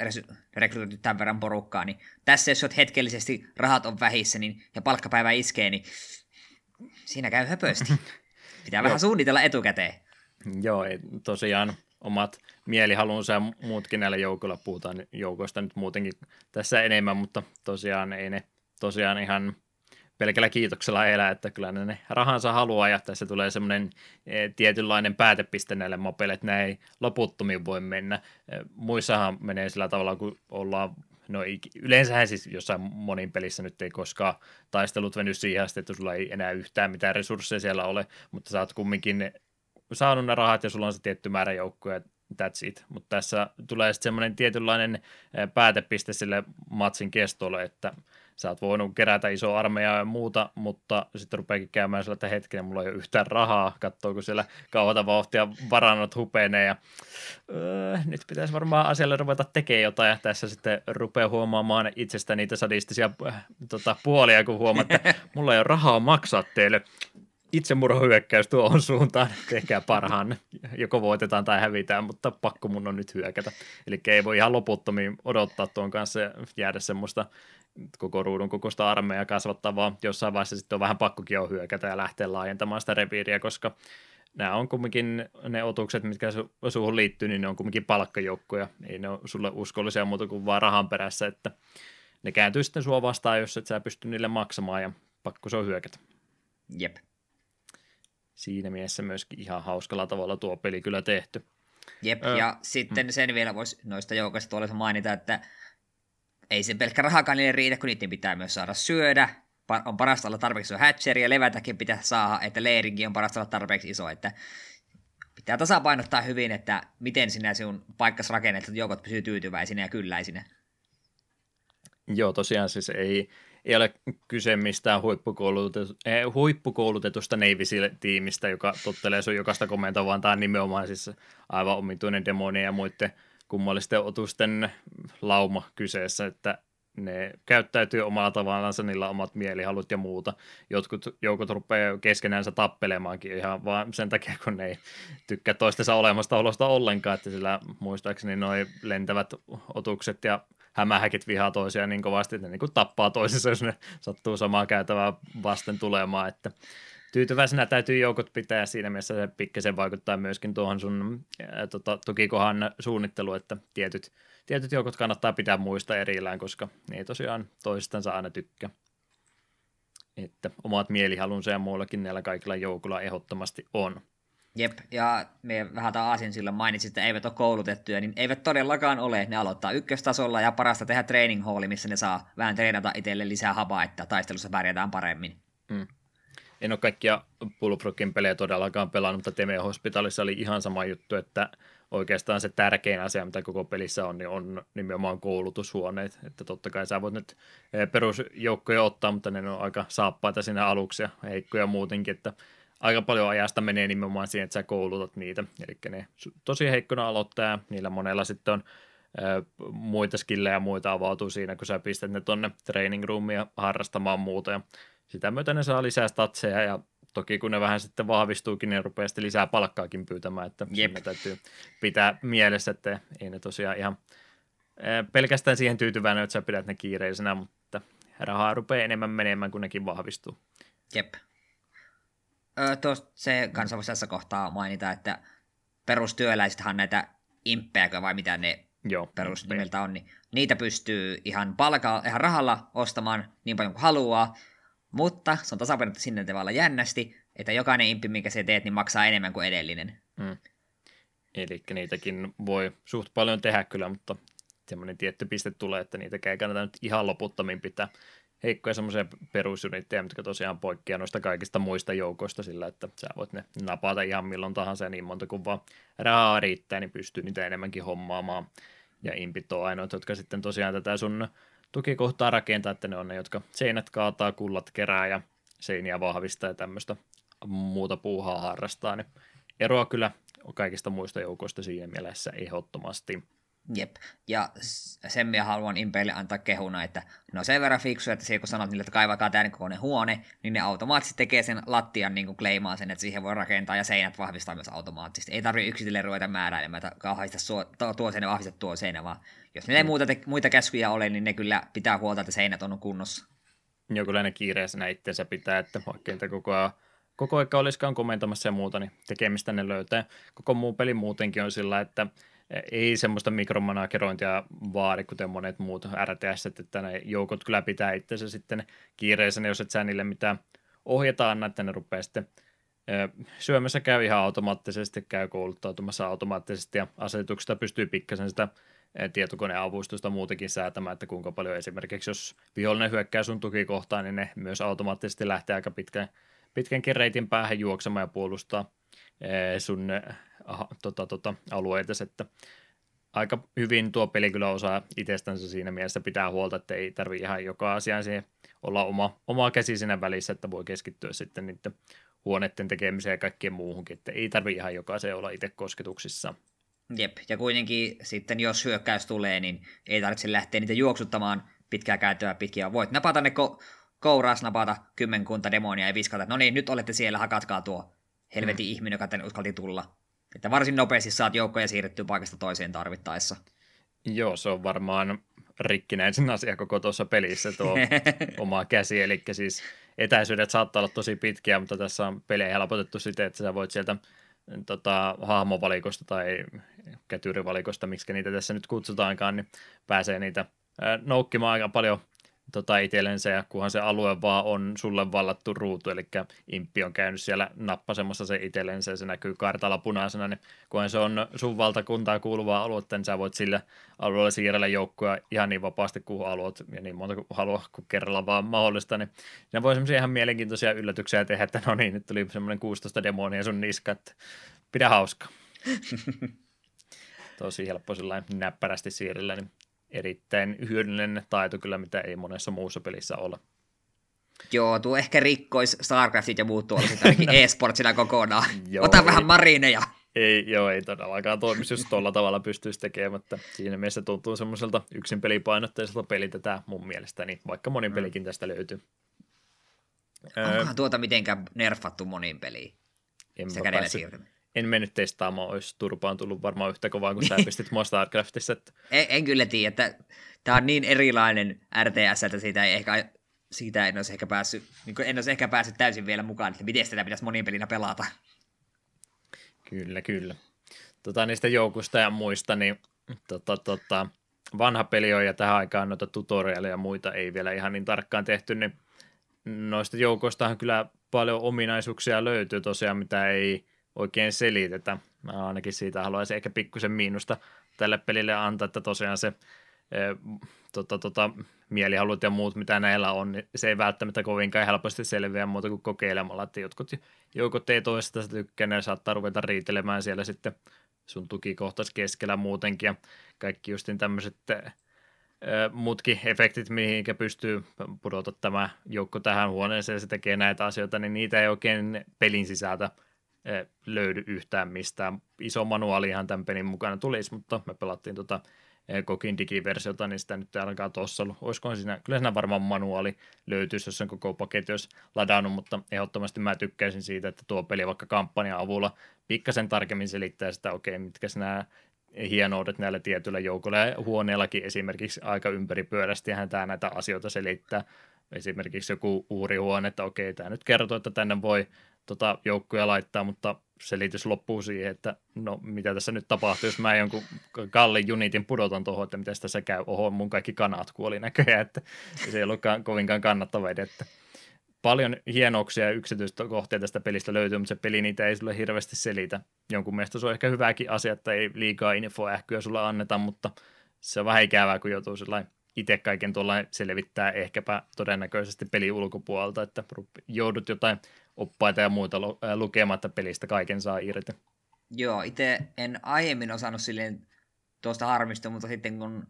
rekrytoitu tämän verran porukkaa, niin tässä jos olet hetkellisesti rahat on vähissä niin, ja palkkapäivä iskee, niin siinä käy höpösti. Pitää vähän suunnitella etukäteen. Joo, tosiaan omat mielihalunsa ja muutkin näillä joukoilla, puhutaan joukoista nyt muutenkin tässä enemmän, mutta tosiaan ei ne tosiaan ihan pelkällä kiitoksella elää, että kyllä ne, ne rahansa haluaa ja tässä tulee semmoinen e, tietynlainen päätepiste näille mopeille, että ei loputtomiin voi mennä. E, muissahan menee sillä tavalla, kun ollaan No yleensähän siis jossain monin pelissä nyt ei koskaan taistelut veny siihen asti, että sulla ei enää yhtään mitään resursseja siellä ole, mutta sä oot kumminkin saanut ne rahat ja sulla on se tietty määrä joukkoja, that's it. Mutta tässä tulee sitten semmoinen tietynlainen päätepiste sille matsin kestolle, että sä oot voinut kerätä iso armeija ja muuta, mutta sitten rupeakin käymään sillä, että hetkinen, mulla ei ole yhtään rahaa, katsoo kun siellä kauata vauhtia varannot hupenee ja öö, nyt pitäisi varmaan asialle ruveta tekemään jotain. Ja tässä sitten rupeaa huomaamaan itsestä niitä sadistisia äh, tota, puolia, kun huomaat, että mulla ei ole rahaa maksaa teille. Itsemurhahyökkäys tuohon suuntaan, tehkää parhaan, joko voitetaan tai hävitään, mutta pakko mun on nyt hyökätä. Eli ei voi ihan loputtomiin odottaa tuon kanssa ja jäädä semmoista koko ruudun kokoista armeijaa kasvattaa, vaan jossain vaiheessa sitten on vähän pakkokin on hyökätä ja lähteä laajentamaan sitä reviiriä, koska nämä on kumminkin ne otukset, mitkä su- suhun liittyy, niin ne on kumminkin palkkajoukkoja, ei ne ole sulle uskollisia muuta kuin vaan rahan perässä, että ne kääntyy sitten sua vastaan, jos et sä pysty niille maksamaan ja pakko se on hyökätä. Jep. Siinä mielessä myöskin ihan hauskalla tavalla tuo peli kyllä tehty. Jep, ja sitten mm. sen vielä voisi noista joukoista tuolla mainita, että ei se pelkkä rahakaan niille riitä, kun niiden pitää myös saada syödä. On parasta olla tarpeeksi iso hatcheri ja levätäkin pitää saada, että leirinkin on parasta olla tarpeeksi iso, että pitää tasapainottaa hyvin, että miten sinä sinun paikkas että joukot pysyy tyytyväisinä ja kylläisinä. Joo, tosiaan siis ei, ei ole kyse mistään huippukoulutetusta, eh, huippukoulutetusta Navy tiimistä joka tottelee sun jokaista komentoa, vaan tämä on nimenomaan siis aivan omituinen demonia ja muiden kummallisten otusten lauma kyseessä, että ne käyttäytyy omalla tavallaan, niillä omat mielihalut ja muuta. Jotkut joukot rupeaa keskenäänsä tappelemaankin ihan vaan sen takia, kun ne ei tykkää toistensa olemasta olosta ollenkaan, että sillä muistaakseni noin lentävät otukset ja hämähäkit vihaa toisiaan niin kovasti, että ne niin kuin tappaa toisissa, jos ne sattuu samaa käytävää vasten tulemaan, että tyytyväisenä täytyy joukot pitää siinä mielessä se pikkasen vaikuttaa myöskin tuohon sun ää, tota, tukikohan suunnitteluun, että tietyt, tietyt joukot kannattaa pitää muista erillään, koska ne ei tosiaan toistansa aina tykkää. Että omat mielihalunsa ja muullakin näillä kaikilla joukolla ehdottomasti on. Jep, ja me vähän tämä Aasin silloin mainitsit, että eivät ole koulutettuja, niin eivät todellakaan ole. Ne aloittaa ykköstasolla ja parasta tehdä training halli, missä ne saa vähän treenata itselle lisää hapaa, että taistelussa pärjätään paremmin. Mm. En ole kaikkia Bullfrogin pelejä todellakaan pelannut, mutta Teme Hospitalissa oli ihan sama juttu, että oikeastaan se tärkein asia, mitä koko pelissä on, niin on nimenomaan koulutushuoneet. Että totta kai sä voit nyt eh, perusjoukkoja ottaa, mutta ne on aika saappaita siinä aluksi ja heikkoja muutenkin, että aika paljon ajasta menee nimenomaan siihen, että sä koulutat niitä. Eli ne tosi heikkona aloittaa niillä monella sitten on muita skillejä ja muita avautuu siinä, kun sä pistät ne tonne training roomia harrastamaan muuta ja sitä myötä ne saa lisää statseja ja toki kun ne vähän sitten vahvistuukin, niin rupeaa sitten lisää palkkaakin pyytämään, että Jep. täytyy pitää mielessä, että ei ne tosiaan ihan pelkästään siihen tyytyväinen, että sä pidät ne kiireisenä, mutta rahaa rupeaa enemmän menemään, kun nekin vahvistuu. Jep. Tuosta se kanssa voisi tässä kohtaa mainita, että perustyöläisethän näitä imppejä, vai mitä ne Joo, perusnimeltä on, niin niitä pystyy ihan, palkalla, ihan rahalla ostamaan niin paljon kuin haluaa, mutta se on tasapainottu sinne tavalla jännästi, että jokainen impi, minkä se teet, niin maksaa enemmän kuin edellinen. Mm. Eli niitäkin voi suht paljon tehdä kyllä, mutta semmoinen tietty piste tulee, että niitä ei kannata nyt ihan loputtomin pitää heikkoja semmoisia perusyrittäjiä, mitkä tosiaan poikkeaa noista kaikista muista joukoista sillä, että sä voit ne napata ihan milloin tahansa ja niin monta kuin vaan rahaa riittää, niin pystyy niitä enemmänkin hommaamaan. Ja impit on ainoat, jotka sitten tosiaan tätä sun tukikohtaa rakentaa, että ne on ne, jotka seinät kaataa, kullat kerää ja seiniä vahvistaa ja tämmöistä muuta puuhaa harrastaa, niin eroa kyllä kaikista muista joukoista siinä mielessä ehdottomasti. Jep, ja sen minä haluan Impeille antaa kehuna, että ne on sen verran fiksuja, että se kun sanot niille, että kaivakaa tämän kokoinen huone, niin ne automaattisesti tekee sen lattian niin kuin kleimaa sen, että siihen voi rakentaa ja seinät vahvistaa myös automaattisesti. Ei tarvitse yksitellen ruveta määräilemään, että kauhaista tuo, tuo seinä, vahvista tuo seinä, vaan jos niillä ei muuta, te, muita käskyjä ole, niin ne kyllä pitää huolta, että seinät on kunnossa. Joo, kyllä ne kiireisenä itseensä pitää, että vaikka niitä koko ajan koko aika olisikaan komentamassa ja muuta, niin tekemistä ne löytää. Koko muu peli muutenkin on sillä, että ei semmoista mikromanagerointia vaadi, kuten monet muut RTS, että ne joukot kyllä pitää itsensä sitten kiireisenä, jos et sä niille mitään ohjata anna, että ne rupeaa sitten syömässä käy ihan automaattisesti, käy kouluttautumassa automaattisesti ja asetuksesta pystyy pikkasen sitä tietokoneavustusta muutenkin säätämään, että kuinka paljon esimerkiksi jos vihollinen hyökkää sun tukikohtaan, niin ne myös automaattisesti lähtee aika pitkän, pitkänkin reitin päähän juoksemaan ja puolustaa sun aha, tota, tota, alueita, että aika hyvin tuo peli kyllä osaa itsestänsä siinä mielessä pitää huolta, että ei tarvi ihan joka asiaan siihen olla oma, oma käsi siinä välissä, että voi keskittyä sitten niiden huoneiden tekemiseen ja kaikkeen muuhunkin, että ei tarvi ihan jokaiseen olla itse kosketuksissa. Jep, ja kuitenkin sitten jos hyökkäys tulee, niin ei tarvitse lähteä niitä juoksuttamaan pitkää käyttöä pitkiä. Voit napata ne ko- kouras, napata kymmenkunta demonia ja viskata, no niin, nyt olette siellä, hakatkaa tuo helvetin mm. ihminen, joka tänne uskalti tulla. Että varsin nopeasti saat joukkoja siirrettyä paikasta toiseen tarvittaessa. Joo, se on varmaan rikkinäisin asia koko tuossa pelissä tuo oma käsi, eli siis etäisyydet saattaa olla tosi pitkiä, mutta tässä on pelejä helpotettu siten, että sä voit sieltä tota, hahmovalikosta tai kätyrivalikosta, miksi niitä tässä nyt kutsutaankaan, niin pääsee niitä noukkimaan aika paljon tota itsellensä, ja kunhan se alue vaan on sulle vallattu ruutu, eli impi on käynyt siellä nappasemassa se itsellensä, ja se näkyy kartalla punaisena, niin kunhan se on sun valtakuntaa kuuluvaa aluetta, niin sä voit sillä alueella siirrellä joukkoja ihan niin vapaasti kuin haluat, ja niin monta kuin haluaa, kuin kerralla vaan mahdollista, niin siinä voi semmoisia ihan mielenkiintoisia yllätyksiä tehdä, että no niin, nyt tuli semmoinen 16 demonia sun niska, että pidä hauska. Tosi helppo sellainen näppärästi siirrellä, niin erittäin hyödyllinen taito kyllä, mitä ei monessa muussa pelissä ole. Joo, tuo ehkä rikkois StarCraftit ja muut tuolla ainakin no. e-sportsina kokonaan. joo, Ota ei, vähän marineja. Ei, joo, ei todellakaan toimisi, jos tuolla tavalla pystyisi tekemään, mutta siinä mielessä tuntuu semmoiselta yksin pelipainotteiselta pelitetään mun mielestäni, vaikka monin mm. pelikin tästä löytyy. Onkohan tuota mitenkään nerfattu monin peliin? En se kädellä siirtyminen en mennyt testaamaan, olisi turpaan tullut varmaan yhtä kovaa kuin sä pistit mua StarCraftissa. Että... En, en, kyllä tiedä, että tämä on niin erilainen RTS, että siitä ei ehkä siitä en olisi ehkä päässyt, niin en olisi ehkä päässyt täysin vielä mukaan, että miten sitä pitäisi monin pelinä pelata. Kyllä, kyllä. Tota, niistä joukosta ja muista, niin tota, tota, vanha peli on ja tähän aikaan noita tutorialeja ja muita ei vielä ihan niin tarkkaan tehty, niin noista joukoistahan kyllä paljon ominaisuuksia löytyy tosiaan, mitä ei oikein selitetä. Mä ainakin siitä haluaisin ehkä pikkusen miinusta tälle pelille antaa, että tosiaan se e, tota, tota, mielihalut ja muut, mitä näillä on, niin se ei välttämättä kovinkaan helposti selviä muuta kuin kokeilemalla, että jotkut joukot ei toista tykkää, ne saattaa ruveta riitelemään siellä sitten sun tukikohtaisi keskellä muutenkin, ja kaikki justin tämmöiset muutkin efektit, mihinkä pystyy pudota tämä joukko tähän huoneeseen ja se tekee näitä asioita, niin niitä ei oikein pelin sisältä löydy yhtään mistään. Iso manuaalihan tämän pelin mukana tulisi, mutta me pelattiin tota Kokin digiversiota, niin sitä nyt alkaa tuossa ollut. Olisikohan siinä, kyllä siinä varmaan manuaali löytyisi, jos sen koko paketti olisi ladannut, mutta ehdottomasti mä tykkäisin siitä, että tuo peli vaikka kampanjan avulla pikkasen tarkemmin selittää sitä, okei, okay, mitkä nämä hienoudet näillä tietyillä joukoilla ja huoneellakin esimerkiksi aika ympäripyörästihän tämä näitä asioita selittää. Esimerkiksi joku uurihuone, että okei, tämä nyt kertoo, että tänne voi tota, joukkoja laittaa, mutta selitys loppuu siihen, että no mitä tässä nyt tapahtuu, jos mä jonkun kallin unitin pudotan tuohon, että mitä tässä käy, oho, mun kaikki kanat kuoli näköjään, että se ei ollutkaan kovinkaan kannattava että paljon hienouksia ja yksityiskohtia tästä pelistä löytyy, mutta se peli niitä ei sulle hirveästi selitä. Jonkun mielestä se on ehkä hyväkin asia, että ei liikaa infoähkyä sulla anneta, mutta se on vähän ikävää, kun joutuu sellainen itse kaiken tuolla selvittää ehkäpä todennäköisesti peli ulkopuolelta, että joudut jotain oppaita ja muita lukematta pelistä kaiken saa irti. Joo, itse en aiemmin osannut silleen tuosta harmistua, mutta sitten kun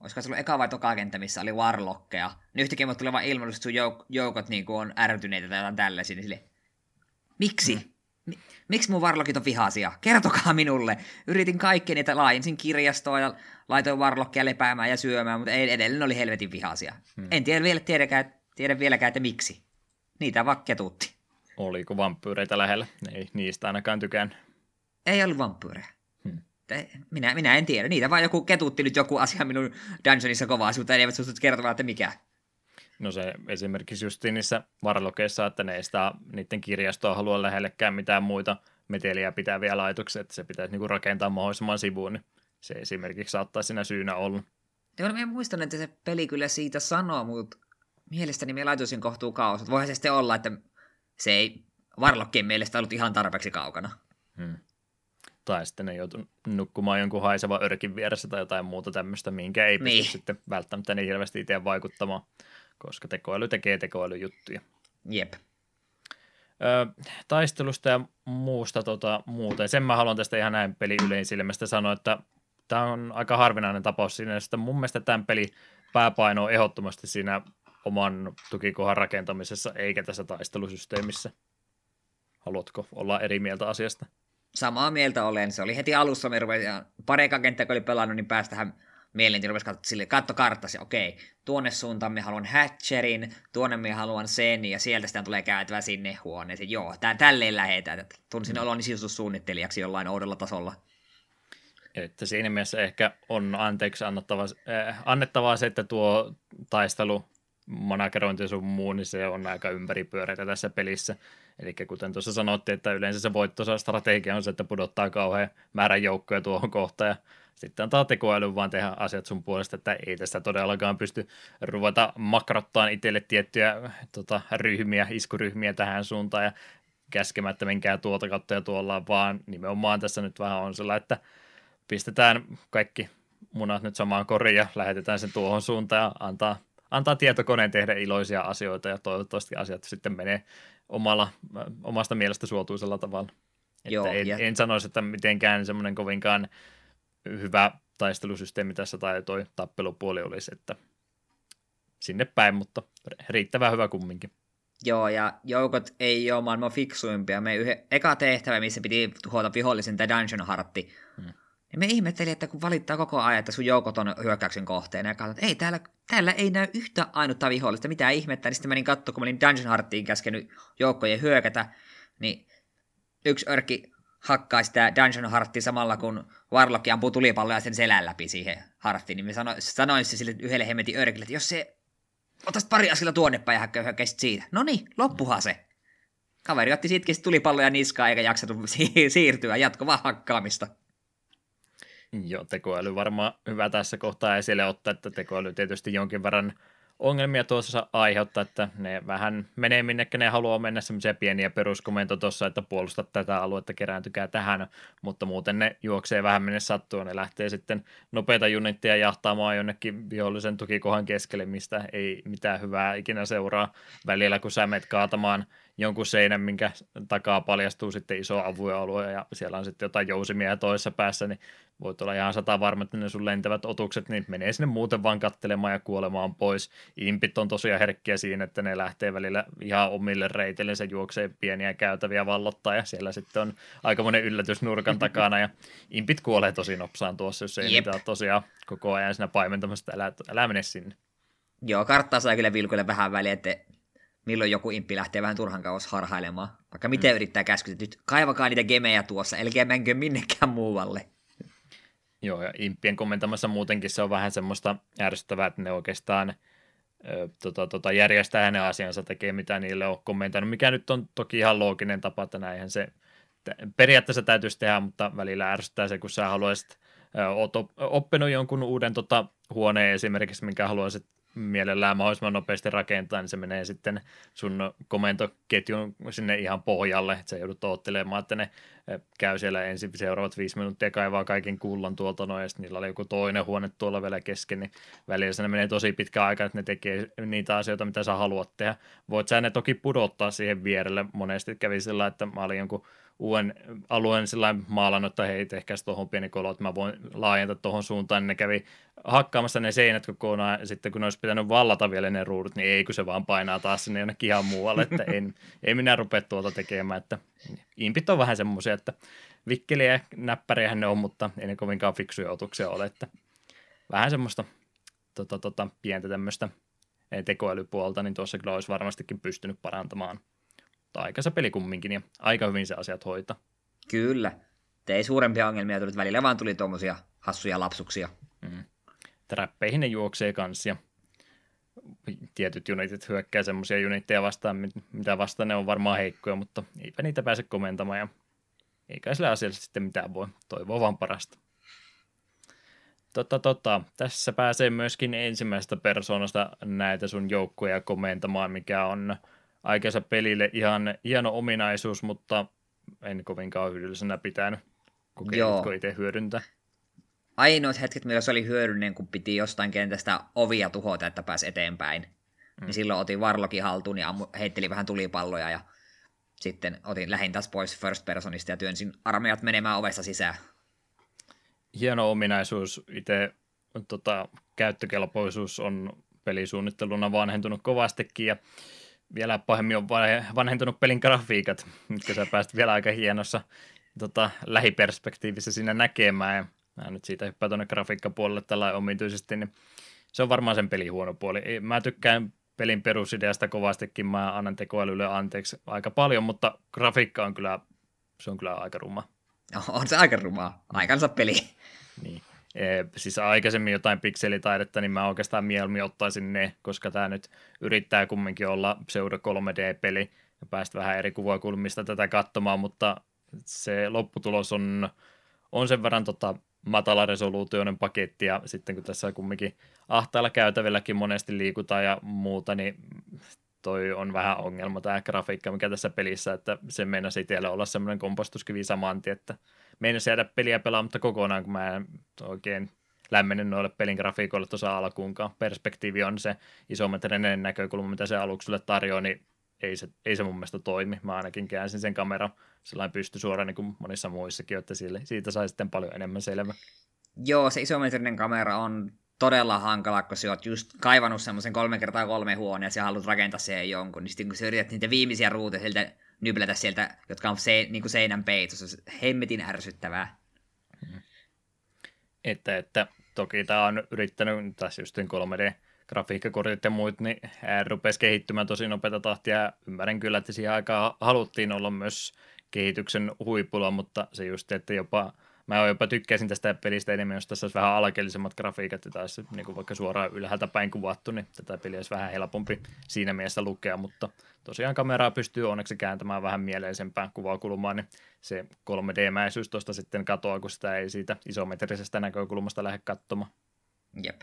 olisiko se ollut eka vai toka kenttä, missä oli warlockeja, niin yhtäkkiä mut tuli vaan ilmoitus, että sun jouk- joukot niin on ärtyneitä tai jotain tällaisia, niin sille, miksi? Mm. Miksi mun varlokit on vihaisia? Kertokaa minulle. Yritin kaikkea niitä, laajensin kirjastoa ja laitoin varlokkia lepäämään ja syömään, mutta edelleen oli helvetin vihaisia. Hmm. En tiedä, vielä, tiedäkään, tiedä vieläkään, että miksi. Niitä vaan ketutti. Oliko vampyyreitä lähellä? Ei niistä ainakaan tykään. Ei ollut vampyyrejä. Hmm. Minä, minä en tiedä. Niitä vaan joku ketutti nyt joku asia minun dungeonissa kovaa, mutta eivät suostu kertomaan, että mikä. No se esimerkiksi just niissä varlokeissa, että ne ei sitä, niiden kirjastoa halua lähellekään mitään muita meteliä pitäviä laitoksia, että se pitäisi niinku rakentaa mahdollisimman sivuun, niin se esimerkiksi saattaa siinä syynä olla. Joo, mä muistan, että se peli kyllä siitä sanoo, mutta mielestäni me laitoisin kohtuu kaos. Voihan se sitten olla, että se ei varlokkien mielestä ollut ihan tarpeeksi kaukana. Hmm. Tai sitten ne joutuu nukkumaan jonkun haisevan örkin vieressä tai jotain muuta tämmöistä, minkä ei pysty niin. sitten välttämättä niin hirveästi itse vaikuttamaan, koska tekoäly tekee tekoälyjuttuja. Jep. Ö, taistelusta ja muusta tota, muuta. Ja sen mä haluan tästä ihan näin peli yleisilmästä sanoa, että tämä on aika harvinainen tapaus siinä, että mun mielestä tämän peli pääpaino on ehdottomasti siinä oman tukikohan rakentamisessa, eikä tässä taistelusysteemissä. Haluatko olla eri mieltä asiasta? Samaa mieltä olen. Se oli heti alussa, me rupesin, pari kenttää, kun oli pelannut, niin päästähän mieleen, niin katsoa sille, katto karttasi, okei, tuonne suuntaan me haluan Hatcherin, tuonne me haluan sen, ja sieltä sitten tulee käytävä sinne huoneeseen. Joo, tää, tälleen lähetään. Tunsin mm. oloni sisustussuunnittelijaksi jollain oudolla tasolla. Että siinä mielessä ehkä on anteeksi annettavaa, äh, annettavaa se, että tuo taistelu managerointi sun muu, niin se on aika ympäripyöreitä tässä pelissä. Eli kuten tuossa sanottiin, että yleensä se voittosa strategia on se, että pudottaa kauhean määrän joukkoja tuohon kohtaan ja sitten antaa tekoäly vaan tehdä asiat sun puolesta, että ei tästä todellakaan pysty ruveta makrottaa itselle tiettyjä tota, ryhmiä, iskuryhmiä tähän suuntaan ja käskemättä menkää tuota kautta ja tuolla, vaan nimenomaan tässä nyt vähän on sillä, että pistetään kaikki munat nyt samaan koriin ja lähetetään sen tuohon suuntaan ja antaa, antaa tietokoneen tehdä iloisia asioita ja toivottavasti asiat sitten menee omalla, omasta mielestä suotuisella tavalla. Joo, että en, ja... en sanoisi, että mitenkään semmoinen kovinkaan hyvä taistelusysteemi tässä tai toi tappelupuoli olisi, että sinne päin, mutta riittävän hyvä kumminkin. Joo, ja joukot ei ole maailman fiksuimpia. Me yhe, eka tehtävä, missä piti tuhota vihollisen, tämä Dungeon Hartti. Hmm. Ja me ihmettelin, että kun valittaa koko ajan, että sun joukot on hyökkäyksen kohteena, ja katsoin, että ei, täällä, täällä ei näy yhtä ainutta vihollista, mitä ihmettä, niin sitten menin katsomaan, kun mä olin Dungeon Hearttiin käskenyt joukkojen hyökätä, niin yksi örkki hakkaa sitä Dungeon Hearttia samalla, kun Warlock ampuu tulipalloja sen selän läpi siihen Hearttiin, niin mä sano, sanoin se sille yhdelle hemmetin örkille, että jos se otas pari askelta tuonne päin ja hakkaa siitä. No niin, loppuhan se. Kaveri otti sitkin tulipalloja niskaa eikä jaksanut siirtyä, jatko vaan hakkaamista. Joo, tekoäly varmaan hyvä tässä kohtaa esille ottaa, että tekoäly tietysti jonkin verran ongelmia tuossa aiheuttaa, että ne vähän menee minnekä ne haluaa mennä semmoisia pieniä peruskomento tuossa, että puolusta tätä aluetta, kerääntykää tähän, mutta muuten ne juoksee vähän minne sattuu, ne lähtee sitten nopeita junittia jahtaamaan jonnekin vihollisen tukikohan keskelle, mistä ei mitään hyvää ikinä seuraa välillä, kun sä menet kaatamaan jonkun seinän, minkä takaa paljastuu sitten iso avuealue ja siellä on sitten jotain jousimia toisessa päässä, niin voit olla ihan sata varma, että ne sun lentävät otukset, niin menee sinne muuten vaan kattelemaan ja kuolemaan pois. Impit on tosiaan herkkiä siinä, että ne lähtee välillä ihan omille reiteille, se juoksee pieniä käytäviä vallottaa ja siellä sitten on aikamoinen yllätys nurkan takana ja impit kuolee tosi nopsaan tuossa, jos ei Jep. niitä ole tosiaan koko ajan siinä paimentamassa, älä, älä mene sinne. Joo, karttaa saa kyllä vilkuille vähän väliä, että milloin joku impi lähtee vähän turhan kauas harhailemaan. Vaikka miten mm. yrittää käskytä, nyt kaivakaa niitä gemejä tuossa, eli menkö minnekään muualle. Joo, ja impien kommentamassa muutenkin se on vähän semmoista ärsyttävää, että ne oikeastaan ö, tota, tota, järjestää hänen asiansa, tekee mitä niille on kommentoinut, mikä nyt on toki ihan looginen tapa, että näinhän se periaatteessa täytyisi tehdä, mutta välillä ärsyttää se, kun sä haluaisit, oot oppinut jonkun uuden tota, huoneen esimerkiksi, minkä haluaisit mielellään mahdollisimman nopeasti rakentaa, niin se menee sitten sun komentoketjun sinne ihan pohjalle, että sä joudut oottelemaan, että ne eh, käy siellä ensin seuraavat viisi minuuttia kaivaa kaiken kullan tuolta noin, ja sitten niillä oli joku toinen huone tuolla vielä kesken, niin välillä se menee tosi pitkä aika, että ne tekee niitä asioita, mitä sä haluat tehdä. Voit sä ne toki pudottaa siihen vierelle, monesti. Kävi sillä, että mä olin jonkun uuden alueen sillä maalannut, että hei, tehkää tuohon pieni kolo, että mä voin laajentaa tuohon suuntaan, niin ne kävi hakkaamassa ne seinät kokonaan, ja sitten kun ne olisi pitänyt vallata vielä ne ruudut, niin ei, kun se vaan painaa taas sinne jonnekin ihan muualle, että en, ei minä rupea tuota tekemään, että impit on vähän semmoisia, että vikkeliä ja näppäriähän ne on, mutta ei ne kovinkaan fiksuja otuksia ole, että vähän semmoista tota, tota, pientä tämmöistä tekoälypuolta, niin tuossa kyllä olisi varmastikin pystynyt parantamaan mutta aika se peli kumminkin ja aika hyvin se asiat hoita. Kyllä. Te ei suurempia ongelmia tullut välillä, vaan tuli tuommoisia hassuja lapsuksia. Mm. Trappeihin ne juoksee kanssa ja tietyt unitit hyökkää semmoisia unitteja vastaan, mitä vastaan ne on varmaan heikkoja, mutta eipä niitä pääse komentamaan ja eikä sillä asialla sitten mitään voi toivoa vaan parasta. Totta, totta. Tässä pääsee myöskin ensimmäisestä persoonasta näitä sun joukkoja komentamaan, mikä on aikansa pelille ihan hieno ominaisuus, mutta en kovinkaan hyödyllisenä pitänyt. Kokeilitko itse hyödyntää? Ainoat hetket, milloin se oli hyödyllinen, kun piti jostain kentästä ovia tuhota, että pääsi eteenpäin. Mm. Niin silloin otin Varlokin haltuun ja heitteli vähän tulipalloja ja sitten otin lähin taas pois first personista ja työnsin armeijat menemään ovesta sisään. Hieno ominaisuus. Itse tota, käyttökelpoisuus on pelisuunnitteluna vanhentunut kovastikin ja vielä pahemmin on vanhentunut pelin grafiikat, mitkä sä pääst vielä aika hienossa tota, lähiperspektiivissä siinä näkemään. Ja mä nyt siitä hyppään tuonne grafiikkapuolelle tällä omituisesti, niin se on varmaan sen pelin huono puoli. Mä tykkään pelin perusideasta kovastikin, mä annan tekoälylle anteeksi aika paljon, mutta grafiikka on kyllä, se on kyllä aika ruma. On se aika ruma, aikansa peli. Niin. Siis aikaisemmin jotain pikselitaidetta, niin mä oikeastaan mieluummin ottaisin ne, koska tämä nyt yrittää kumminkin olla pseudo 3D-peli ja päästä vähän eri kuvakulmista tätä katsomaan, mutta se lopputulos on, on sen verran tota, matala resoluutioinen paketti ja sitten kun tässä kumminkin ahtailla käytävilläkin monesti liikutaan ja muuta, niin toi on vähän ongelma tämä grafiikka, mikä tässä pelissä, että se meinasi itselle olla semmoinen kompostuskivi samanti, että meinasi jäädä peliä pelaamatta kokonaan, kun mä en oikein lämmennyt noille pelin grafiikoille tuossa alkuunkaan. Perspektiivi on se isometrinen näkökulma, mitä se alukselle tarjoaa, niin ei se, ei se mun mielestä toimi. Mä ainakin käänsin sen kameran sellainen pysty suoraan niin kuin monissa muissakin, että siitä sai sitten paljon enemmän selvä. Joo, se isometrinen kamera on todella hankala, kun sä oot just kaivannut semmoisen kolme kertaa kolme huoneen ja sä haluat rakentaa siihen jonkun, niin sitten kun sä yrität niitä viimeisiä ruuteja sieltä nyblätä sieltä, jotka on se, niin kuin seinän peitossa, hemmetin ärsyttävää. Että, että toki tämä on yrittänyt, tässä just 3D, grafiikkakortit ja muut, niin rupesi kehittymään tosi nopeata tahtia. Ymmärrän kyllä, että siihen aikaan haluttiin olla myös kehityksen huipulla, mutta se just, että jopa mä jopa tykkäisin tästä pelistä enemmän, jos tässä olisi vähän alkeellisemmat grafiikat ja taas niin kuin vaikka suoraan ylhäältä päin kuvattu, niin tätä peliä olisi vähän helpompi siinä mielessä lukea, mutta tosiaan kameraa pystyy onneksi kääntämään vähän mieleisempään kuvakulmaan, niin se 3D-mäisyys tuosta sitten katoaa, kun sitä ei siitä isometrisestä näkökulmasta lähde katsomaan. Jep.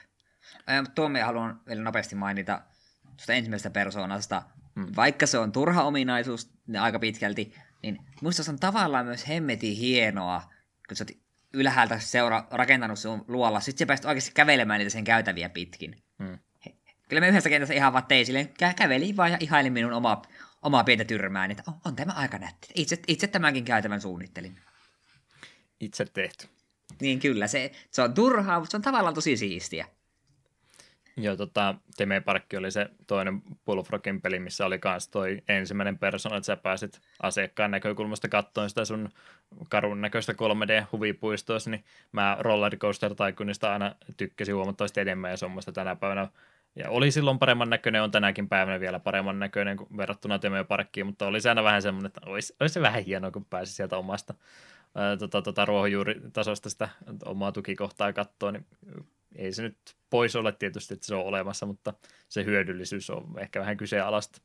Tuo me haluan vielä nopeasti mainita tuosta ensimmäisestä persoonasta. Hmm. Vaikka se on turha ominaisuus niin aika pitkälti, niin musta se on tavallaan myös hemmetin hienoa, kun sä oot ylhäältä seura- rakentanut sun luolla, sit sä pääsit oikeasti kävelemään niitä sen käytäviä pitkin. Hmm. Kyllä me yhdessä kentässä ihan vaan tein silleen, kä- kävelin vaan ja ihailin minun omaa, omaa pientä tyrmääni, että on, on tämä aika nätti. Itse, itse tämänkin käytävän suunnittelin. Itse tehty. Niin kyllä, se, se on turhaa, mutta se on tavallaan tosi siistiä. Joo, tota, Teme Parkki oli se toinen Bullfrogin peli, missä oli myös toi ensimmäinen persona, että sä pääsit asiakkaan näkökulmasta katsoen sitä sun karun näköistä 3D-huvipuistoa, niin mä Roller Coaster Tycoonista aina tykkäsin huomattavasti enemmän ja semmoista tänä päivänä. Ja oli silloin paremman näköinen, on tänäkin päivänä vielä paremman näköinen kuin verrattuna Teme Parkkiin, mutta oli se aina vähän semmoinen, että olisi, olisi se vähän hienoa, kun pääsi sieltä omasta ää, tota, tota, ruohonjuuritasosta sitä omaa tukikohtaa katsoa, niin ei se nyt pois ole tietysti, että se on olemassa, mutta se hyödyllisyys on ehkä vähän kyseenalaista.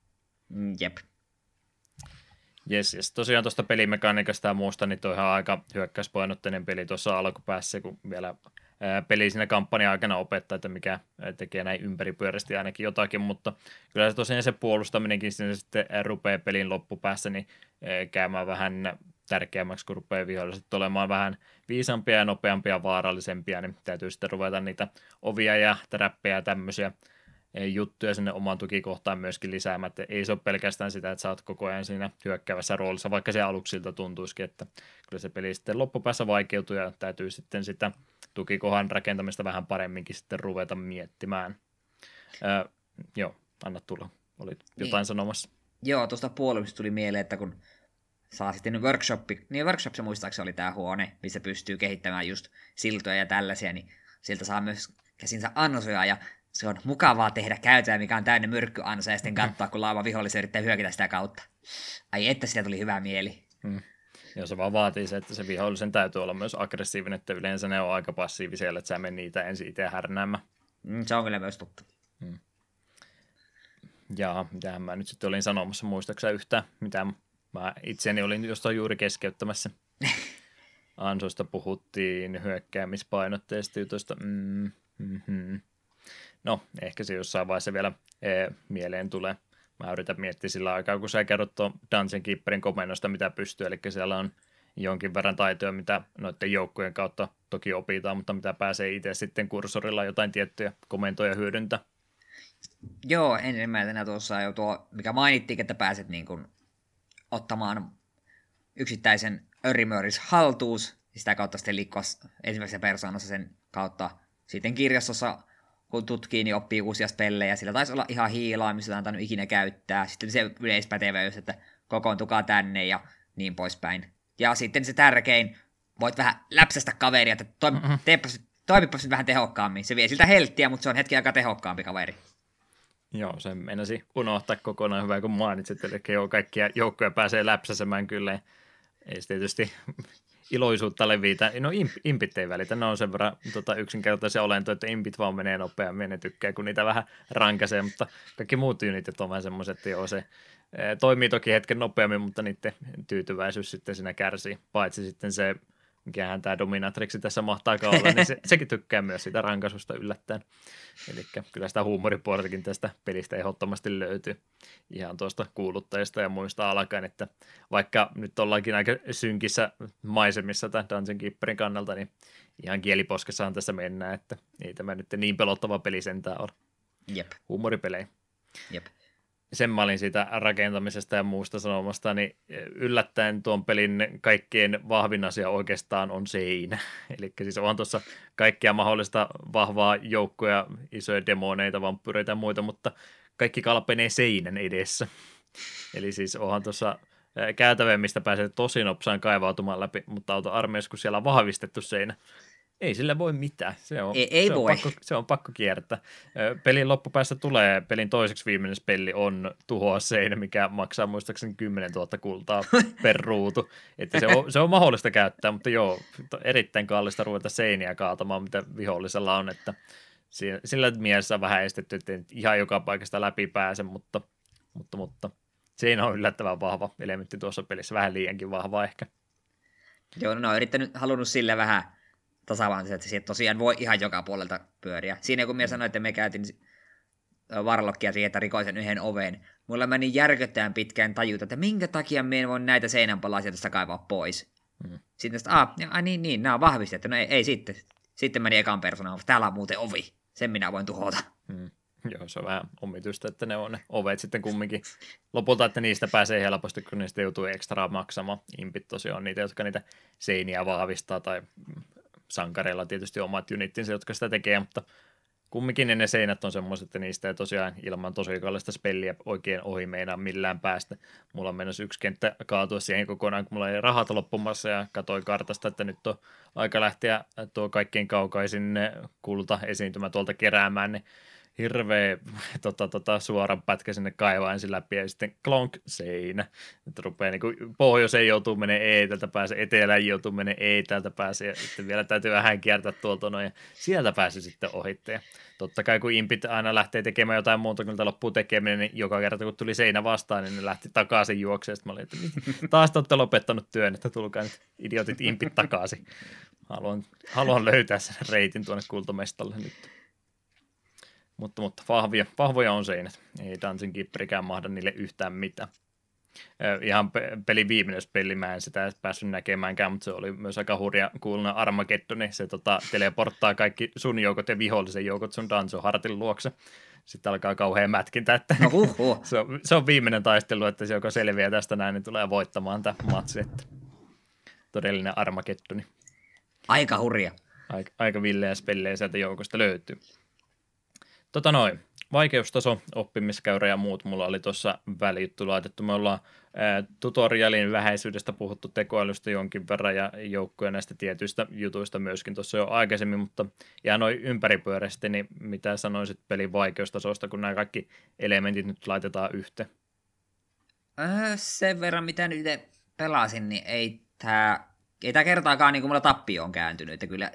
Mm, jep. Jes, jes. Tosiaan tuosta pelimekaniikasta ja muusta, niin toi on aika hyökkäyspainotteinen peli tuossa alkupäässä, kun vielä peli siinä kampanja-aikana opettaa, että mikä tekee näin ympäripyörästi ainakin jotakin, mutta kyllä se tosiaan se puolustaminenkin sinne sitten rupeaa pelin loppupäässä niin käymään vähän tärkeämmäksi, kun rupeaa viholliset olemaan vähän viisampia ja nopeampia ja vaarallisempia, niin täytyy sitten ruveta niitä ovia ja täräppejä ja tämmöisiä eh, juttuja sinne omaan tukikohtaan myöskin lisäämään. Että ei se ole pelkästään sitä, että sä oot koko ajan siinä hyökkäävässä roolissa, vaikka se aluksilta tuntuisikin, että kyllä se peli sitten loppupäässä vaikeutuu ja täytyy sitten sitä tukikohan rakentamista vähän paremminkin sitten ruveta miettimään. Öö, joo, anna tulla. Olit jotain niin. sanomassa. Joo, tuosta puolustuksesta tuli mieleen, että kun saa sitten workshopi, niin workshop se muistaakseni oli tämä huone, missä pystyy kehittämään just siltoja ja tällaisia, niin sieltä saa myös käsinsä ansoja ja se on mukavaa tehdä käytöä, mikä on täynnä myrkkyansa ja sitten katsoa, kun laava vihollisen yrittää hyökätä sitä kautta. Ai että sitä tuli hyvä mieli. Hmm. Joo, se vaan vaatii se, että se vihollisen täytyy olla myös aggressiivinen, että yleensä ne on aika passiivisia, että sä meni niitä ensin itse härnäämään. Mm, se on kyllä myös totta. Hmm. Ja mitähän mä nyt sitten olin sanomassa, muistaakseni yhtään, mitä mä itseäni olin jostain juuri keskeyttämässä. Ansoista puhuttiin hyökkäämispainotteista jutuista. Mm, mm-hmm. No, ehkä se jossain vaiheessa vielä ee, mieleen tulee. Mä yritän miettiä sillä aikaa, kun sä kerrot tuon Dungeon Keeperin komennosta, mitä pystyy. Eli siellä on jonkin verran taitoja, mitä noiden joukkojen kautta toki opitaan, mutta mitä pääsee itse sitten kursorilla jotain tiettyjä komentoja hyödyntä. Joo, ensimmäisenä tuossa jo tuo, mikä mainittiin, että pääset niin kuin ottamaan yksittäisen örimöris haltuus, ja sitä kautta sitten liikkua ensimmäisessä persoonassa sen kautta. Sitten kirjastossa, kun tutkii, niin oppii uusia spellejä. Sillä taisi olla ihan hiilaa, missä antanut ikinä käyttää. Sitten se yleispätevyys, että kokoontukaa tänne ja niin poispäin. Ja sitten se tärkein, voit vähän läpsästä kaveria, että toimi, mm-hmm. teepäs, toimipas nyt vähän tehokkaammin. Se vie siltä helttiä, mutta se on hetki aika tehokkaampi kaveri. Joo, se meinasi unohtaa kokonaan hyvä, kun mainitsit, eli joo, kaikkia joukkoja pääsee läpsäsemään kyllä. Ei se tietysti iloisuutta levitä. No imp, impit ei välitä, ne on sen verran tota, yksinkertaisia olentoja, että impit vaan menee nopeammin, ne tykkää, kun niitä vähän rankaisee, mutta kaikki muut unitit on vähän semmoiset, että joo, se toimii toki hetken nopeammin, mutta niiden tyytyväisyys sitten siinä kärsii, paitsi sitten se mikähän tämä Dominatrixi tässä mahtaa olla, niin se, sekin tykkää myös sitä rankaisusta yllättäen. Eli kyllä sitä huumoripuoltakin tästä pelistä ehdottomasti löytyy ihan tuosta kuuluttajista ja muista alkaen, että vaikka nyt ollaankin aika synkissä maisemissa tämän Dungeon Keeperin kannalta, niin ihan kieliposkessaan tässä mennään, että ei tämä nyt niin pelottava peli sentään ole. Jep. Huumoripelejä. Jep sen mä olin siitä rakentamisesta ja muusta sanomasta, niin yllättäen tuon pelin kaikkien vahvin asia oikeastaan on seinä. Eli siis on tuossa kaikkia mahdollista vahvaa joukkoja, isoja demoneita, vampyreitä ja muita, mutta kaikki kalpenee seinän edessä. Eli siis onhan tuossa käytävemmistä pääsee tosi nopsaan kaivautumaan läpi, mutta auto armeijassa, kun siellä on vahvistettu seinä, ei sille voi mitään. Se on, ei, ei se voi. On pakko, se on pakko kiertää. Pelin loppupäässä tulee, pelin toiseksi viimeinen spelli on tuhoa seinä, mikä maksaa muistaakseni 10 000 kultaa per ruutu. Että se, on, se on mahdollista käyttää, mutta joo, erittäin kallista ruveta seiniä kaatamaan, mitä vihollisella on, että sillä mielessä on vähän estetty, että ihan joka paikasta läpi pääse, mutta, mutta, mutta seinä on yllättävän vahva elementti tuossa pelissä, vähän liiankin vahva ehkä. Joo, no on yrittänyt, halunnut sille vähän tasavaltaisesti, että sieltä tosiaan voi ihan joka puolelta pyöriä. Siinä kun minä sanoin, että me käytin varlokkia siihen, että rikoisen yhden oven, mulla meni järkyttäen pitkään tajuta, että minkä takia me en voi näitä seinänpalasia tästä kaivaa pois. Hmm. Sitten että, ah, ah, niin, niin, nämä on vahvistettu. No ei, ei sitten. Sitten meni ekan persoonaan, täällä on muuten ovi. Sen minä voin tuhota. Hmm. Joo, se on vähän omituista, että ne on ne ovet sitten kumminkin. Lopulta, että niistä pääsee helposti, kun niistä joutuu ekstraa maksamaan. Impit tosiaan on niitä, jotka niitä seiniä vahvistaa tai sankareilla tietysti omat unittinsa, jotka sitä tekee, mutta kumminkin ne, seinät on semmoiset, että niistä ei tosiaan ilman tosi kallista spelliä oikein ohi meinaa millään päästä. Mulla on menossa yksi kenttä kaatua siihen kokonaan, kun mulla ei rahat loppumassa ja katsoin kartasta, että nyt on aika lähteä tuo kaikkein kaukaisin kulta esiintymä tuolta keräämään, niin hirveä tota, tota, suoran pätkä sinne kaivaa ensin läpi ja sitten klonk seinä. Että rupeaa niin kuin, pohjoiseen joutuu menee ei täältä pääse, etelään joutuu menee ei täältä pääse ja sitten vielä täytyy vähän kiertää tuolta noin ja sieltä pääsee sitten ohitte. Ja totta kai kun impit aina lähtee tekemään jotain muuta, kun loppuu tekeminen, niin joka kerta kun tuli seinä vastaan, niin ne lähti takaisin juokseen. Sitten mä olin, että taas te olette lopettanut työn, että tulkaa nyt idiotit impit takaisin. Haluan, haluan löytää sen reitin tuonne kultamestalle nyt. Mutta, mutta vahvia, vahvoja on seinät. Ei Dungeon Keeperikään mahda niille yhtään mitään. Ihan pelin viimeinen peli, mä en sitä päässyt näkemäänkään, mutta se oli myös aika hurja kuuluna Armageddon, niin se tota, teleporttaa kaikki sun joukot ja vihollisen joukot sun Danzo Hartin luokse. Sitten alkaa kauhean mätkintä, että no, uh, uh. se, on, se on viimeinen taistelu, että se joka selviää tästä näin, niin tulee voittamaan tämä matsi. Että todellinen Armageddoni. Aika hurja. Aika, aika villeä spellejä sieltä joukosta löytyy. Tota noin, vaikeustaso, oppimiskäyrä ja muut mulla oli tuossa välijuttu laitettu. Me ollaan ää, tutorialin vähäisyydestä puhuttu tekoälystä jonkin verran ja joukkoja näistä tietyistä jutuista myöskin tuossa jo aikaisemmin, mutta ihan noin ympäripyöräisesti, niin mitä sanoisit pelin vaikeustasosta, kun nämä kaikki elementit nyt laitetaan yhteen? Öö, sen verran, mitä nyt pelasin, niin ei tämä ei tää kertaakaan niin kuin mulla tappio on kääntynyt, että kyllä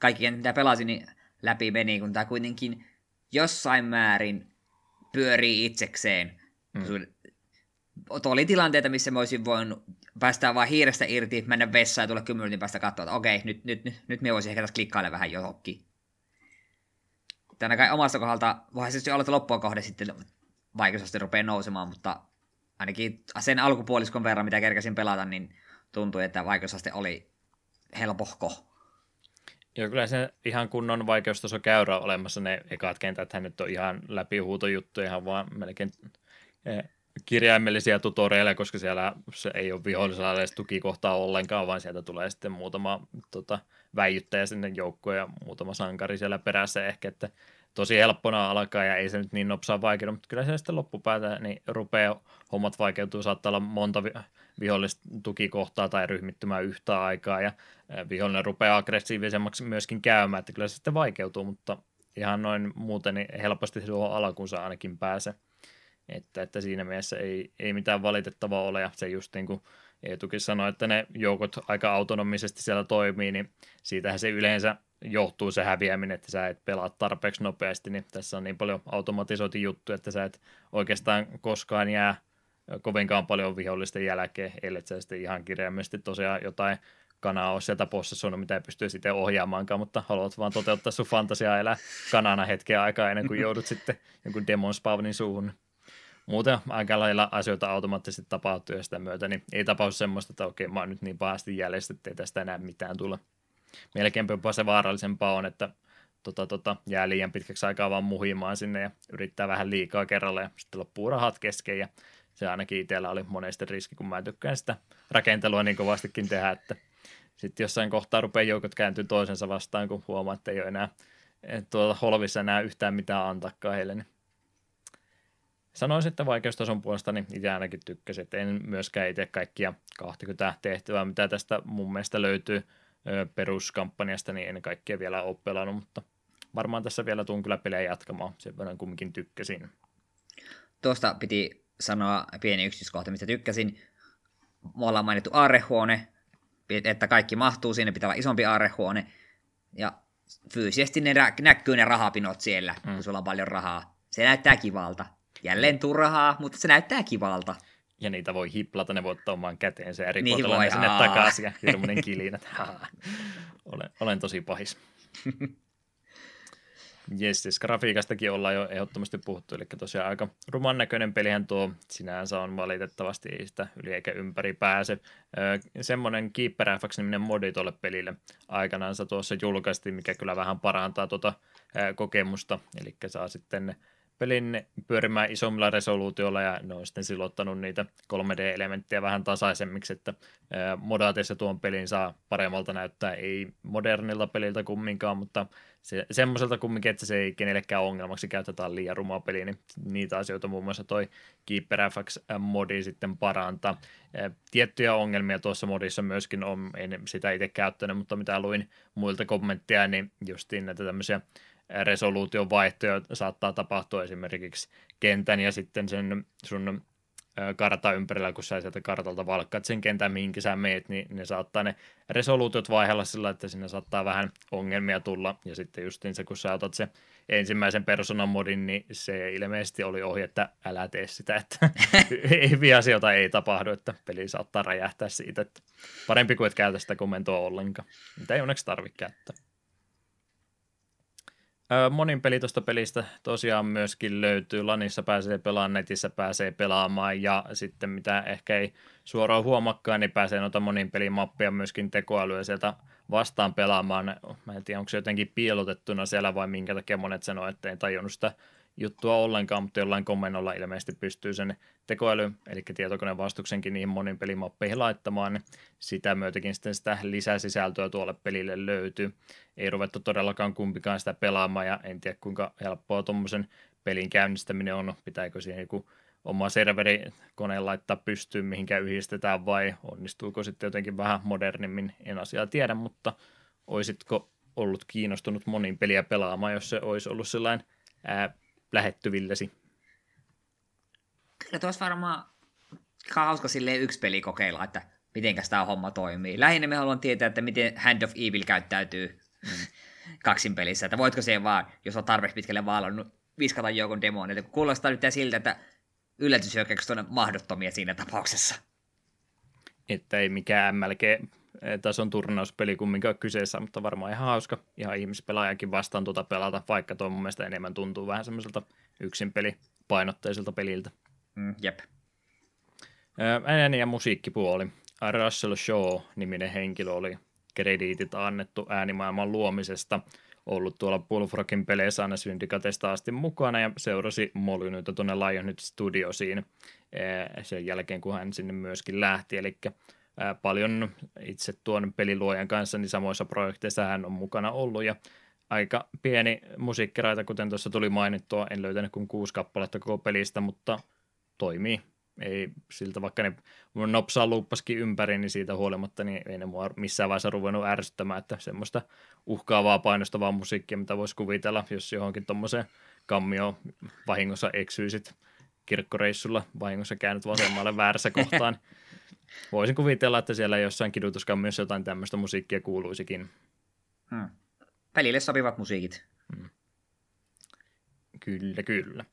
kaikki mitä pelasin, niin läpi meni, kun tämä kuitenkin jossain määrin pyörii itsekseen. Mm. Oli tilanteita, missä mä olisin voinut päästää vaan hiirestä irti, mennä vessaan ja tulla kymmenen minuutin päästä katsoa, että okei, nyt, nyt, nyt, nyt me voisin ehkä tässä klikkailla vähän johonkin. Tänä kai omasta kohdalta, voihan se olla, että loppua kohde sitten vaikeusaste rupeaa nousemaan, mutta ainakin sen alkupuoliskon verran, mitä kerkäsin pelata, niin tuntui, että vaikeusaste oli helpohko. Joo, kyllä se ihan kunnon vaikeustaso käyrä olemassa ne ekat kentät, hän nyt on ihan läpihuutojuttuja, ihan vaan melkein eh, kirjaimellisia tutorialeja, koska siellä se ei ole vihollisella edes tukikohtaa ollenkaan, vaan sieltä tulee sitten muutama tota, väijyttäjä sinne joukkoon ja muutama sankari siellä perässä ehkä, että tosi helppona alkaa ja ei se nyt niin nopsaa vaikeudu, mutta kyllä se sitten loppupäätä niin rupeaa hommat vaikeutuu, saattaa olla monta vihollista tukikohtaa tai ryhmittymää yhtä aikaa ja vihollinen rupeaa aggressiivisemmaksi myöskin käymään, että kyllä se sitten vaikeutuu, mutta ihan noin muuten niin helposti tuohon alkuun saa ainakin pääse. Että, että siinä mielessä ei, ei mitään valitettavaa ole ja se just niin kuin Eetukin sanoi, että ne joukot aika autonomisesti siellä toimii, niin siitähän se yleensä johtuu se häviäminen, että sä et pelaa tarpeeksi nopeasti, niin tässä on niin paljon automatisoitu juttu, että sä et oikeastaan koskaan jää kovinkaan paljon vihollisten jälkeen, ellei sä sitten ihan kirjaimellisesti tosiaan jotain kanaa ole sieltä possessoinut, mitä ei pysty sitten ohjaamaankaan, mutta haluat vaan toteuttaa sun fantasiaa elää kanana hetken aikaa ennen kuin joudut sitten jonkun demon spawnin suuhun muuten aika lailla asioita automaattisesti tapahtuu ja sitä myötä, niin ei tapahdu semmoista, että okei, mä oon nyt niin pahasti jäljessä, että ei tästä enää mitään tule. Melkein jopa se vaarallisempaa on, että tota, tota, jää liian pitkäksi aikaa vaan muhimaan sinne ja yrittää vähän liikaa kerralla ja sitten loppuu rahat kesken ja se ainakin itsellä oli monesti riski, kun mä tykkään sitä rakentelua niin kovastikin tehdä, että sitten jossain kohtaa rupeaa joukot kääntyy toisensa vastaan, kun huomaa, että ei ole enää tuolla holvissa enää yhtään mitään antakaan heille, niin Sanoisin, että vaikeustason puolesta niin itse ainakin tykkäsin, että en myöskään itse kaikkia 20 tehtävää, mitä tästä mun mielestä löytyy peruskampanjasta, niin en kaikkia vielä ole pelannut, mutta varmaan tässä vielä tuun kyllä pelejä jatkamaan, sen verran kumminkin tykkäsin. Tuosta piti sanoa pieni yksityiskohta, mistä tykkäsin. Me ollaan mainittu aarehuone, että kaikki mahtuu sinne, pitää olla isompi aarehuone, ja fyysisesti ne näkyy ne rahapinot siellä, mm. kun sulla on paljon rahaa. Se näyttää kivalta. Jälleen turhaa, mutta se näyttää kivalta. Ja niitä voi hiplata, ne voi ottaa omaan käteensä ja ripotella niin sinne takaisin ja hirmuinen kilinä. olen, olen tosi pahis. Jes, siis grafiikastakin ollaan jo ehdottomasti puhuttu, eli tosiaan aika ruman näköinen pelihän tuo sinänsä on valitettavasti, ei sitä yli eikä ympäri pääse. Öö, semmoinen Keeper FX-niminen modi tuolle pelille aikanaan tuossa julkaistiin, mikä kyllä vähän parantaa tuota kokemusta, eli saa sitten pelin pyörimään isommilla resoluutioilla ja ne on sitten silottanut niitä 3D-elementtejä vähän tasaisemmiksi, että modaatissa tuon pelin saa paremmalta näyttää, ei modernilta peliltä kumminkaan, mutta se, semmoiselta kumminkin, että se ei kenellekään ongelmaksi käytetään liian rumaa peliä, niin niitä asioita muun muassa toi Keeper FX-modi sitten parantaa. Tiettyjä ongelmia tuossa modissa myöskin on, en sitä itse käyttänyt, mutta mitä luin muilta kommentteja, niin justiin näitä tämmöisiä resoluution vaihtoja saattaa tapahtua esimerkiksi kentän ja sitten sen sun karta ympärillä, kun sä sieltä kartalta valkkaat sen kentän, mihinkä sä meet, niin ne saattaa ne resoluutiot vaihella sillä, että sinne saattaa vähän ongelmia tulla, ja sitten justiin se, kun sä otat se ensimmäisen persoonan modin, niin se ilmeisesti oli ohi, että älä tee sitä, että hyviä asioita ei tapahdu, että peli saattaa räjähtää siitä, että parempi kuin et käytä sitä komentoa ollenkaan, mitä ei onneksi tarvitse käyttää. Monin peli tuosta pelistä tosiaan myöskin löytyy. Lanissa pääsee pelaamaan, netissä pääsee pelaamaan ja sitten mitä ehkä ei suoraan huomakkaan, niin pääsee noita monin pelimappia myöskin tekoälyä sieltä vastaan pelaamaan. Mä en tiedä, onko se jotenkin piilotettuna siellä vai minkä takia monet sanoo, että ei tajunnut sitä juttua ollenkaan, mutta jollain komennolla ilmeisesti pystyy sen tekoäly, eli tietokoneen vastuksenkin niihin monin pelimappeihin laittamaan, niin sitä myötäkin sitten sitä lisäsisältöä tuolle pelille löytyy. Ei ruvettu todellakaan kumpikaan sitä pelaamaan, ja en tiedä kuinka helppoa tuommoisen pelin käynnistäminen on, pitääkö siihen joku oma serverikone laittaa pystyyn, mihinkä yhdistetään, vai onnistuuko sitten jotenkin vähän modernimmin, en asiaa tiedä, mutta oisitko ollut kiinnostunut monin peliä pelaamaan, jos se olisi ollut sellainen lähettyvillesi? Kyllä tuossa varmaan hauska silleen yksi peli kokeilla, että miten tämä homma toimii. Lähinnä me haluan tietää, että miten Hand of Evil käyttäytyy mm. kaksin pelissä, että voitko se vaan, jos on tarpeeksi pitkälle vaalannut, viskata joukon demoneita. Kuulostaa nyt siltä, että yllätyshyökkäykset on mahdottomia siinä tapauksessa. Että ei mikään MLG-tason turnauspeli kumminkaan kyseessä, mutta varmaan ihan hauska ihan ihmispelaajakin vastaan tuota pelata, vaikka tuo mun mielestä enemmän tuntuu vähän semmoiselta yksin peli painotteiselta peliltä. Mm, jep. Ääni- ja musiikkipuoli. Russell Shaw-niminen henkilö oli krediitit annettu äänimaailman luomisesta. Ollut tuolla Bullfrogin peleissä aina syndikatesta asti mukana ja seurasi Molynytä tuonne Lionhead Studiosiin sen jälkeen, kun hän sinne myöskin lähti. Eli paljon itse tuon peliluojan kanssa niin samoissa projekteissa hän on mukana ollut ja aika pieni musiikkiraita, kuten tuossa tuli mainittua, en löytänyt kuin kuusi kappaletta koko pelistä, mutta toimii ei siltä, vaikka ne nopsaa luuppaskin ympäri, niin siitä huolimatta niin ei ne mua missään vaiheessa ruvennut ärsyttämään, että semmoista uhkaavaa painostavaa musiikkia, mitä voisi kuvitella, jos johonkin tuommoiseen kammioon vahingossa eksyisit kirkkoreissulla vahingossa käynyt vasemmalle väärässä kohtaan. Voisin kuvitella, että siellä jossain kidutuskammiossa jotain tämmöistä musiikkia kuuluisikin. Hmm. Pelille sopivat musiikit. Hmm. Kyllä, kyllä.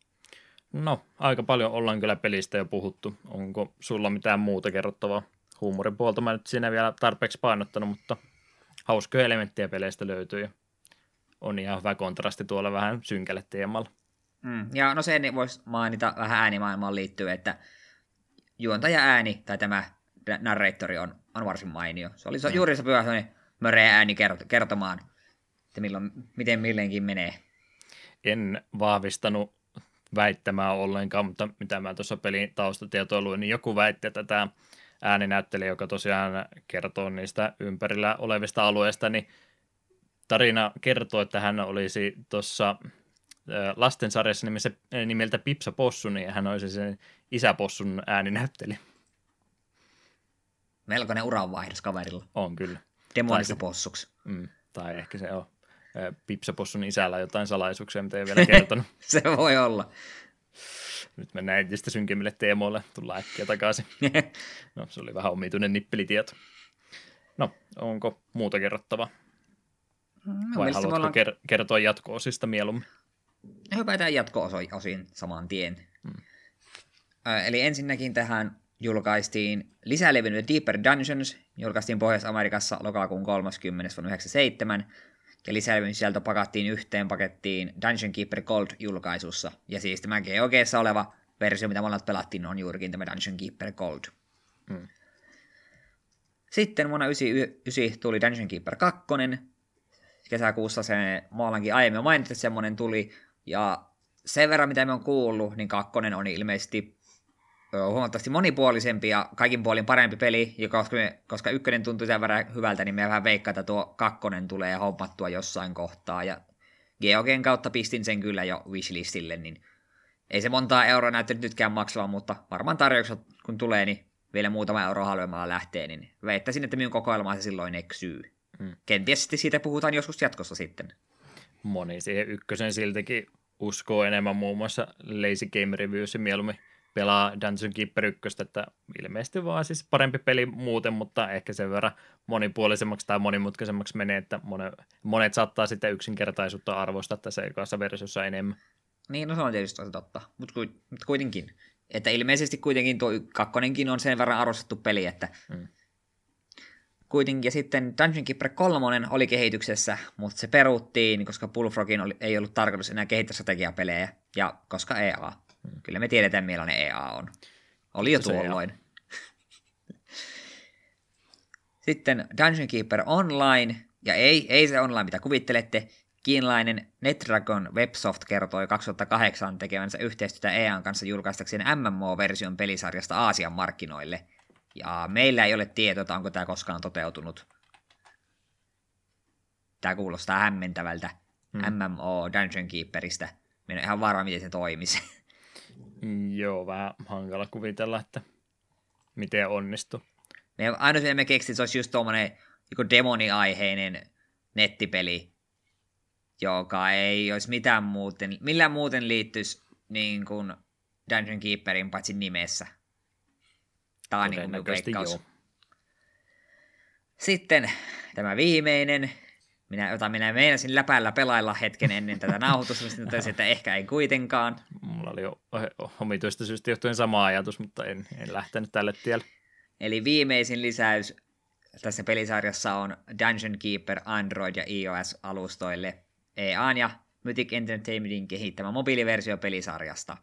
No, aika paljon ollaan kyllä pelistä jo puhuttu. Onko sulla mitään muuta kerrottavaa? Huumorin puolta mä nyt siinä vielä tarpeeksi painottanut, mutta hauskoja elementtejä peleistä löytyy. On ihan hyvä kontrasti tuolla vähän synkälle teemalla. Mm, ja no sen voisi mainita vähän äänimaailmaan liittyen, että juontaja ääni tai tämä narratori on, on varsin mainio. Se oli mm. juuri se pyhä möreä ääni kertomaan, että milloin, miten millenkin menee. En vahvistanut väittämään ollenkaan, mutta mitä mä tuossa pelin taustatietoa luin, niin joku väitti, että tämä ääninäyttelijä, joka tosiaan kertoo niistä ympärillä olevista alueista, niin tarina kertoo, että hän olisi tuossa lastensarjassa nimessä, nimeltä Pipsa Possu, niin hän olisi sen isäpossun ääninäyttelijä. Melkoinen uranvaihdos kaverilla. On kyllä. Demonista possuksi. Mm, tai ehkä se on Pipsapossun isällä jotain salaisuuksia, mitä ei vielä kertonut. se voi olla. Nyt mennään entistä synkemmille teemoille, tullaan äkkiä takaisin. no, se oli vähän omituinen nippelitieto. No, onko muuta kerrottavaa? Mm, Vai haluatko ollaan... ker- kertoa jatko-osista mieluummin? Hypätään jatko-osiin saman tien. Hmm. Eli ensinnäkin tähän julkaistiin lisälevy Deeper Dungeons, julkaistiin Pohjois-Amerikassa lokakuun 30. vuonna 1997, ja lisäilmien sieltä pakattiin yhteen pakettiin Dungeon Keeper Gold-julkaisussa. Ja siis tämä GOGssa oleva versio, mitä molemmat pelattiin, on juurikin tämä Dungeon Keeper Gold. Hmm. Sitten vuonna 1999 tuli Dungeon Keeper 2. Kesäkuussa se maalankin aiemmin mainittu, että semmoinen tuli. Ja sen verran, mitä me on kuullut, niin kakkonen on ilmeisesti huomattavasti monipuolisempi ja kaikin puolin parempi peli, ja koska, me, koska ykkönen tuntui sen verran hyvältä, niin me vähän veikkaa, että tuo kakkonen tulee hommattua jossain kohtaa, ja GeoGen kautta pistin sen kyllä jo wishlistille, niin ei se montaa euroa näyttänyt nytkään maksavan, mutta varmaan tarjoukset kun tulee, niin vielä muutama euro halvemmalla lähtee, niin veittäisin, että minun kokoelmaan se silloin eksyy. Hmm. Kenties sitten siitä puhutaan joskus jatkossa sitten. Moni siihen ykkösen siltikin uskoo enemmän muun muassa Lazy Game Reviews mieluummin pelaa Dungeon Keeper 1, että ilmeisesti vaan siis parempi peli muuten, mutta ehkä sen verran monipuolisemmaksi tai monimutkaisemmaksi menee, että monet, monet saattaa sitten yksinkertaisuutta arvostaa tässä ekassa versiossa enemmän. Niin, no se on tietysti totta, mutta kuitenkin. Että ilmeisesti kuitenkin tuo kakkonenkin on sen verran arvostettu peli, että hmm. Kuitenkin. Ja sitten Dungeon Keeper 3 oli kehityksessä, mutta se peruttiin, koska Bullfrogin oli, ei ollut tarkoitus enää kehittää strategiapelejä, ja koska EA. Kyllä me tiedetään, millainen EA on. Oli jo tuolloin. Sitten Dungeon Keeper Online, ja ei, ei se online, mitä kuvittelette, kiinalainen NetDragon Websoft kertoi 2008 tekevänsä yhteistyötä EAN kanssa julkaistakseen MMO-version pelisarjasta Aasian markkinoille. Ja meillä ei ole tietoa, onko tämä koskaan toteutunut. Tämä kuulostaa hämmentävältä hmm. MMO Dungeon Keeperistä. Minä en ihan varma, miten se toimisi. Joo, vähän hankala kuvitella, että miten onnistuu. Me ainoa, mitä me keksin, se olisi just tuommoinen demoniaiheinen nettipeli, joka ei olisi mitään muuten, millään muuten liittyisi niin kuin Dungeon Keeperin paitsi nimessä. Tämä on niin kuin veikkaus. Joo. Sitten tämä viimeinen, minä, jota minä meinasin läpällä pelailla hetken ennen tätä nauhoitusta, mutta totesin, että ehkä ei kuitenkaan. Mulla oli jo omituista syystä johtuen sama ajatus, mutta en, en lähtenyt tälle tielle. Eli viimeisin lisäys tässä pelisarjassa on Dungeon Keeper Android- ja iOS-alustoille EAN ja Mythic Entertainmentin kehittämä mobiiliversio pelisarjasta.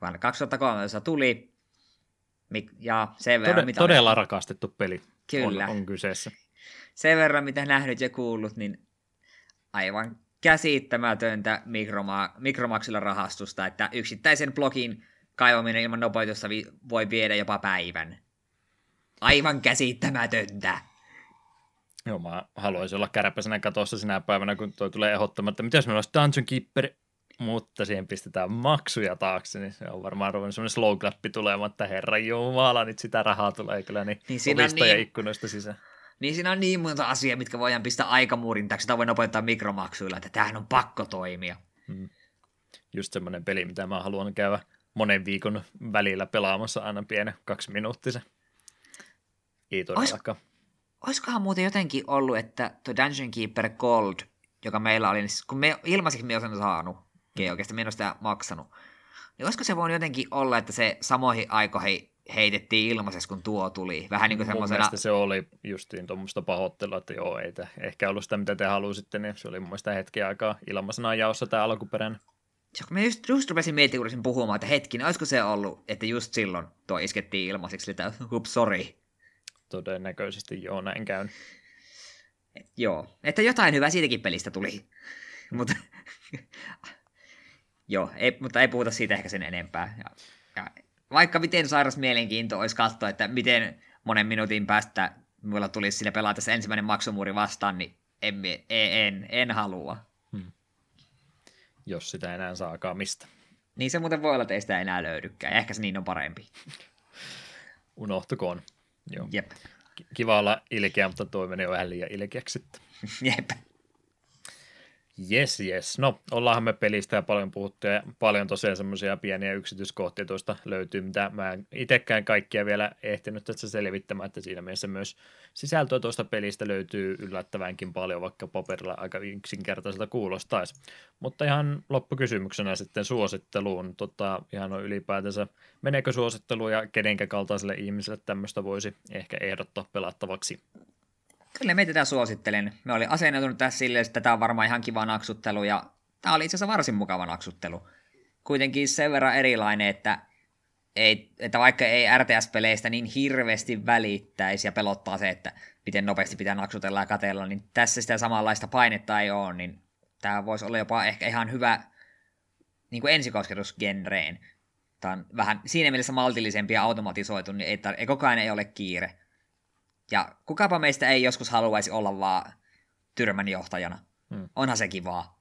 Vuonna 2013 tuli, ja sen verran, Tode, mitä todella rakastettu peli Kyllä. On, on kyseessä. Sen verran, mitä nähnyt ja kuullut, niin aivan käsittämätöntä mikroma- mikromaksilla rahastusta, että yksittäisen blogin kaivaminen ilman nopeutusta vi- voi viedä jopa päivän. Aivan käsittämätöntä. Joo, mä haluaisin olla kärpäsenä katossa sinä päivänä, kun toi tulee ehdottamatta, että mitäs meillä olisi Dungeon Keeper, mutta siihen pistetään maksuja taakse, niin se on varmaan ruvennut semmoinen slow clappi tulemaan, että herra jumala, nyt sitä rahaa tulee kyllä niin, Niin siinä on ja niin- ikkunoista sisään. Niin siinä on niin monta asiaa, mitkä voidaan pistää aikamuurin taakse, jota voi nopeuttaa mikromaksuilla, että tämähän on pakko toimia. Just semmoinen peli, mitä mä haluan käydä monen viikon välillä pelaamassa aina pienen kaksi minuuttisen. Ei todellakaan. Olisikohan muuten jotenkin ollut, että tuo Dungeon Keeper Gold, joka meillä oli, niin kun me ilmaiseksi me olen sen saanut, oikeastaan me en ole sitä maksanut, niin olisiko se voinut jotenkin olla, että se samoihin aikoihin heitettiin ilmaiseksi, kun tuo tuli. Vähän niin kuin Mun semmoisena... mielestä se oli justiin tuommoista pahoittelua, että joo, ei te, ehkä ollut sitä, mitä te halusitte, niin se oli mun mielestä hetken aikaa ilmaisena jaossa tämä alkuperäinen. Ja kun mä just, just rupesin miettimään, kun rupesin puhumaan, että hetkinen, olisiko se ollut, että just silloin tuo iskettiin ilmaiseksi, että hups, sorry. Todennäköisesti joo, näin käyn. Et, joo, että jotain hyvää siitäkin pelistä tuli. mutta joo, ei, mutta ei puhuta siitä ehkä sen enempää. Ja, ja, vaikka miten sairas mielenkiinto olisi katsoa, että miten monen minuutin päästä mulla tulisi siinä pelata se ensimmäinen maksumuuri vastaan, niin en, en, en, en halua. jos sitä enää saakaan mistä. Niin se muuten voi olla, että ei sitä enää löydykään. Ehkä se niin on parempi. Unohtukoon. Joo. Jep. Ki- Kiva olla ilkeä, mutta toi meni jo vähän liian ilkeäksi sitten. Jep. Yes, yes. No, ollaanhan me pelistä ja paljon puhuttu ja paljon tosiaan semmoisia pieniä yksityiskohtia tuosta löytyy, mitä mä en itsekään kaikkia vielä ehtinyt tässä selvittämään, että siinä mielessä myös sisältöä tuosta pelistä löytyy yllättävänkin paljon, vaikka paperilla aika yksinkertaiselta kuulostaisi. Mutta ihan loppukysymyksenä sitten suositteluun, tota, ihan on ylipäätänsä, meneekö suosittelu ja kenenkä kaltaiselle ihmiselle tämmöistä voisi ehkä ehdottaa pelattavaksi? Kyllä me tätä suosittelen. Me oli asenneutunut tässä silleen, että tämä on varmaan ihan kiva naksuttelu, ja tämä oli itse asiassa varsin mukava naksuttelu. Kuitenkin sen verran erilainen, että, ei, että vaikka ei RTS-peleistä niin hirveästi välittäisi ja pelottaa se, että miten nopeasti pitää naksutella ja katella, niin tässä sitä samanlaista painetta ei ole, niin tämä voisi olla jopa ehkä ihan hyvä niin kuin ensikosketus genreen. Tämä on vähän siinä mielessä maltillisempi ja automatisoitu, niin ei, tar- ei koko ajan ei ole kiire. Ja kukapa meistä ei joskus haluaisi olla vaan tyrmän johtajana. Hmm. Onhan se kivaa.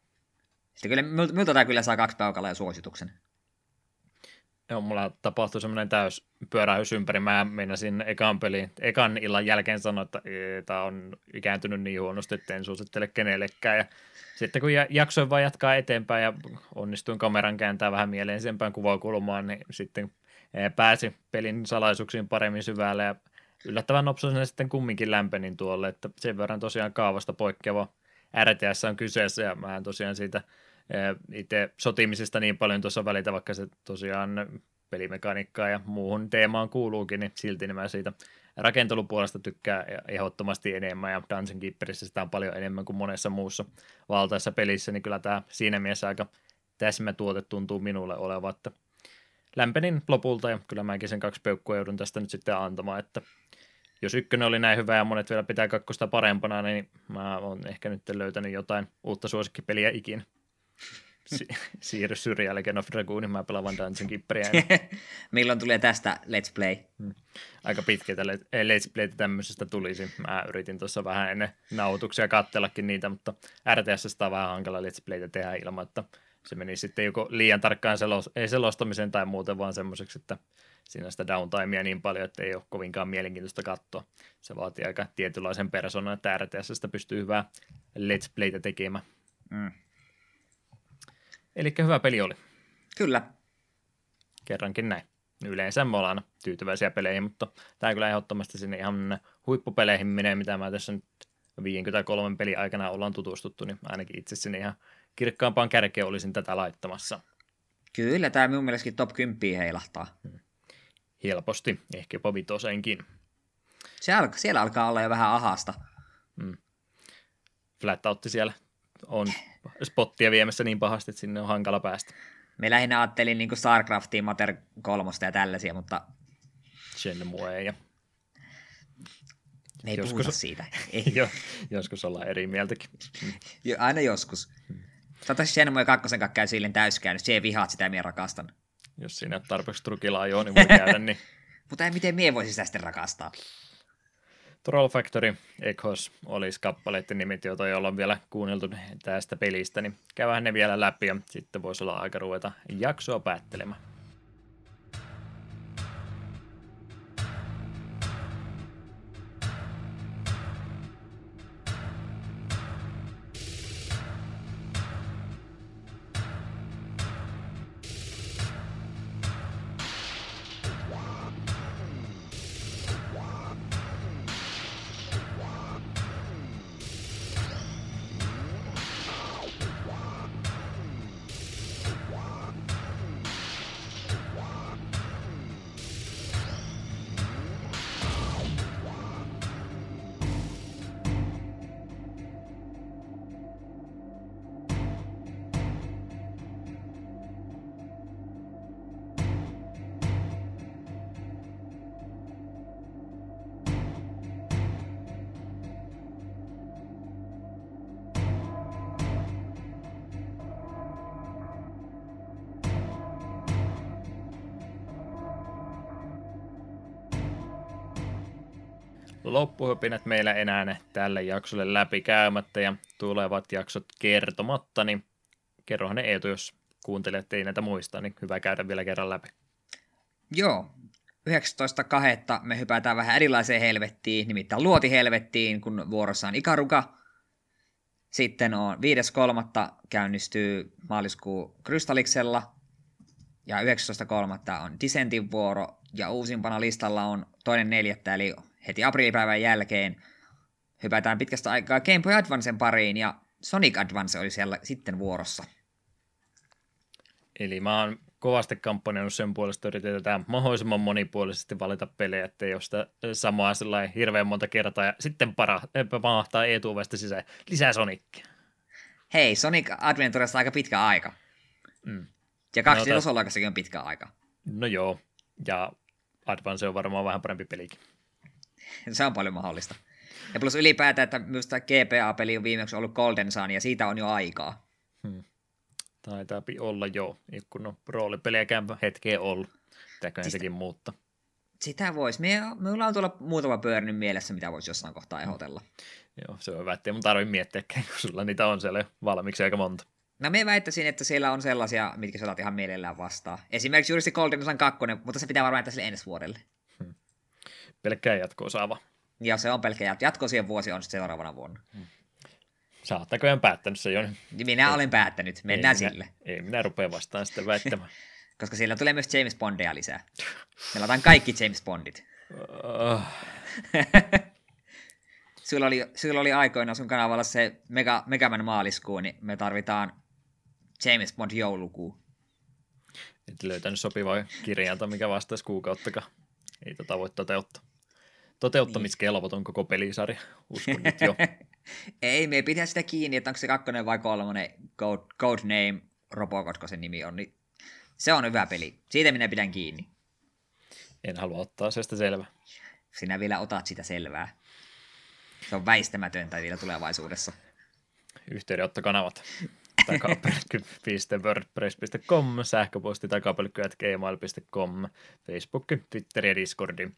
Sitten kyllä, mil- miltä tämä kyllä saa kaksi peukalla ja suosituksen. Joo, mulla tapahtui semmoinen täys pyörähys ympäri. Mä meinasin ekan pelin, ekan illan jälkeen sanoa, että tämä on ikääntynyt niin huonosti, että en suosittele kenellekään. Ja sitten kun ja- jaksoin vaan jatkaa eteenpäin ja onnistuin kameran kääntää vähän mieleisempään kuvakulmaan, niin sitten pääsi pelin salaisuuksiin paremmin syvälle ja yllättävän nopsaisena sitten kumminkin lämpenin tuolle, että sen verran tosiaan kaavasta poikkeava RTS on kyseessä ja mä en tosiaan siitä itse sotimisesta niin paljon tuossa välitä, vaikka se tosiaan pelimekaniikkaa ja muuhun teemaan kuuluukin, niin silti niin mä siitä rakentelupuolesta tykkää ehdottomasti enemmän, ja Dungeon Keeperissä sitä on paljon enemmän kuin monessa muussa valtaissa pelissä, niin kyllä tämä siinä mielessä aika täsmätuote tuntuu minulle olevan, että lämpenin lopulta, ja kyllä mäkin sen kaksi peukkua joudun tästä nyt sitten antamaan, että jos ykkönen oli näin hyvä ja monet vielä pitää kakkosta parempana, niin mä oon ehkä nyt löytänyt jotain uutta suosikkipeliä ikinä. Si- siirry syrjään Legend of Dragoonin, mä pelaan vaan Dungeon Keeperia. Milloin tulee tästä Let's Play? Aika pitkältä le- eh, Let's Playtä tämmöisestä tulisi. Mä yritin tuossa vähän ennen nauhoituksia kattellakin niitä, mutta RTS on vähän hankala Let's Playtä tehdä ilman, että se meni sitten joko liian tarkkaan selos- ei selostamiseen tai muuten vaan semmoiseksi, että siinä sitä downtimea niin paljon, että ei ole kovinkaan mielenkiintoista katsoa. Se vaatii aika tietynlaisen persoonan, että RTSstä pystyy hyvää Let's Playtä tekemään. Mm. Eli hyvä peli oli. Kyllä. Kerrankin näin. Yleensä me ollaan tyytyväisiä peleihin, mutta tämä kyllä ehdottomasti sinne ihan huippupeleihin menee, mitä mä tässä nyt 53 peli aikana ollaan tutustuttu, niin ainakin itse sinne ihan kirkkaampaan kärkeen olisin tätä laittamassa. Kyllä, tämä minun mielestäkin top 10 heilahtaa. Helposti, ehkä jopa vitosenkin. Se alka, siellä alkaa olla jo vähän ahasta. Mm. Flatoutti siellä on spottia viemässä niin pahasti, että sinne on hankala päästä. Me lähinnä ajattelin niin StarCraftia, Mater 3 ja tällaisia, mutta... Shenmue ja... Me ei joskus... puhuta siitä. Ei. jo, joskus ollaan eri mieltäkin. jo, aina joskus. Toivottavasti Shenmue 2 käy silleen täyskäännös, se ei vihaat sitä, minä rakastan. Jos siinä on tarpeeksi trukilaa jo, niin voi käydä, niin... mutta ei miten mie voisi sitä sitten rakastaa. Troll Factory Echoes olisi kappaleiden nimet, joita ei olla vielä kuunneltu tästä pelistä, niin käydään ne vielä läpi ja sitten voisi olla aika ruveta jaksoa päättelemään. Loppuhöpinät meillä enää tälle jaksolle läpikäymättä ja tulevat jaksot kertomatta, niin kerrohan ne Eetu, jos kuuntelet, ei näitä muista, niin hyvä käydä vielä kerran läpi. Joo, 19.2. me hypätään vähän erilaiseen helvettiin, nimittäin luotihelvettiin, kun vuorossa on Ikaruka. Sitten on 5.3. käynnistyy maaliskuu Krystalliksella, ja 19.3. on Dissentin vuoro, ja uusimpana listalla on toinen neljättä, eli heti aprillipäivän jälkeen hypätään pitkästä aikaa Game Boy Advancen pariin ja Sonic Advance oli siellä sitten vuorossa. Eli mä oon kovasti kampanjoinut sen puolesta, yritetään mahdollisimman monipuolisesti valita pelejä, että ole sitä samaa sellainen hirveän monta kertaa ja sitten para, mahtaa etuvesta sisään lisää Sonicia. Hei, Sonic Adventuresta aika pitkä aika. Mm. Ja kaksi no, on pitkä aika. No joo, ja Advance on varmaan vähän parempi pelikin. se on paljon mahdollista. Ja plus ylipäätään, että myös tämä GPA-peli on viimeksi ollut Golden Sun, ja siitä on jo aikaa. Hmm. Taitaa olla jo, kun on roolipeliäkään hetkeä ollut. Pitääkö siis sekin muuttaa? Sitä voisi. Me, me ollaan tuolla muutama pyörinyt mielessä, mitä voisi jossain kohtaa ehdotella. Joo, se on hyvä, ettei mun tarvitse miettiä, kun sulla niitä on siellä valmiiksi aika monta. No me väittäisin, että siellä on sellaisia, mitkä sä ihan mielellään vastaan. Esimerkiksi juuri se Golden Sun 2, mutta se pitää varmaan jättää sille ensi vuodelle pelkkää jatkoa saava. Ja se on pelkkä jatko. Jatko siihen vuosi on sitten seuraavana vuonna. Hmm. Sä oot näköjään päättänyt se jo. Minä olen päättänyt. Mennään ei sille. Minä, ei minä rupea vastaan sitten väittämään. Koska siellä tulee myös James Bondia lisää. Me laitetaan kaikki James Bondit. Uh. sulla, oli, sulla oli aikoina sun kanavalla se Mega, Megaman maaliskuu, niin me tarvitaan James Bond joulukuu. Et löytänyt sopivaa kirjainta, mikä vastaisi kuukauttakaan. Ei tota voi toteuttaa toteuttamiskelvoton koko pelisarja, uskon nyt jo. Ei, me pitää sitä kiinni, että onko se kakkonen vai kolmonen Code, Code Name Robocop, kun se nimi on, niin se on hyvä peli. Siitä minä pidän kiinni. En halua ottaa sitä selvää. Sinä vielä otat sitä selvää. Se on väistämätöntä vielä tulevaisuudessa. Yhteydenottokanavat takapelkky.wordpress.com, sähköposti takapelkky.gmail.com, Facebook, Twitter ja Discordi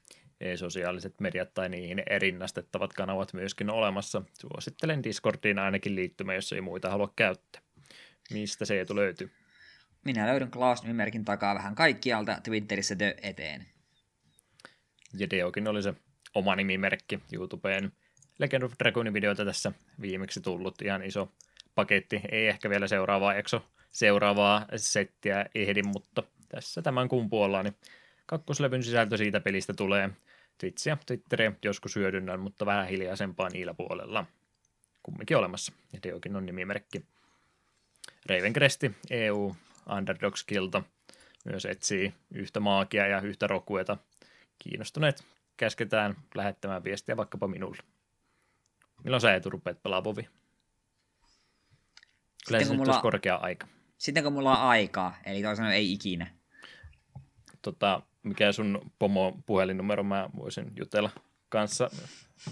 sosiaaliset mediat tai niihin rinnastettavat kanavat myöskin olemassa. Suosittelen Discordiin ainakin liittymä, jos ei muita halua käyttää. Mistä se etu löytyy? Minä löydän Klaus-nimimerkin takaa vähän kaikkialta Twitterissä Dö eteen. Ja Deokin oli se oma nimimerkki YouTubeen. Legend of Dragonin videoita tässä viimeksi tullut ihan iso paketti. Ei ehkä vielä seuraavaa jakso, seuraavaa settiä ehdi, mutta tässä tämän kuun puolella, niin kakkoslevyn sisältö siitä pelistä tulee. Twitchiä, Twitteriä joskus hyödynnän, mutta vähän hiljaisempaa niillä puolella. kumminkin olemassa. Ja Deokin on nimimerkki. Ravencresti, EU, Underdogs-kilta, myös etsii yhtä maagia ja yhtä rokueta. Kiinnostuneet käsketään lähettämään viestiä vaikkapa minulle. Milloin sä Eetu rupeat pelaamaan Vovi? Kyllä se nyt mulla- olisi korkea aika. Sitten kun mulla on aikaa, eli sanoen ei ikinä. Tota, mikä sun pomo puhelinnumero, mä voisin jutella kanssa,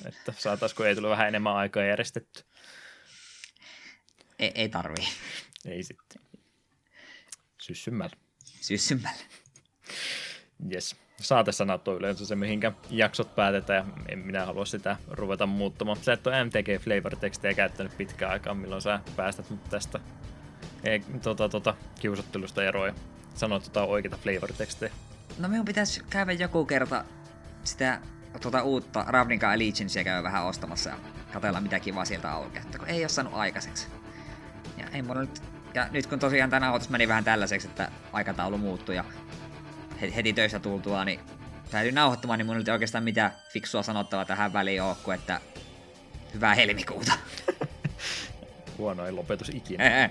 että saataisiko ei tule vähän enemmän aikaa järjestetty. Ei, ei tarvii. Ei sitten. Syssymällä. Syssymällä. Yes. Saatesanat on yleensä se, mihinkä jaksot päätetään, ja en minä halua sitä ruveta muuttamaan. Sä et ole MTG Flavor-tekstejä käyttänyt pitkään aikaa, milloin sä päästät mut tästä ei, tota, tota, kiusottelusta eroon ja sanoit tota oikeita Flavor-tekstejä. No minun pitäisi käydä joku kerta sitä tuota uutta Ravnica Allegiancea käydä vähän ostamassa ja katella mitä kivaa sieltä aukeaa, kun ei ole saanut aikaiseksi. Ja, ei mulla nyt, ja nyt kun tosiaan tämä nauhoitus meni vähän tällaiseksi, että aikataulu muuttui ja he- heti töistä tultua, niin täytyy nauhoittamaan, niin nyt ei oikeastaan mitään fiksua sanottavaa tähän väliin ole, kuin että hyvää helmikuuta. Huonoin lopetus ikinä.